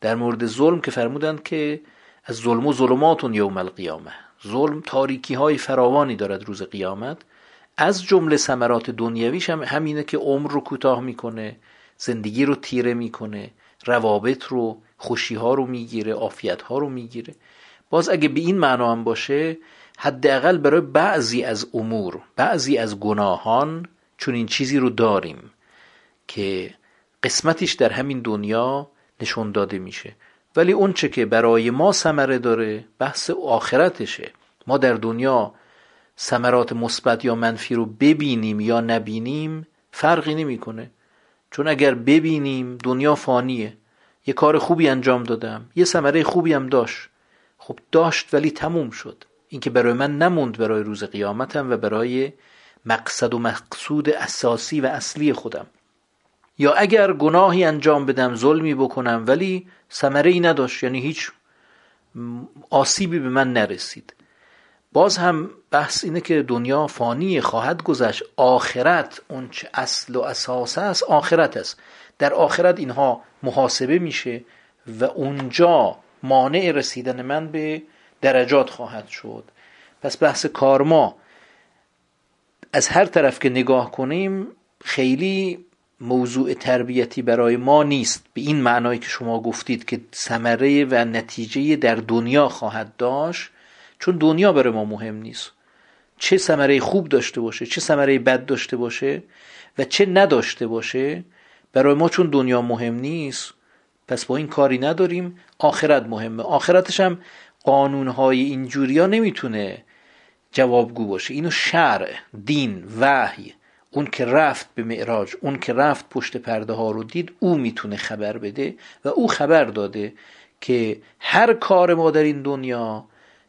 در مورد ظلم که فرمودند که از ظلم و ظلماتون یوم القیامه. ظلم تاریکی های فراوانی دارد روز قیامت. از جمله ثمرات دنیویش هم همینه که عمر رو کوتاه می‌کنه زندگی رو تیره می‌کنه روابط رو خوشی ها رو می‌گیره عافیت ها رو می‌گیره. باز اگه به این معنا هم باشه حداقل برای بعضی از امور بعضی از گناهان چون این چیزی رو داریم که قسمتش در همین دنیا نشون داده میشه. ولی اون چه که برای ما ثمره داره بحث آخرتشه. ما در دنیا ثمرات مثبت یا منفی رو ببینیم یا نبینیم فرقی نمی‌کنه. چون اگر ببینیم دنیا فانیه. یه کار خوبی انجام دادم یه ثمره خوبی هم داشت. خب داشت ولی تموم شد. اینکه برای من نموند برای روز قیامتم و برای مقصد و مقصود اساسی و اصلی خودم. یا اگر گناهی انجام بدم ظلمی بکنم ولی ثمره ای نداشت یعنی هیچ آسیبی به من نرسید. باز هم بحث اینه که دنیا فانی خواهد گذشت. آخرت اون چه اصل و اساس است آخرت است. در آخرت اینها محاسبه میشه و اونجا مانع رسیدن من به درجات خواهد شد. پس بحث کارما از هر طرف که نگاه کنیم خیلی موضوع تربیتی برای ما نیست. به این معنایی که شما گفتید که ثمره و نتیجه در دنیا خواهد داشت چون دنیا برای ما مهم نیست. چه ثمره خوب داشته باشه چه ثمره بد داشته باشه و چه نداشته باشه برای ما چون دنیا مهم نیست پس با این کاری نداریم. آخرت مهمه. آخرتش هم قانونهای اینجوری ها نمی‌تونه جوابگو باشه. اینو شرع دین وحی اون که رفت به معراج اون که رفت پشت پرده ها رو دید او می‌تونه خبر بده و او خبر داده که هر کار ما در این دنیا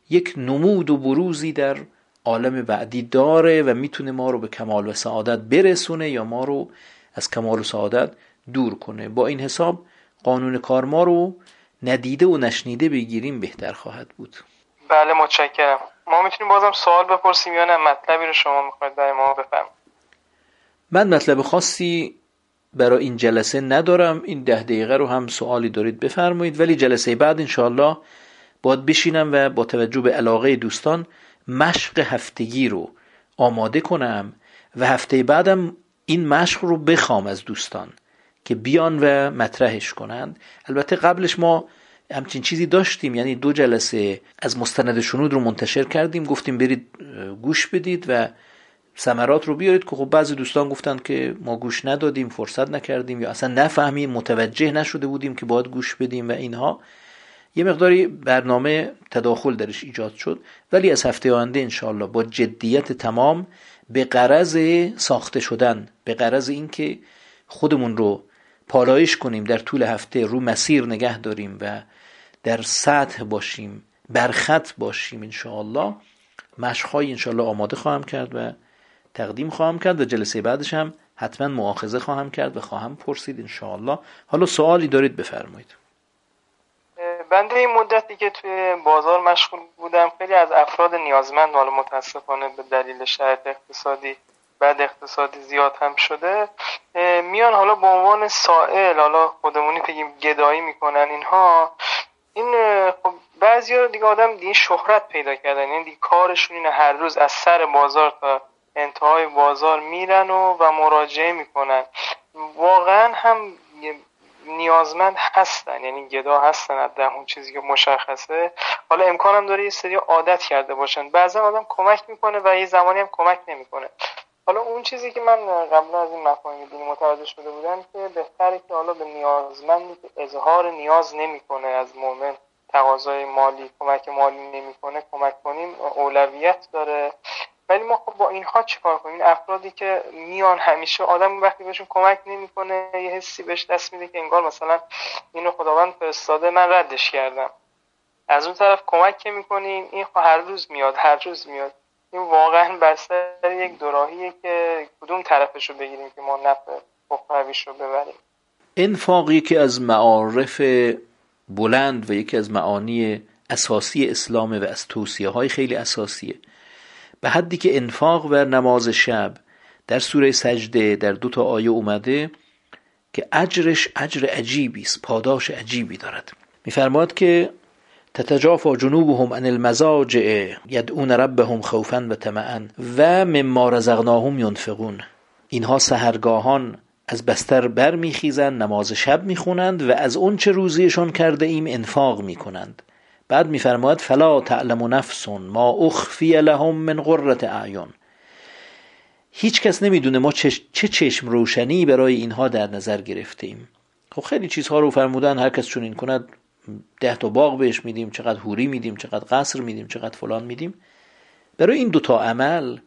یک نمود و بروزی در عالم بعدی داره و می‌تونه ما رو به کمال و سعادت برسونه یا ما رو از کمال و سعادت دور کنه. با این حساب قانون کار ما رو ندیده و نشنیده بگیریم بهتر خواهد بود. بله متشکرم. ما می‌تونیم بازم سوال بپرسیم یا نه؟ مطلبی رو شما می‌خواید برای ما بفهم من مطلب خاصی برای این جلسه ندارم. این ده دقیقه رو هم سوالی دارید بفرمایید. ولی جلسه بعد انشاءالله باید بشینم و با توجه به علاقه دوستان مشق هفتگی رو آماده کنم و هفته بعدم این مشق رو بخوام از دوستان که بیان و مطرحش کنند. البته قبلش ما همچین چیزی داشتیم یعنی دو جلسه از مستند شنود رو منتشر کردیم. گفتیم برید گوش بدید و ثمرات رو بیارید که خب بعضی دوستان گفتند که ما گوش ندادیم فرصت نکردیم یا اصلا نفهمیم متوجه نشده بودیم که باید گوش بدیم و اینها. یه مقداری برنامه تداخل درش ایجاد شد. ولی از هفته آینده انشاءالله با جدیت تمام به قرض ساخته شدن به قرض اینکه خودمون رو پالایش کنیم در طول هفته رو مسیر نگه داریم و در سطح باشیم برخط باشیم انشاءالله. مشقهای انشاءالله آماده خواهم کرد و تقدیم خواهم کرد و جلسه بعدش هم حتما معاخذه خواهم کرد و خواهم پرسید انشاءالله. حالا سوالی دارید بفرمایید. بنده این مدتی که توی بازار مشغول بودم خیلی از افراد نیازمند حالا متاسفانه به دلیل شرط اقتصادی بعد اقتصادی زیاد هم شده میان حالا به عنوان سائل حالا خودمونی بگیم گدایی می‌کنن اینها. این خب بعضی دیگه آدم دیگه شهرت پیدا کردن یعنی دیگه کارشون اینه هر روز از سر بازار تا انتهای بازار میرن و, و مراجعه می‌کنن. واقعا هم نیازمند هستن. یعنی گدا هستن از اون چیزی که مشخصه. حالا امکانم داره یه سری عادت کرده باشن. بعضا آدم کمک می‌کنه و یه زمانی هم کمک نمی‌کنه. حالا اون چیزی که من قبل از این مفاهیم دینی متوجه شده بودم که بهتره که حالا به نیازمندی که اظهار نیاز نمی‌کنه از مؤمن تقاضای مالی کمک مالی نمی‌کنه کمک کنیم. اولویت داره. ولی ما خب با اینها چیکار کنیم؟ این افرادی که میان همیشه آدم وقتی بهشون کمک نمی‌کنه یه حسی بهش دست میده که انگار مثلا اینو خداوند فرستاده من ردش کردم. از اون طرف کمک که می‌کنیم این خب هر روز میاد هر روز میاد. این واقعا بر یک دوراهیه که کدوم طرفش رو بگیریم که ما نفع مخرویش رو ببریم. انفاق یکی از معارف بلند و یکی از معانی اساسی اسلامه و از توصیه های خیلی اساسیه. به حدی که انفاق و نماز شب در سوره سجده در دو تا آیه اومده که اجرش اجر عجیبی است پاداش عجیبی دارد. میفرماد که تتجافا جنوبهم عن المزاجع یدعون ربهم خوفا و طمعا و مما رزقناهم ینفقون. اینها سهرگاهان از بستر بر میخیزند نماز شب می‌خونند و از اون چه روزیشان کرده ایم انفاق می‌کنند. بعد میفرماید فلا تعلم نفس ما اخفی لهم من قرة اعین. هیچ کس نمی‌دونه ما چه چشم روشنی برای اینها در نظر گرفتیم. خب خیلی چیزها رو فرمودن هر کس چون این کند ده تا باغ بهش میدیم چقدر هوری میدیم چقدر قصر میدیم چقدر فلان میدیم. برای این دوتا عمل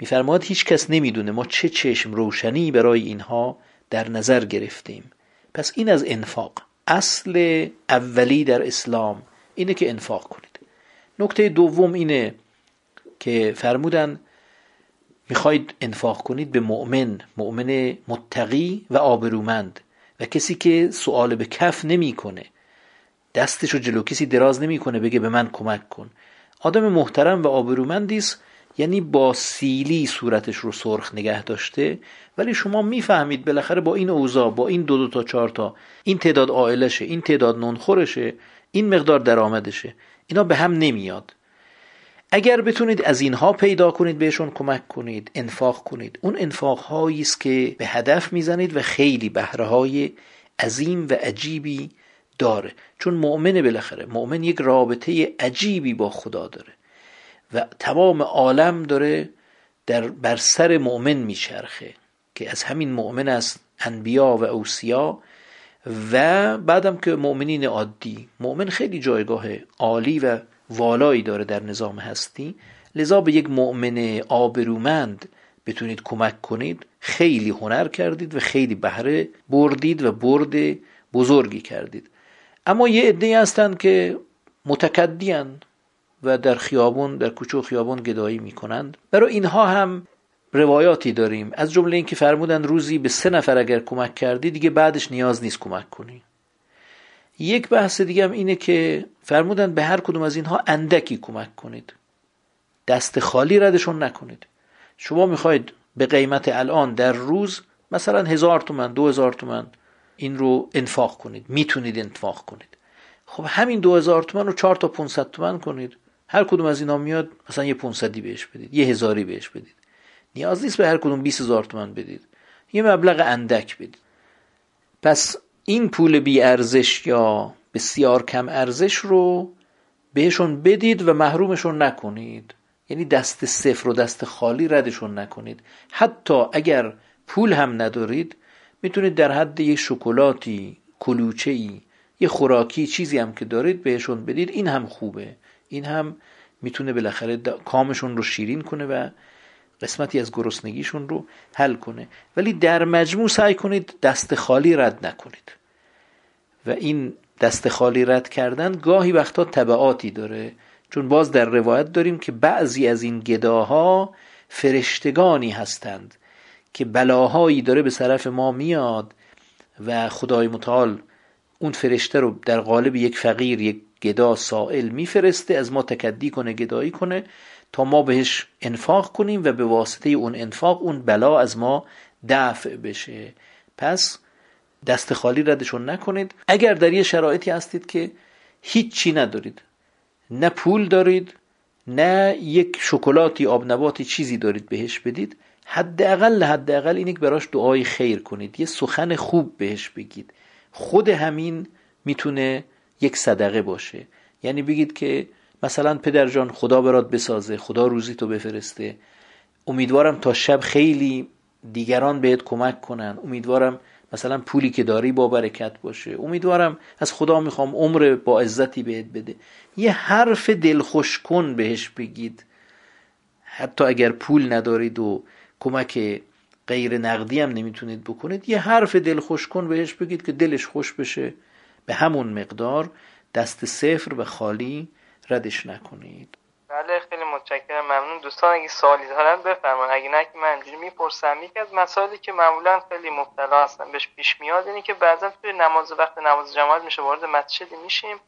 میفرماد هیچ کس نمی‌دونه ما چه چشم روشنی برای اینها در نظر گرفتیم. پس این از انفاق. اصل اولی در اسلام اینه که انفاق کنید. نکته دوم اینه که فرمودن می‌خواید انفاق کنید به مؤمن مؤمن متقی و آبرومند و کسی که سوال به کف نمی‌کنه دستش رو جلو کسی دراز نمی‌کنه بگه به من کمک کن. آدم محترم و آبرومندی است یعنی با سیلی صورتش رو سرخ نگه داشته ولی شما می‌فهمید بالاخره با این اوضاع با این دو دو تا چهار تا این تعداد عائلشه این تعداد نونخورشه این مقدار درآمدشه. اینا به هم نمیاد. اگر بتونید از اینها پیدا کنید بهشون کمک کنید انفاق کنید. اون انفاق هایی است که به هدف می‌زنید و خیلی بهره های عظیم و عجیبی داره. چون مؤمن بالاخره مؤمن یک رابطه عجیبی با خدا داره و تمام عالم داره در بر سر مؤمن میچرخه که از همین مؤمن است انبیا و اوسیا. و بعدم که مؤمنین عادی مؤمن خیلی جایگاه عالی و والایی داره در نظام هستی لذا به یک مؤمن آبرومند بتونید کمک کنید خیلی هنر کردید و خیلی بهره بردید و برد بزرگی کردید. اما یه عده هستند که متکدیان و در خیابون در کوچه خیابون گدایی می‌کنند. برای اینها هم روایاتی داریم. از جمله اینکه فرمودن روزی به سه نفر اگر کمک کردی دیگه بعدش نیاز نیست کمک کنی. یک بحث دیگه هم اینه که فرمودن به هر کدوم از اینها اندکی کمک کنید. دست خالی ردشون نکنید. شما می‌خواید به قیمت الان در روز مثلا هزار تومن دو هزار تومن این رو انفاق کنید. می‌تونید انفاق کنید. خب همین دو هزار تومن رو چهار تا 500 تومن کنید. هر کدوم از اینا میاد مثلا یه 500 بهش بدید یه هزاری بهش بدید. نیاز نیست به هر کدوم 20 هزار تومن بدید. یه مبلغ اندک بدید. پس این پول بی ارزش یا بسیار کم ارزش رو بهشون بدید و محرومشون نکنید. یعنی دست صفر و دست خالی ردشون نکنید. حتی اگر پول هم ندارید می‌تونید در حد یه شکلاتی کلوچه ای یه خوراکی چیزی هم که دارید بهشون بدید. این هم خوبه. این هم می‌تونه بالاخره کامشون رو شیرین کنه و قسمتی از گرسنگیشون رو حل کنه. ولی در مجموع سعی کنید دست خالی رد نکنید. و این دست خالی رد کردن گاهی وقتا طبعاتی داره. چون باز در روایت داریم که بعضی از این گداها فرشتگانی هستند که بلاهایی داره به طرف ما میاد و خدای متعال اون فرشته رو در قالب یک فقیر یک گدا سائل میفرسته از ما تکدی کنه گدایی کنه تا ما بهش انفاق کنیم و به واسطه اون انفاق اون بلا از ما دفع بشه. پس دست خالی ردشون نکنید. اگر در یه شرایطی هستید که هیچی ندارید نه پول دارید نه یک شکلاتی آب نباتی چیزی دارید بهش بدید حداقل حداقل اینه که براش دعای خیر کنید. یه سخن خوب بهش بگید. خود همین می‌تونه یک صدقه باشه. یعنی بگید که مثلا پدر جان خدا برات بسازه خدا روزی تو بفرسته. امیدوارم تا شب خیلی دیگران بهت کمک کنن. امیدوارم مثلا پولی که داری با برکت باشه. امیدوارم از خدا می‌خوام عمر با عزتی بهت بده. یه حرف دلخوش کن بهش بگید. حتی اگر پول ندارید و کمک غیر نقدی هم نمی‌تونید بکنید یه حرف دلخوش کن بهش بگید که دلش خوش بشه. به همون مقدار دست صفر و خالی ردش نکنید. بله خیلی متشکرم ممنون. دوستان اگه سوالی دارن بفرمایید. اگه نه که من اینجوری می‌پرسم یکی از مسائلی که معمولا خیلی مبتلا هستن بهش پیش میاد اینه که بعضا توی نماز وقت نماز جماعت میشه وارد مسجدی میشیم.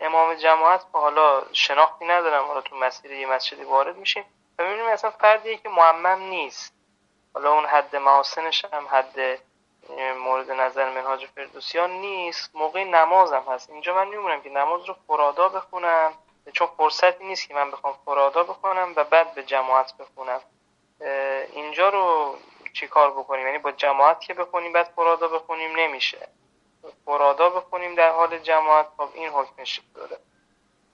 امام جماعت حالا شناختی ندارم حالا تو مسیر یه مسجدی وارد میشیم. و می‌بینیم اصلا فردیه که معمم نیست. حالا اون حد محاسنش هم حد مورد نظر منهاج فردوسیان نیست. موقع نمازم هست. اینجا من میمونم که نماز رو فرادا بخونم. چون فرصتی نیست که من بخوام فرادا بخونم و بعد به جماعت بخونم. اینجا رو چی کار بکنیم؟ یعنی با جماعت که بخونیم بعد فرادا بخونیم نمیشه. فرادا بخونیم در حال جماعت خب این حکمش داره.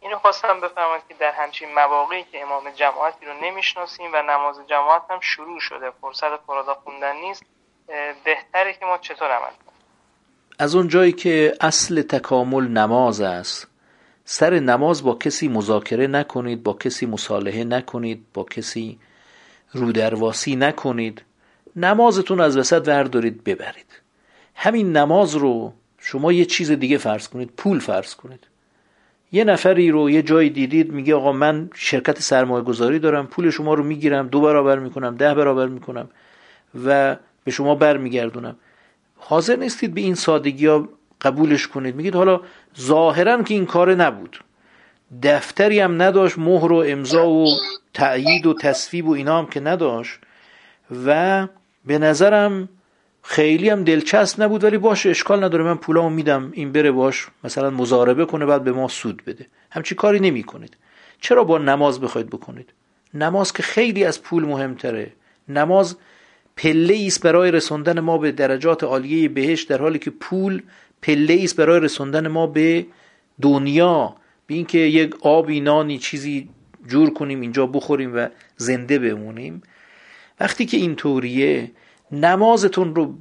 اینو خواستم بفرمایید که در همچین مواقعی که امام جماعتی رو نمی‌شناسیم و نماز جماعت هم شروع شده. فرصت فرادا خوندن نیست. بهتره که ما چطور عمل کنیم. از اون جایی که اصل تکامل نماز است سر نماز با کسی مذاکره نکنید با کسی مصالحه نکنید با کسی رودرواسی نکنید نمازتون از وسط وردارید ببرید. همین نماز رو شما یه چیز دیگه فرض کنید پول فرض کنید. یه نفری رو یه جایی دیدید میگه آقا من شرکت سرمایه گذاری دارم پول شما رو می‌گیرم دو برابر می‌کنم ده برابر می‌کنم و به شما برمیگردونم. حاضر نیستید به این سادگی ها قبولش کنید. میگید حالا ظاهرا که این کار نبود. دفتری هم نداشت مهر و امضا و تأیید و تصویب و اینا هم که نداشت. و به نظرم خیلی هم دلچسب نبود ولی باشه اشکال نداره. من پولامو میدم این بره باش مثلا مزاربه کنه بعد به ما سود بده. همچی کاری نمی کنید چرا با نماز بخواید بکنید؟ نماز که خیلی از پول مهمتره. نماز پله است برای رسوندن ما به درجات عالیه بهش در حالی که پول پله است برای رسوندن ما به دنیا به اینکه یک آبی نانی چیزی جور کنیم اینجا بخوریم و زنده بمونیم. وقتی که اینطوریه نمازتون رو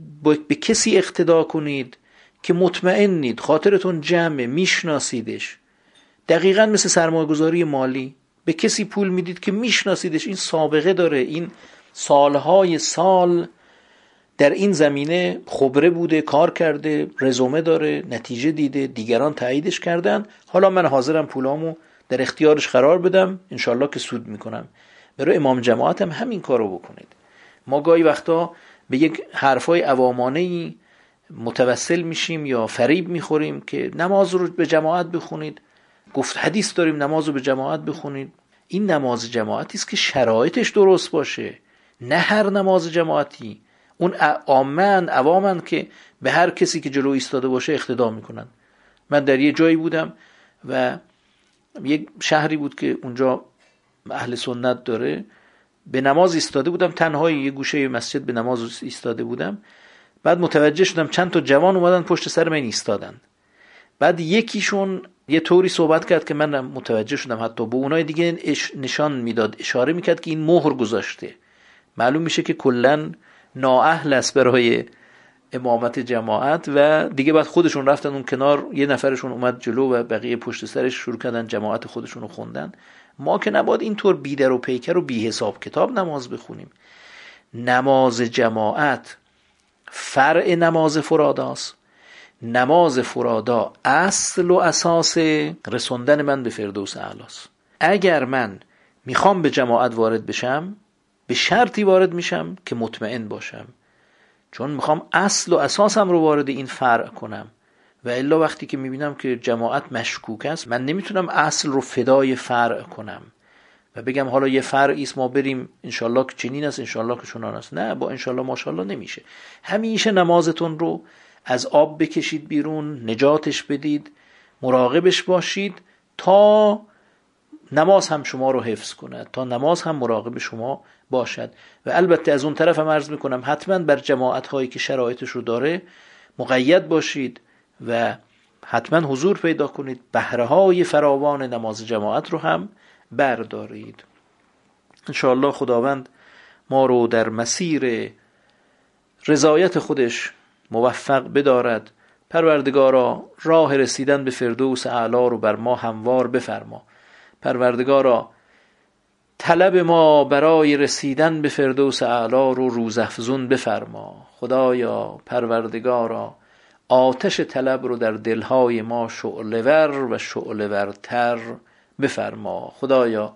به کسی اقتدا کنید که مطمئنید خاطرتون جمعه میشناسیدش. دقیقا مثل سرمایه مالی. به کسی پول می‌دید که میشناسیدش. این سابقه داره. این سالهای سال در این زمینه خبره بوده کار کرده رزومه داره نتیجه دیده دیگران تاییدش کردن. حالا من حاضرم پولامو در اختیارش قرار بدم. انشالله که سود می‌کنم. برای امام جماعت هم همین کارو بکنید. ما گاهی وقتا به یک حرفای عوامانه ای متوسل میشیم یا فریب می‌خوریم که نماز رو به جماعت بخونید. گفت حدیث داریم نماز رو به جماعت بخونید. این نماز جماعتی است که شرایطش درست باشه. نه هر نماز جماعتی. اون عامن عوامن که به هر کسی که جلو ایستاده باشه اقتدا می‌کنن. من در یه جایی بودم و یک شهری بود که اونجا اهل سنت داره. به نماز ایستاده بودم تنهایی یه گوشه مسجد به نماز ایستاده بودم. بعد متوجه شدم چند تا جوان اومدن پشت سر من ایستادن. بعد یکیشون یه طوری صحبت کرد که من متوجه شدم حتی به اونای دیگه نشان می‌داد اشاره می‌کرد که این مهر گذاشته. معلوم میشه که کلا نااهل است برای امامت جماعت و دیگه بعد خودشون رفتن اون کنار یه نفرشون اومد جلو و بقیه پشت سرش شروع کردن جماعت خودشون رو خوندن. ما که نباید اینطور بیدر و پیکر و بی حساب کتاب نماز بخونیم. نماز جماعت فرع نماز فراداست. نماز فرادا اصل و اساس رسوندن من به فردوس اعلاست. اگر من می‌خوام به جماعت وارد بشم به شرطی وارد میشم که مطمئن باشم. چون می‌خوام اصل و اساسم رو وارد این فرع کنم. و الا وقتی که می‌بینم که جماعت مشکوک است من نمی‌تونم اصل رو فدای فرع کنم. و بگم حالا یه فرعی است ما بریم انشالله که چنین است انشالله که چنان است. نه با انشالله ماشالله نمیشه. همیشه نمازتون رو از آب بکشید بیرون نجاتش بدید مراقبش باشید تا نماز هم شما رو حفظ کند تا نماز هم مراقب شما باشد. و البته از اون طرف هم عرض می‌کنم حتما بر جماعت هایی که شرایطش رو داره مقید باشید و حتما حضور پیدا کنید. بهره های فراوان نماز جماعت رو هم بردارید. انشاءالله خداوند ما رو در مسیر رضایت خودش موفق بدارد. پروردگارا راه رسیدن به فردوس اعلا رو بر ما هموار بفرما. پروردگارا طلب ما برای رسیدن به فردوس اعلا رو روزافزون بفرما. خدایا پروردگارا آتش طلب رو در دلهای ما شعلور و شعلورتر بفرما. خدایا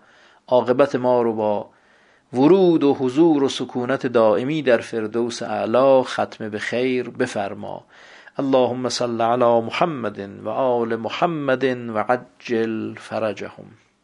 عاقبت ما رو با ورود و حضور و سکونت دائمی در فردوس اعلا ختم به خیر بفرما. اللهم صل على محمد و آل محمد و عجل فرجهم.